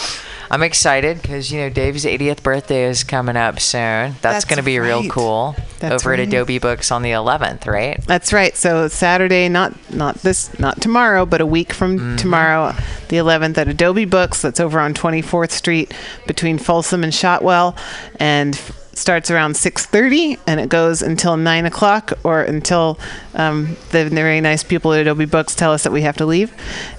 I'm excited because you know Dave's 80th birthday is coming up soon. That's, That's going to be real cool. That's over right. at Adobe Books on the 11th, right? That's right. So Saturday, not not this, not tomorrow, but a week from Mm-hmm. tomorrow, the 11th at Adobe Books. That's over on 24th Street between Folsom and Shotwell, and starts around 6:30 and it goes until 9 o'clock or until um, the very nice people at Adobe Books tell us that we have to leave.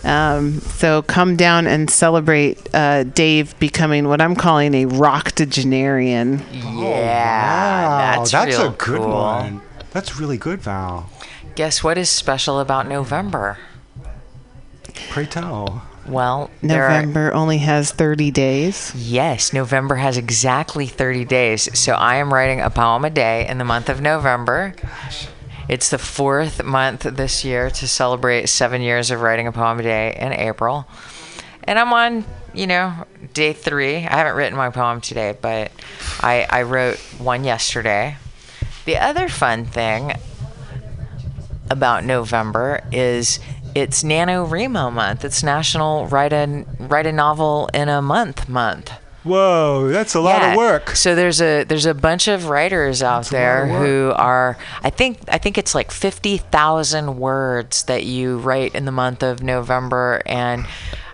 Um, so come down and celebrate uh, Dave becoming what I'm calling a rocktogenarian. Yeah, Wow, that's, that's real a good cool. one. That's really good, Val. Guess what is special about November? Pray tell. Well, there are- November only has 30 days. Yes, November has exactly 30 days. So I am writing a poem a day in the month of November. Gosh. It's the fourth month this year to celebrate seven years of writing a poem a day in April. And I'm on, you know, day three. I haven't written my poem today, but I, I wrote one yesterday. The other fun thing about November is it's Nano NaNoWriMo month. It's National Write a, Write a Novel in a Month month. Whoa, that's a lot Yeah. of work. So there's a there's a bunch of writers out lot there who are I think I think it's like 50,000 words that you write in the month of November and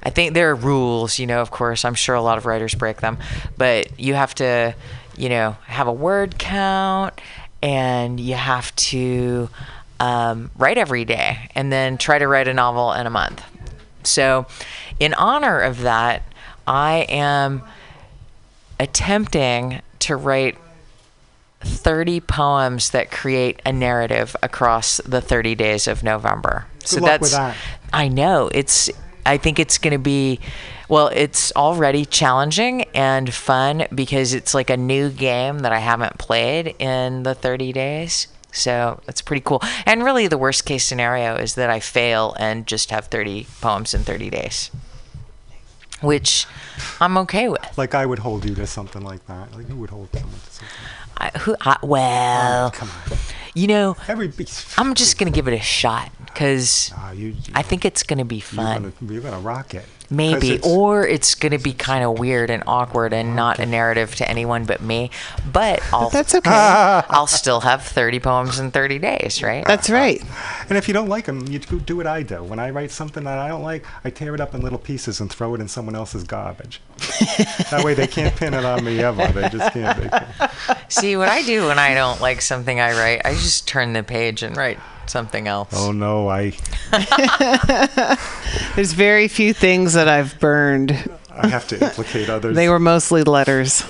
I think there are rules, you know, of course, I'm sure a lot of writers break them, but you have to, you know, have a word count and you have to um, write every day and then try to write a novel in a month. So, in honor of that, I am attempting to write 30 poems that create a narrative across the 30 days of November. so luck that's that. I know it's I think it's going to be well, it's already challenging and fun because it's like a new game that I haven't played in the 30 days. So that's pretty cool. And really, the worst case scenario is that I fail and just have 30 poems in 30 days, which I'm okay with. Like I would hold you to something like that. Like who would hold someone to something? I, who, I, well, Oh, come on. you know, Every I'm just gonna give it a shot because Ah, I think it's gonna be fun. you're gonna rock it. 'Cause Maybe, it's- or it's gonna be kind of weird and awkward and not a narrative to anyone but me. But I'll That's okay. I'll still have 30 poems in 30 days, right? That's uh-huh. right. And if you don't like them, you do, do what I do. When I write something that I don't like, I tear it up in little pieces and throw it in someone else's garbage. that way they can't pin it on me ever. They just can't. They can't. See what I do when I don't like something I write. I just turn the page and write something else. Oh no, I There's very few things that I've burned. I have to implicate others. They were mostly letters,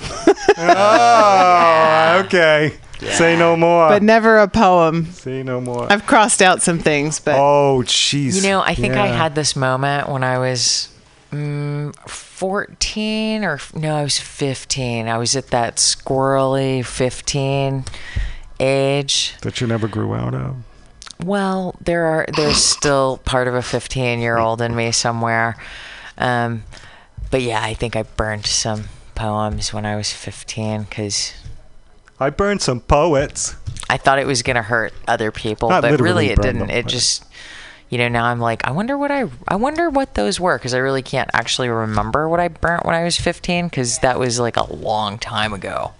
Oh, okay. Say no more. but never a poem. Say no more. I've crossed out some things, but oh, jeez. You know, I think I had this moment when I was mm, 14 or no, I was 15. I was at that squirrely 15 age. that you never grew out of. Well, there are there's still part of a 15 year old in me somewhere. Um, but yeah, I think I burned some poems when I was 15 because I burned some poets. I thought it was gonna hurt other people, Not but really it didn't. them, It just, you know, now I'm like, I wonder what I, I wonder what those were because I really can't actually remember what I burnt when I was 15 because that was like a long time ago.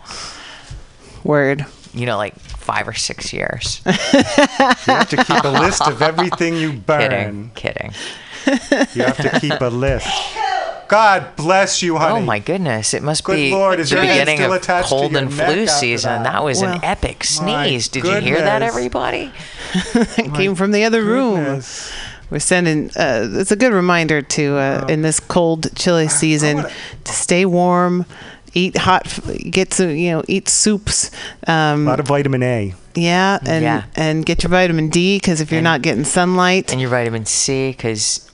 word. You know, like five or six years. You have to keep a list of everything you burn. kidding, kidding. You have to keep a list. God bless you, honey. Oh my goodness! It must Good be Lord, is the your beginning still of attached cold and flu season. that? That, was Well, an epic sneeze. Did you hear that, everybody? It came from the other room. We're sending. Uh, it's a good reminder to uh, in this cold, chilly season wanna- to stay warm, eat hot, f- get some, you know, eat soups. A Um, lot of vitamin A. yeah, and Yeah. and get your vitamin D because if you're And- not getting sunlight, And your vitamin C, because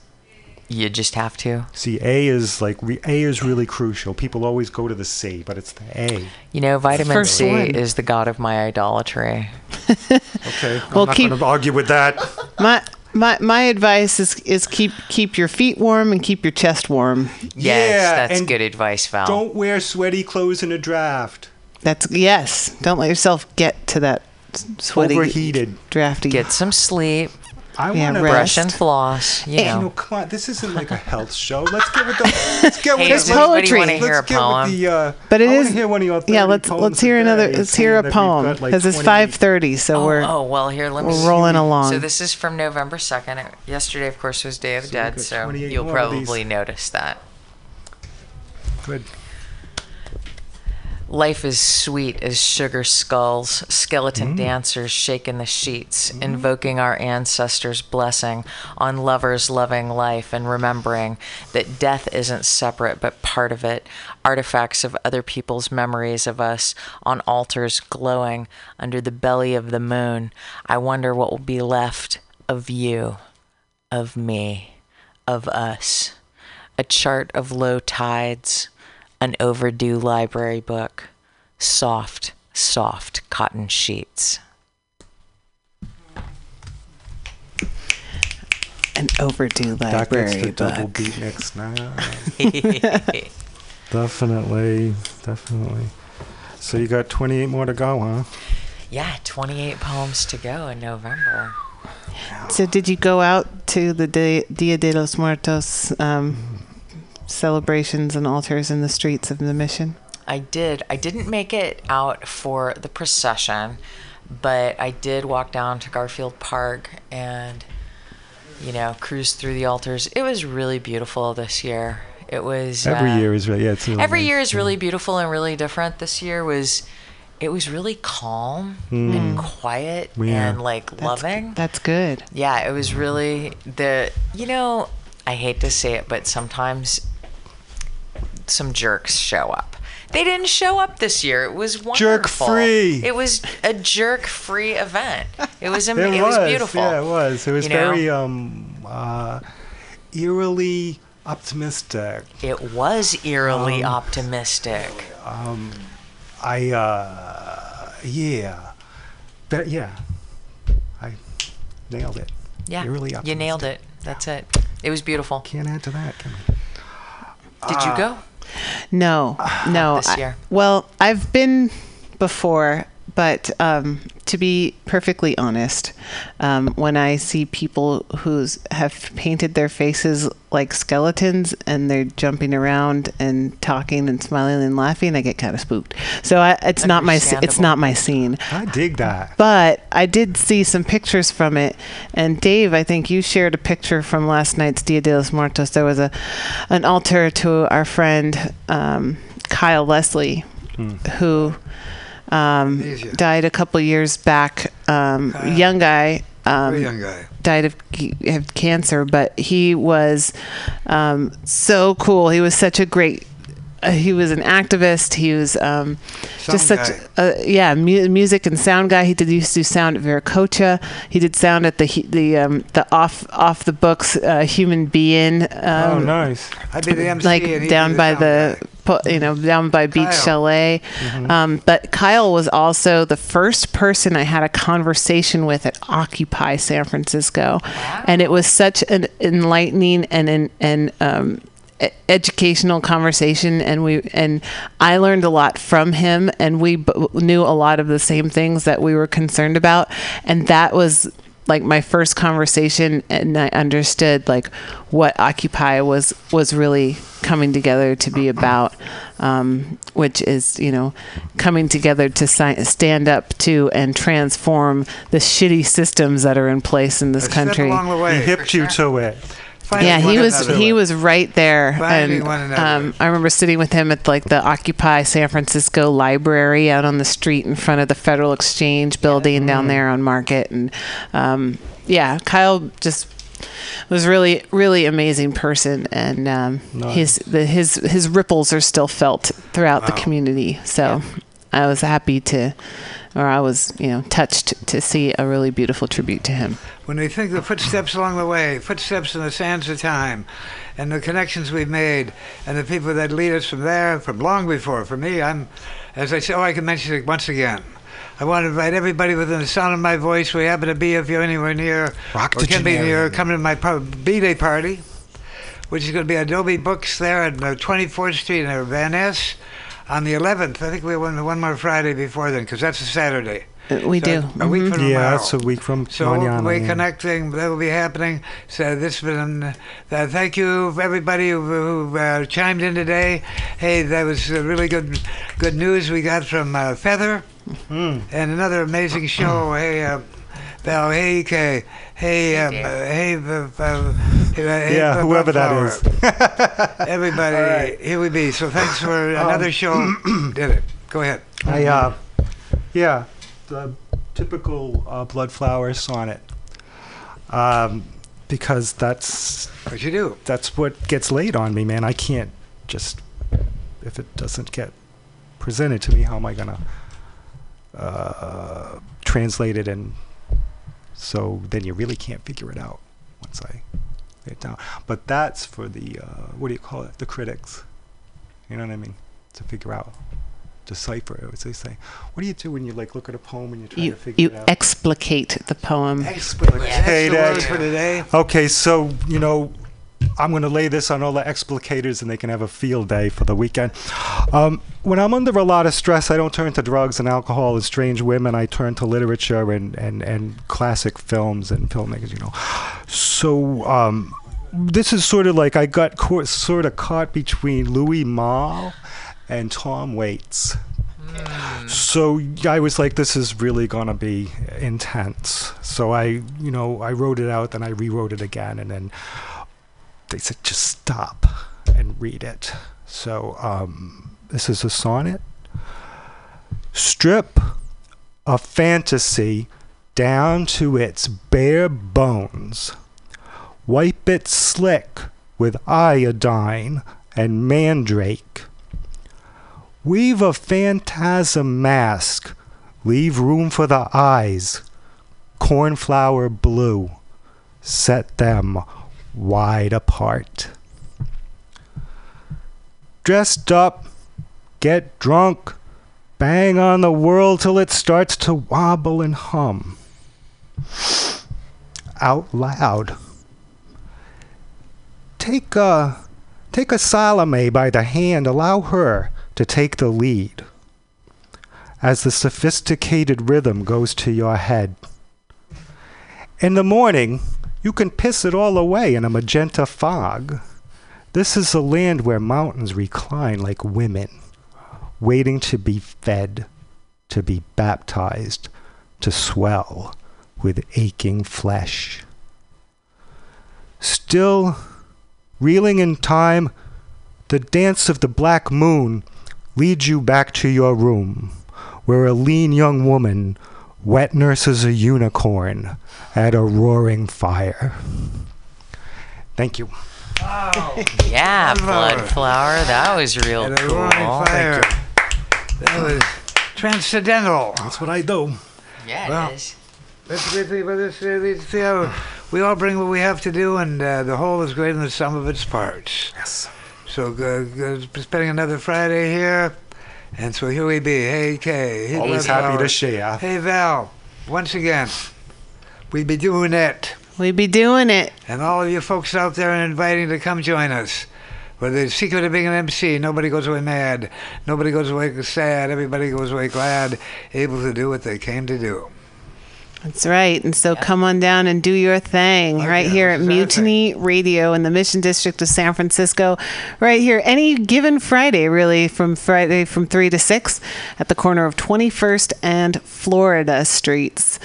You just have to. See, A is like re- A is really crucial. People always go to the C, but it's the A. You know, vitamin First C one. is the god of my idolatry. Okay, I'm Well, not keep- going to argue with that. My my my advice is is keep keep your feet warm and keep your chest warm. Yes, Yeah, that's and good advice, Val. Don't wear sweaty clothes in a draft. That's yes. Don't let yourself get to that s- sweaty, Overheated. drafty. Get some sleep. I Yeah, want to. Brush and floss. You You know. know, come on. This isn't like a health show. Let's get with the. Let's get Hey, with does the anybody wanna hear a get poem? With the, uh, But it I wanna is- hear one of your yeah, let's let's hear another. Let's hear a poem got, like, because it's five thirty. So oh, we're oh, well, here, let me we're see. rolling along. So this is from November 2nd. Yesterday, of course, was Day of the So Dead, so you'll more of these. probably notice that. Good. Life is sweet as sugar skulls, skeleton mm. dancers shaking the sheets, mm. invoking our ancestors' blessing on lovers loving life and remembering that death isn't separate but part of it, artifacts of other people's memories of us on altars glowing under the belly of the moon. I wonder what will be left of you, of me, of us. A chart of low tides an overdue library book, soft, soft cotton sheets. an overdue That gets library the double book. beat mix now. definitely, definitely. So you got 28 more to go, huh? yeah, 28 poems to go in November. So did you go out to the Dia, Dia de los Muertos um, celebrations and altars in the streets of the mission? I did. I didn't make it out for the procession, but I did walk down to Garfield Park and, you know, cruise through the altars. It was really beautiful this year. It was Every uh, year is really, yeah, it's really every nice, year is really beautiful and really different. This year was, it was really calm Mm. and quiet Yeah. and like loving. That's good. Yeah, it was really the you know, I hate to say it, but sometimes some jerks show up. They didn't show up this year. It was wonderful. Jerk-free. It was a jerk-free event. It was am- It, it, was, beautiful. Yeah, it was. It was You know? very um, uh, eerily optimistic. It was eerily Um, optimistic. Um, I uh, yeah, but yeah, I nailed it. Yeah, eerily you nailed it. That's it. It was beautiful. Can't add to that. Can we? Did you go? No, ah, no. This I- well, I've been before, but um, to be perfectly honest, um, when I see people who have painted their faces like skeletons and they're jumping around and talking and smiling and laughing, I get kind of spooked. So I, it's not my it's not my scene. I dig that. But I did see some pictures from it, and Dave, I think you shared a picture from last night's Dia de los Muertos. There was a an altar to our friend um, Kyle Leslie, who um, died a couple years back. Um, Kyle. young guy. Um, Very young guy. Died of, of cancer, but he was um, so cool. He was such a great. Uh, he was an activist. He was um, just such a yeah mu- music and sound guy. He did used to do sound at Viracocha. He did sound at the the um, the off off the books uh, Human Being. Um, oh, nice. I'd be the MC like and he'd down be the by sound the guy. You know down by Beach Kyle. Chalet. Mm-hmm. Um, but Kyle was also the first person I had a conversation with at Occupy San Francisco, and it was such an enlightening and an and um, educational conversation and we and I learned a lot from him and we b- knew a lot of the same things that we were concerned about and that was like my first conversation and I understood like what occupy was was really coming together to be about um, which is you know coming together to si- stand up to and transform the shitty systems that are in place in this A step country along the way. He hipped you to it. Finding yeah, he was another. he was right there, Finding and um, I remember sitting with him at like the Occupy San Francisco Library out on the street in front of the Federal Exchange building down there on Market, and um, yeah, Kyle just was really really amazing person, and um, his the, his his ripples are still felt throughout the community. So I was happy to or I was, you know, touched to see a really beautiful tribute to him. when we think the footsteps along the way, footsteps in the sands of time, and the connections we've made, and the people that lead us from there, from long before. For me, I'm, as I say, oh, I can mention it once again. I want to invite everybody within the sound of my voice, where you happen to be, if you're anywhere near, Rock or the can be near, come to my par- B-Day party, which is going to be Adobe Books there at uh, 24th Street in Van Ness on the 11th. I think we have one, one more Friday before then, because that's a Saturday. Uh, We So do. A week Mhm. from Yeah, tomorrow. that's a week from So mañana, we're yeah. connecting. That will be happening. So this has been. Uh, thank you for everybody who, who uh, chimed in today. Hey, that was uh, really good. Good news we got from uh, Feather, Hmm. and another amazing show. hey, uh, Val. Hey, Kay. Hey, um, uh, hey, hey, Yeah, whoever that Flower. is. Everybody, here we be. So thanks for another Um, show. Did it? Go ahead. I, uh, yeah, the typical uh, blood flower sonnet. Um, because that's what you do. That's what gets laid on me, man. I can't just if it doesn't get presented to me. How am I gonna uh, translate it? And so then you really can't figure it out once I lay it down. But that's for the uh, what do you call it? The critics. You know what I mean? To figure out, decipher it. As they say, what do you do when you like look at a poem and you try You to figure you it out? explicate the poem. Explicate. Hey, That's the word that- for today. Okay, so you know, I'm going to lay this on all the explicators, and they can have a field day for the weekend. Um, when I'm under a lot of stress, I don't turn to drugs and alcohol and strange women. I turn to literature and and and classic films and filmmakers. You know, so. Um, this is sort of like I got caught, sort of caught between Louis Malle and Tom Waits. So I was like, this is really gonna be intense. So I, you know, I wrote it out, then I rewrote it again, and then they said, just stop and read it. So um, this is a sonnet. Strip a fantasy down to its bare bones. Wipe it slick with iodine and mandrake. Weave a phantasm mask. Leave room for the eyes. Cornflower blue. Set them wide apart. Dressed up, get drunk, bang on the world till it starts to wobble and hum. Out loud. Take a take a Salome by the hand, allow her to take the lead. As the sophisticated rhythm goes to your head. In the morning, you can piss it all away in a magenta fog. This is a land where mountains recline like women, waiting to be fed, to be baptized, to swell with aching flesh. Still, reeling in time, the dance of the black moon leads you back to your room, where a lean young woman wet nurses a unicorn at a roaring fire. Thank you. Yeah, blood flower. That was real And a cool. roaring fire. That was transcendental. That's what I do. Yeah, Well, it is. Let's, let's, let's, let's see how we all bring what we have to do, and uh, the whole is greater than the sum of its parts. Yes. So, uh, uh, spending another Friday here, and so here we be. Hey, Kay. Hey, Always Blood happy to Flower. share. Hey, Val. Once again, we be doing it. We be doing it. And all of you folks out there are inviting to come join us. For the secret of being an MC, nobody goes away mad. Nobody goes away sad. Everybody goes away glad, able to do what they came to do. That's right. And so come on down and do your thing right here at Mutiny Radio in the Mission District of San Francisco. Right here, any given Friday, really, from Friday from 3 to 6 at the corner of 21st and Florida Streets.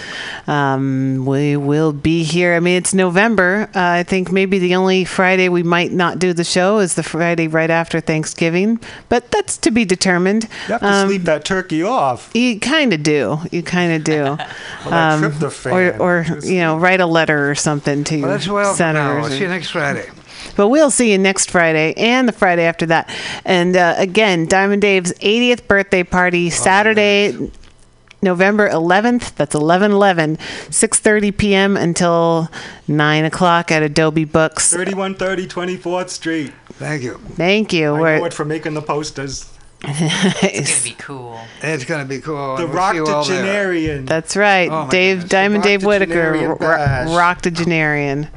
Um, we will be here. I mean, it's November. Uh, I think maybe the only Friday we might not do the show is the Friday right after Thanksgiving, but that's to be determined. You have to sleep that turkey off. You kind of do. You kind of do. Um, that tryptophan. or, or you know, write a letter or something to Well, your that's well for now. senators. I'll see you next Friday. But we'll see you next Friday and the Friday after that. And uh, again, Diamond Dave's 80th birthday party, Saturday, November 11th. That's 11 11, 6.30 p.m. until 9 o'clock at Adobe Books. 3130 24th Street. Thank you. Thank you. I We're- know it for making the posters. It's gonna be cool. It's going to be cool. The and we'll see you all there. Octogenarian. That's right. Oh, Dave goodness. Diamond Dave Whitaker, Octogenarian ro- bash. Roctogenarian.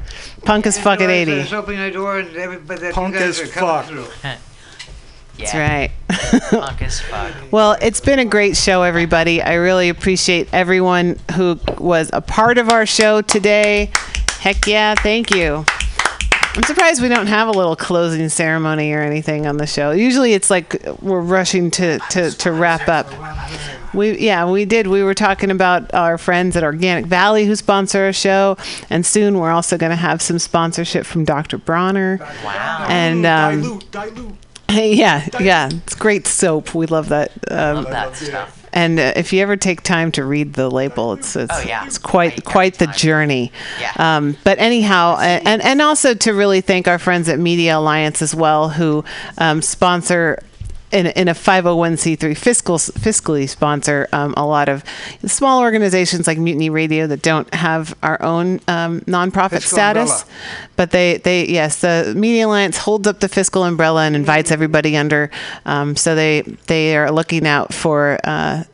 Punk as fuck at 80. was opening the door and everybody that Punk you guys as fuck. through. That's right. Punk as fuck. Well, it's been a great show, everybody. I really appreciate everyone who was a part of our show today. Heck yeah, thank you. I'm surprised we don't have a little closing ceremony or anything on the show. Usually it's like we're rushing to, to, to wrap up. We yeah, we did. We were talking about our friends at Organic Valley who sponsor our show, and soon we're also going to have some sponsorship from Dr. Bronner. Wow. And um, dilute, dilute. yeah, yeah, it's great soap. We love that. Um, Love that stuff. And uh, if you ever take time to read the label, it's it's, Oh, yeah. it's quite quite the journey. Yeah. Um, but anyhow, and and also to really thank our friends at Media Alliance as well, who um, sponsor. In, in a 501c3 fiscal fiscally sponsor um, a lot of small organizations like Mutiny Radio that don't have our own um, nonprofit Fiscal status, umbrella. but they they yes the Media Alliance holds up the fiscal umbrella and invites everybody under. Um, so they they are looking out for uh,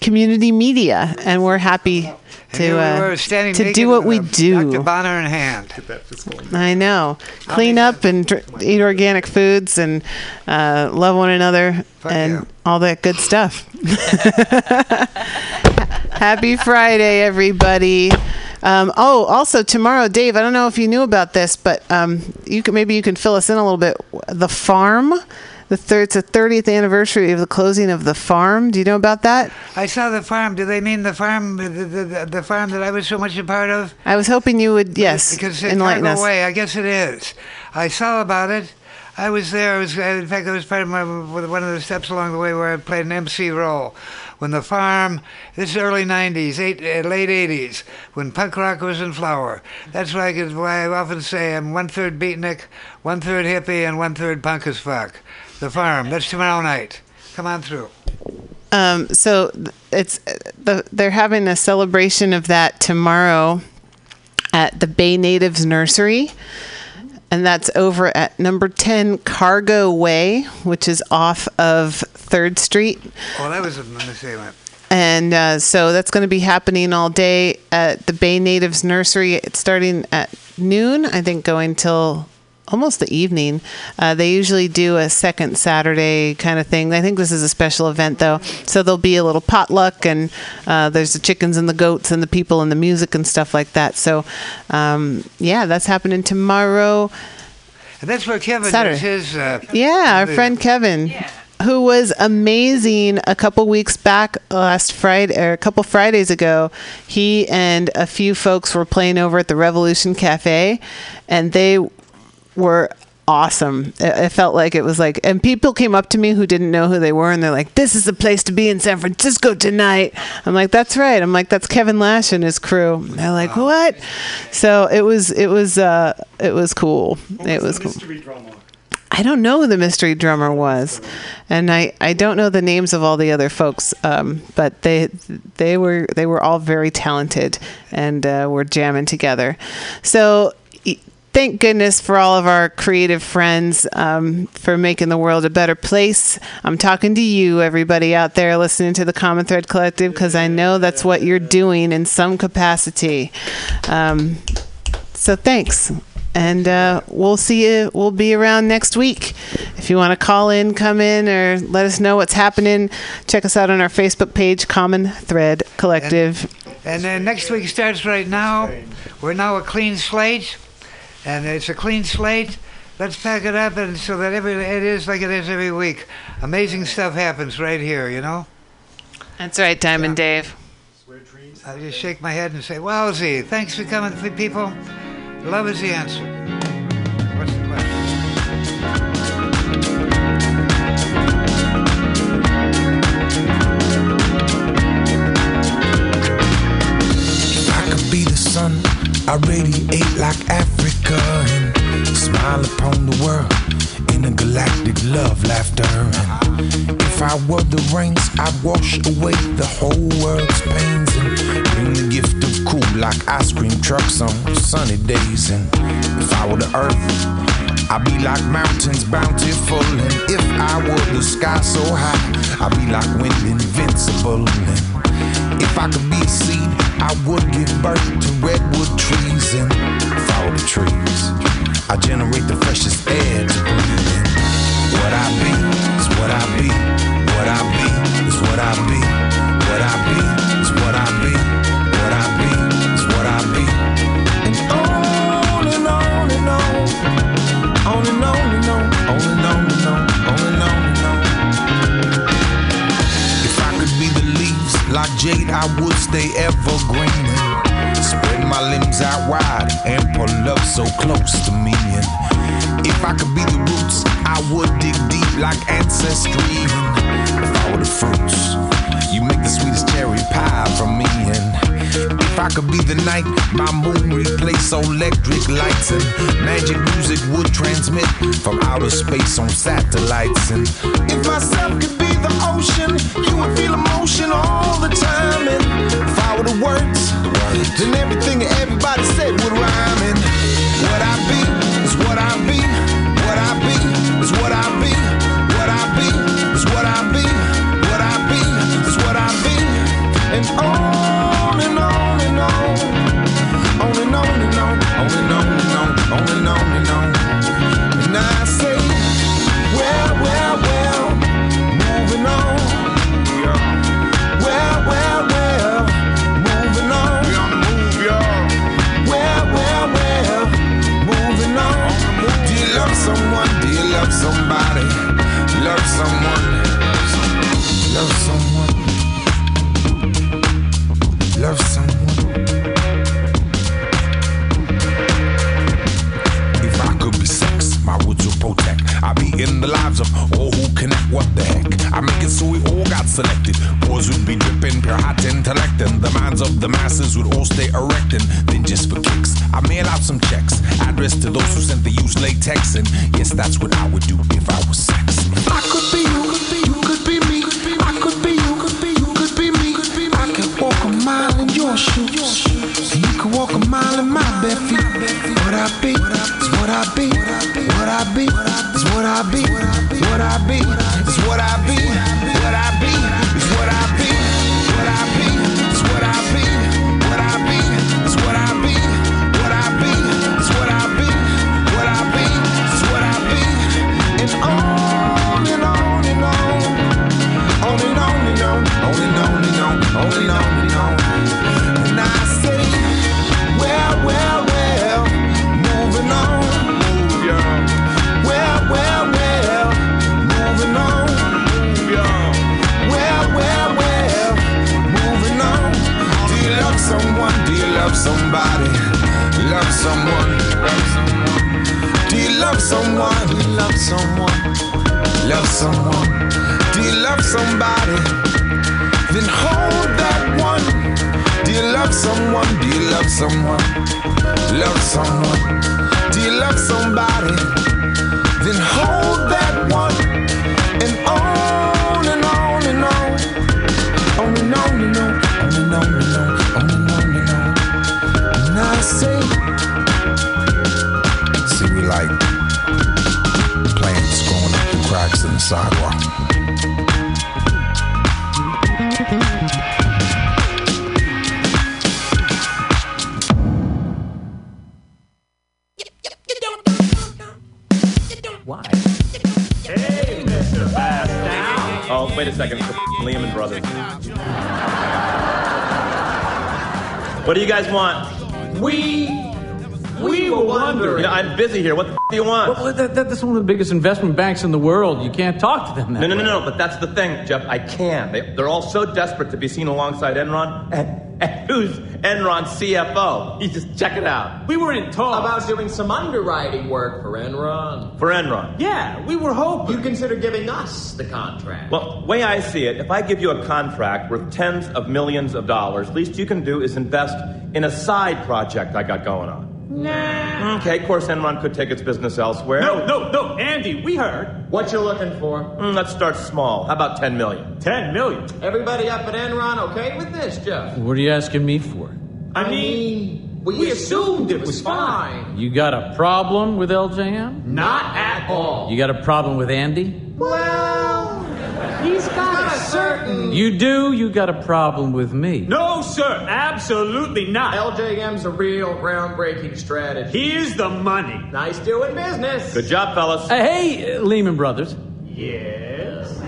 community media, and we're happy to uh, were to do what we do. Dr. Bronner in hand. I know. Clean up and dr- eat organic foods and uh, love one another and all that good stuff. Happy Friday, everybody. Um, oh, also tomorrow, Dave. I don't know if you knew about this, but um, you can maybe you can fill us in a little bit. The farm, the third, it's the 30th anniversary of the closing of the farm. Do you know about that? I saw the farm. Do they mean the farm, the, the, the, the farm that I was so much a part of? I was hoping you would, yes, because it enlighten us. Way, I guess it is. I saw about it. I was there. I was, in fact, I was part of my, one of the steps along the way where I played an MC role. When the farm, this is early '90s, eight, uh, late '80s, when punk rock was in flower. That's why I, could, why I often say I'm one third beatnik, one third hippie, and one third punk as fuck. The farm. That's tomorrow night. Come on through. Um, so it's the, they're having a celebration of that tomorrow at the Bay Natives Nursery. And that's over at number 10 Cargo Way, which is off of 3rd Street. Oh, that was a mistake. And uh, so that's going to be happening all day at the Bay Natives Nursery. It's starting at noon, I think, going till almost the evening. Uh, they usually do a second Saturday kind of thing. I think this is a special event, though. So there'll be a little potluck, and uh, there's the chickens and the goats and the people and the music and stuff like that. So, um, yeah, that's happening tomorrow. And that's where Kevin Saturday. his. Uh, Yeah, our friend Kevin, who was amazing a couple weeks back last Friday or a couple Fridays ago. He and a few folks were playing over at the Revolution Cafe, and they were awesome. It, it felt like it was like, and people came up to me who didn't know who they were, and they're like, "This is the place to be in San Francisco tonight." I'm like, "That's right." I'm like, "That's Kevin Lash and his crew." And they're like, "What?" So it was, it was, uh, it was cool. It was cool. Mystery. I don't know who the mystery drummer was, and I, I don't know the names of all the other folks. Um, but they they were they were all very talented and uh, were jamming together. So. Thank goodness for all of our creative friends um, for making the world a better place. I'm talking to you, everybody out there listening to the Common Thread Collective, because I know that's what you're doing in some capacity. Um, so thanks. And uh, we'll see you. We'll be around next week. If you want to call in, come in, or let us know what's happening, check us out on our Facebook page, Common Thread Collective. And then next week starts right now. We're now a clean slate, and it's a clean slate. Let's pack it up, and so that every it is like it is every week. Amazing stuff happens right here, you know. That's right, Diamond Dave. I just shake my head and say, "Wowzy! Thanks for coming, f- people. Love is the answer." What's the question? If I could be the sun, I radiate like Africa and smile upon the world in a galactic love laughter. And if I were the rains, I'd wash away the whole world's pains and bring the gift of cool like ice cream trucks on sunny days. And if I were the earth, I'd be like mountains bountiful. And if I were the sky so high, I'd be like wind invincible. And if I could be a seed, I would give birth to redwood trees. And were the trees, I generate the freshest air to breathe in. What I be is what I be. What I be is what I be. What I be jade, I would stay evergreen. Spread my limbs out wide and pull up so close to me. And if I could be the roots, I would dig deep like ancestry. And were the fruits, you make the sweetest cherry pie from me. And if I could be the night, my moon replace electric lights and magic music would transmit from outer space on satellites. And if myself could be the ocean, you would feel emotion all the time. And if I were the words, then everything everybody said would rhyme. And what I be is what I be. What I be is what I be. What I be is what I be. What I be is what I be. And on What the heck? I make it so we all got selected. Boys would be dripping pure hot intellect, and the minds of the masses would all stay erect. And then just for kicks, I mail out some checks, addressed to those who sent the use latex. And yes, that's what I would do if I was sex. I could be you, could be you could be me. I could be you, could be you could be me. I could walk a mile in your shoes. You could walk a mile in my bare feet. What I be is what I be. What I be is what I be. What I be what I be. What I be is what I be. What I be is what I be. What I be is what I be. What I be is what I be. What I be is what I be. And on and on and on. On and on and on. On and on and on. On and on somebody? Love someone. Do you love someone? Do you love someone? Love someone. Do you love somebody? Then hold that one. Do you love someone? Do you love someone? Love someone. Do you love somebody? Then hold the sidewalk. Why? Oh, wait a second. The Lehman Brothers. What do you guys want? We we were wondering. You know, I'm busy here. What the f- do you want? Well, that, that, that's one of the biggest investment banks in the world. You can't talk to them that No, no, way. no, no. But that's the thing, Jeff. I can. They, they're all so desperate to be seen alongside Enron. And, and who's Enron's CFO? You just check it out. We were in talks About doing some underwriting work for Enron. For Enron. Yeah, we were hoping. You consider giving us the contract. Well, way I see it, if I give you a contract worth tens of millions of dollars, least you can do is invest in a side project I got going on. Nah. Okay, of course, Enron could take its business elsewhere. No, no, no, Andy, we heard. What you looking for? Mm, let's start small. How about 10 million? 10 million. Everybody up at Enron okay with this, Jeff? What are you asking me for? I mean, we, assumed it was fine. You got a problem with LJM? Not at all. You got a problem with Andy? Well, he's got a certain. You do? You got a problem with me? No, sir, absolutely not. LJM's a real groundbreaking strategy. Here's the money. Nice doing business. Good job, fellas. Hey, uh, Lehman Brothers. Yes.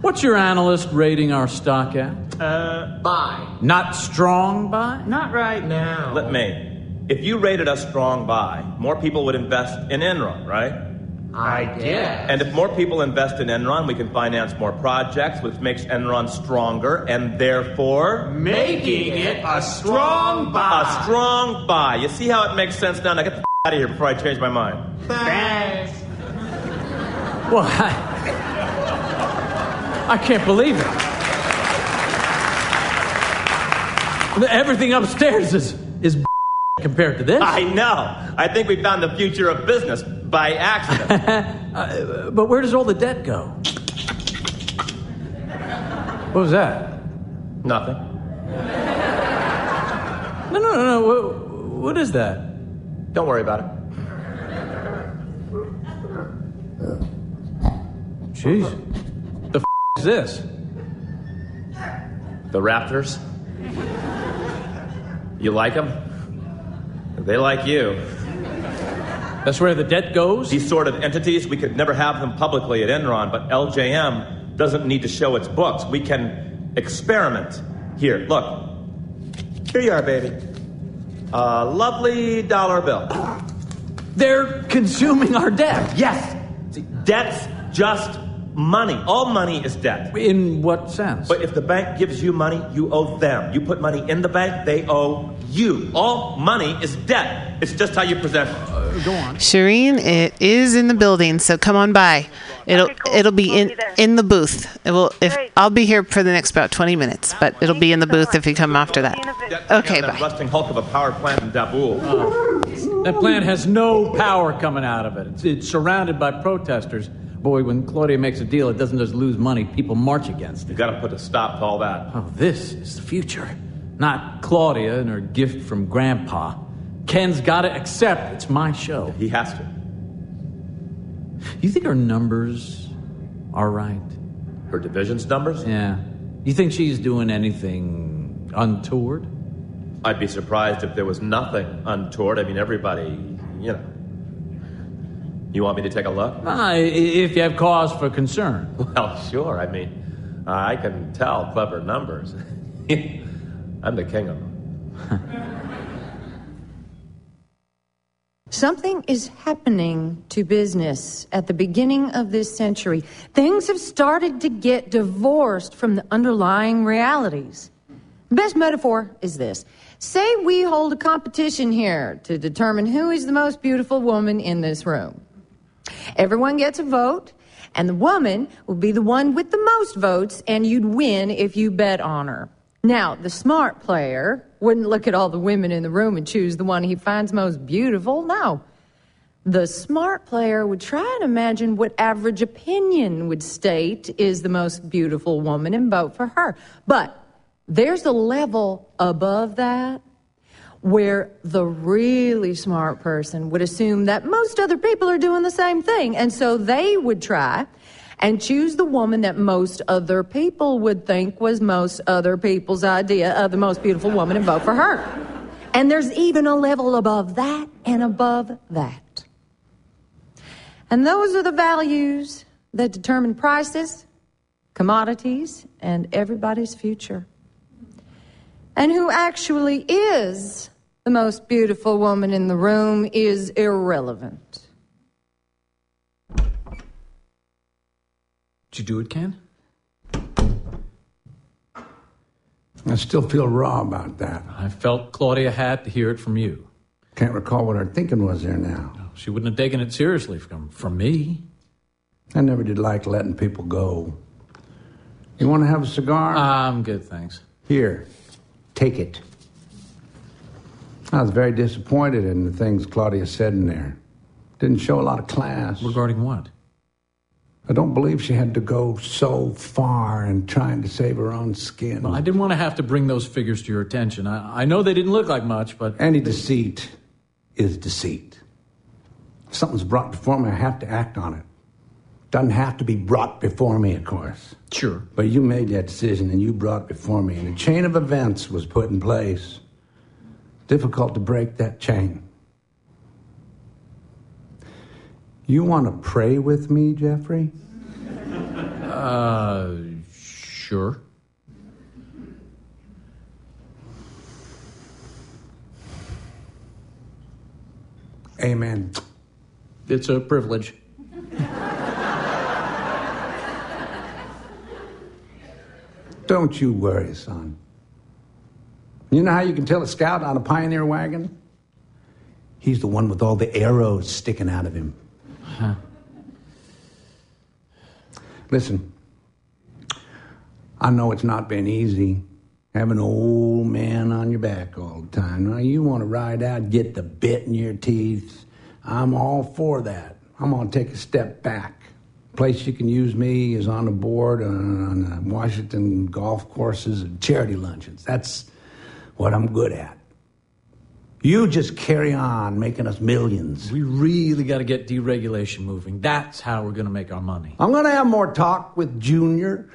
What's your analyst rating our stock at? Uh, buy. Not strong buy? Not right now. Let me. If you rated us strong buy, more people would invest in Enron, right? I guess. And if more people invest in Enron, we can finance more projects, which makes Enron stronger, and therefore Making it a strong buy. a strong buy. You see how it makes sense now? Now get the f- out of here before I change my mind. Thanks. Well, I, I can't believe it. Everything upstairs is is compared to this. I know. I think we found the future of business by accident. Uh, but where does all the debt go? What was that? Nothing. No, no, no, no. What, what is that? Don't worry about it. Jeez. The f- is this? The Raptors? You like them? They like you. That's where the debt goes? These sort of entities, we could never have them publicly at Enron, but LJM doesn't need to show its books. We can experiment. Here, look. Here you are, baby. A lovely dollar bill. They're consuming our debt. Yes. See, debt's just money. All money is debt. In what sense? But if the bank gives you money, you owe them. You put money in the bank, they owe you. All money is debt. It's just how you present it. Uh, go on. Shireen, it is in the building, so come on by. It'll it'll be in in the booth. It will if I'll be here for the next about 20 minutes, but it'll be in the booth if you come after that. Okay, that bye. rusting hulk of a power plant in Dabhol. Uh, that plant has no power coming out of it. It's, it's surrounded by protesters. Boy, when Claudia makes a deal, it doesn't just lose money, people march against it. You gotta put a stop to all that. Oh, this is the future. Not Claudia and her gift from Grandpa. Ken's gotta accept it's my show. He has to. You think her numbers are right? Her division's numbers? Yeah. You think she's doing anything untoward? I'd be surprised if there was nothing untoward. I mean, everybody, you know. You want me to take a look? Ah, if you have cause for concern. Well, sure. I mean, I can tell clever numbers. I'm the king of them. Something is happening to business at the beginning of this century. Things have started to get divorced from the underlying realities. The best metaphor is this Say we hold a competition here to determine who is the most beautiful woman in this room. Everyone gets a vote, and the woman will be the one with the most votes, and you'd win if you bet on her. Now, the smart player wouldn't look at all the women in the room and choose the one he finds most beautiful. No. The smart player would try and imagine what average opinion would state is the most beautiful woman and vote for her. But there's a level above that where the really smart person would assume that most other people are doing the same thing. And so they would try and choose the woman that most other people would think was most other people's idea of the most beautiful woman and vote for her. And there's even a level above that and above that. And those are the values that determine prices, commodities, and everybody's future. And who actually is the most beautiful woman in the room is irrelevant. Did you do it, Ken? I still feel raw about that. I felt Claudia had to hear it from you. Can't recall what her thinking was there now. She wouldn't have taken it seriously from, from me. I never did like letting people go. You want to have a cigar? I'm good, thanks. Here, take it. I was very disappointed in the things Claudia said in there. Didn't show a lot of class. Regarding what? I don't believe she had to go so far in trying to save her own skin. Well, I didn't want to have to bring those figures to your attention. I, I know they didn't look like much, but. Any deceit is deceit. If something's brought before me, I have to act on it. Doesn't have to be brought before me, of course. Sure. But you made that decision and you brought it before me, and a chain of events was put in place. Difficult to break that chain. You want to pray with me, Jeffrey? Uh, sure. Amen. It's a privilege. Don't you worry, son. You know how you can tell a scout on a pioneer wagon? He's the one with all the arrows sticking out of him. Huh. Listen, I know it's not been easy having an old man on your back all the time. Now, you want to ride out, get the bit in your teeth. I'm all for that. I'm going to take a step back. Place you can use me is on the board on, on the Washington golf courses and charity luncheons. That's what I'm good at. You just carry on making us millions. We really got to get deregulation moving. That's how we're going to make our money. I'm going to have more talk with Junior.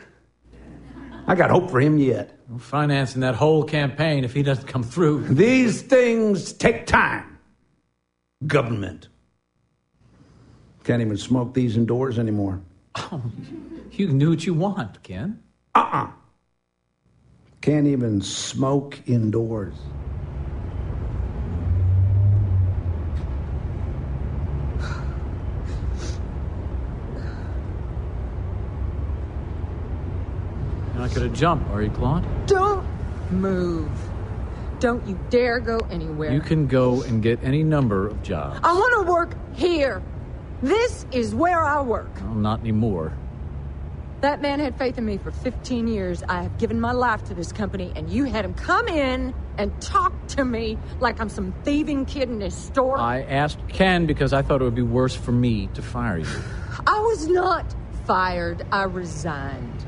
I got hope for him yet. We're financing that whole campaign if he doesn't come through. These things take time. Government. Can't even smoke these indoors anymore. Oh, you can do what you want, Ken. Uh uh Can't even smoke indoors. You're not going to jump, are you, Claude? Don't move. Don't you dare go anywhere. You can go and get any number of jobs. I want to work here. This is where I work. Well, not anymore. That man had faith in me for 15 years. I have given my life to this company, and you had him come in and talk to me like I'm some thieving kid in his store. I asked Ken because I thought it would be worse for me to fire you. I was not fired. I resigned.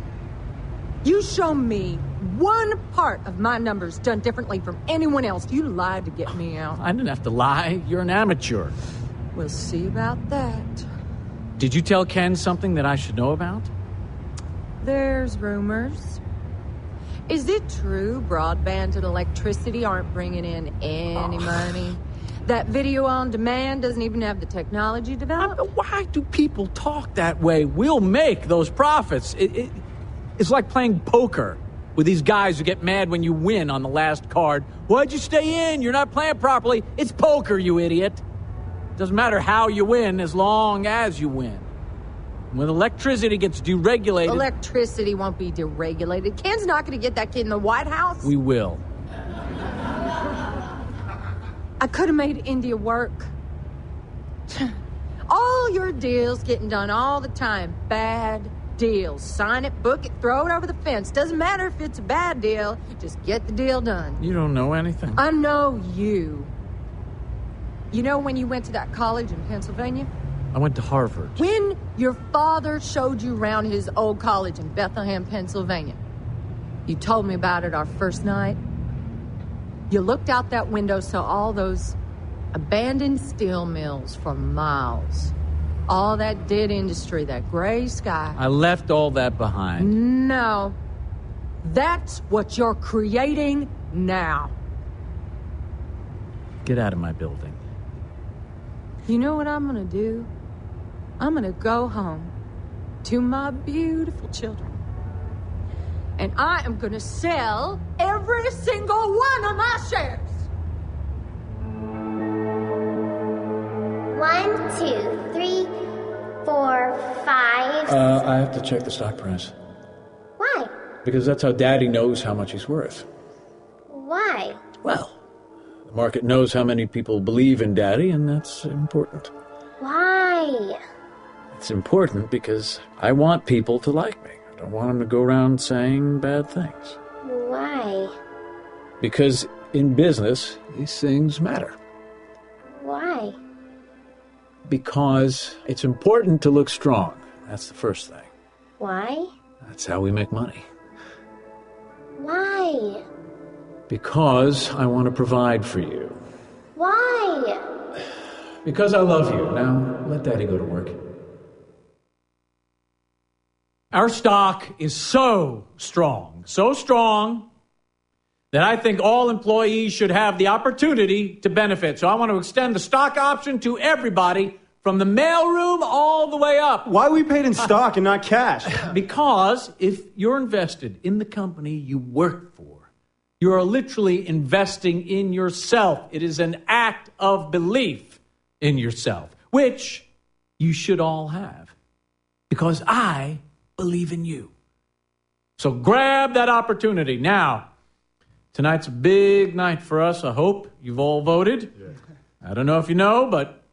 You show me one part of my numbers done differently from anyone else. You lied to get me out. I didn't have to lie. You're an amateur. We'll see about that. Did you tell Ken something that I should know about? There's rumors. Is it true broadband and electricity aren't bringing in any oh. money? That video on demand doesn't even have the technology developed? Why do people talk that way? We'll make those profits. It, it, it's like playing poker with these guys who get mad when you win on the last card. Why'd you stay in? You're not playing properly. It's poker, you idiot. Doesn't matter how you win as long as you win. When electricity gets deregulated, Electricity won't be deregulated. Ken's not going to get that kid in the White House. we will. I could have made India work. all your deals getting done all the time. Bad deals. Sign it, book it, throw it over the fence. Doesn't matter if it's a bad deal. Just get the deal done. You don't know anything. I know you. You know when you went to that college in Pennsylvania? I went to Harvard. When your father showed you around his old college in Bethlehem, Pennsylvania, you told me about it our first night. You looked out that window, saw all those abandoned steel mills for miles. All that dead industry, that gray sky. I left all that behind. No. That's what you're creating now. Get out of my building. You know what I'm gonna do? I'm gonna go home to my beautiful children. And I am gonna sell every single one of my shares. One, two, three, four, five. Uh, I have to check the stock price. Why? Because that's how Daddy knows how much he's worth. Why? Well, the market knows how many people believe in Daddy, and that's important. Why? It's important because I want people to like me. I don't want them to go around saying bad things. Why? Because in business, these things matter Why? because it's important to look strong. That's the first thing. Why? That's how we make money. Why? Because I want to provide for you. Why? Because I love you. Now, let Daddy go to work. Our stock is so strong, so strong, that I think all employees should have the opportunity to benefit. So I want to extend the stock option to everybody from the mailroom all the way up. Why are we paid in stock and not cash? Because if you're invested in the company you work for, you are literally investing in yourself. It is an act of belief in yourself, which you should all have. Because I believe in you. So grab that opportunity. Now, tonight's a big night for us. I hope you've all voted. I don't know if you know, but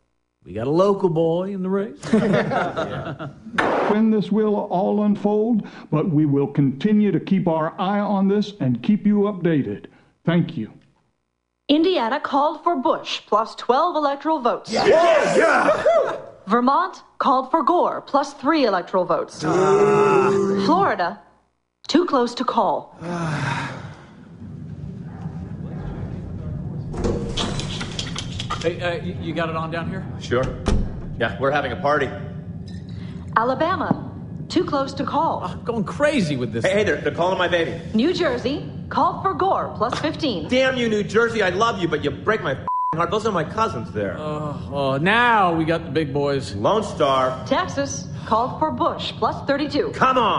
we got a local boy in the race. when this will all unfold, but we will continue to keep our eye on this and keep you updated. Thank you. Indiana called for Bush plus 12 electoral votes. Yes! Yeah. Vermont called for Gore plus three electoral votes. Florida, too close to call. hey, uh, you, you got it on down here? Sure. Yeah, we're having a party. Alabama, too close to call. I'm going crazy with this. Hey, hey, they're, they're calling my baby. New Jersey called for Gore plus 15. Damn you, New Jersey. I love you, but you break my heart. Those are my cousins there. Oh, oh, now we got the big boys. Lone Star. Texas called for Bush plus 32. Come on.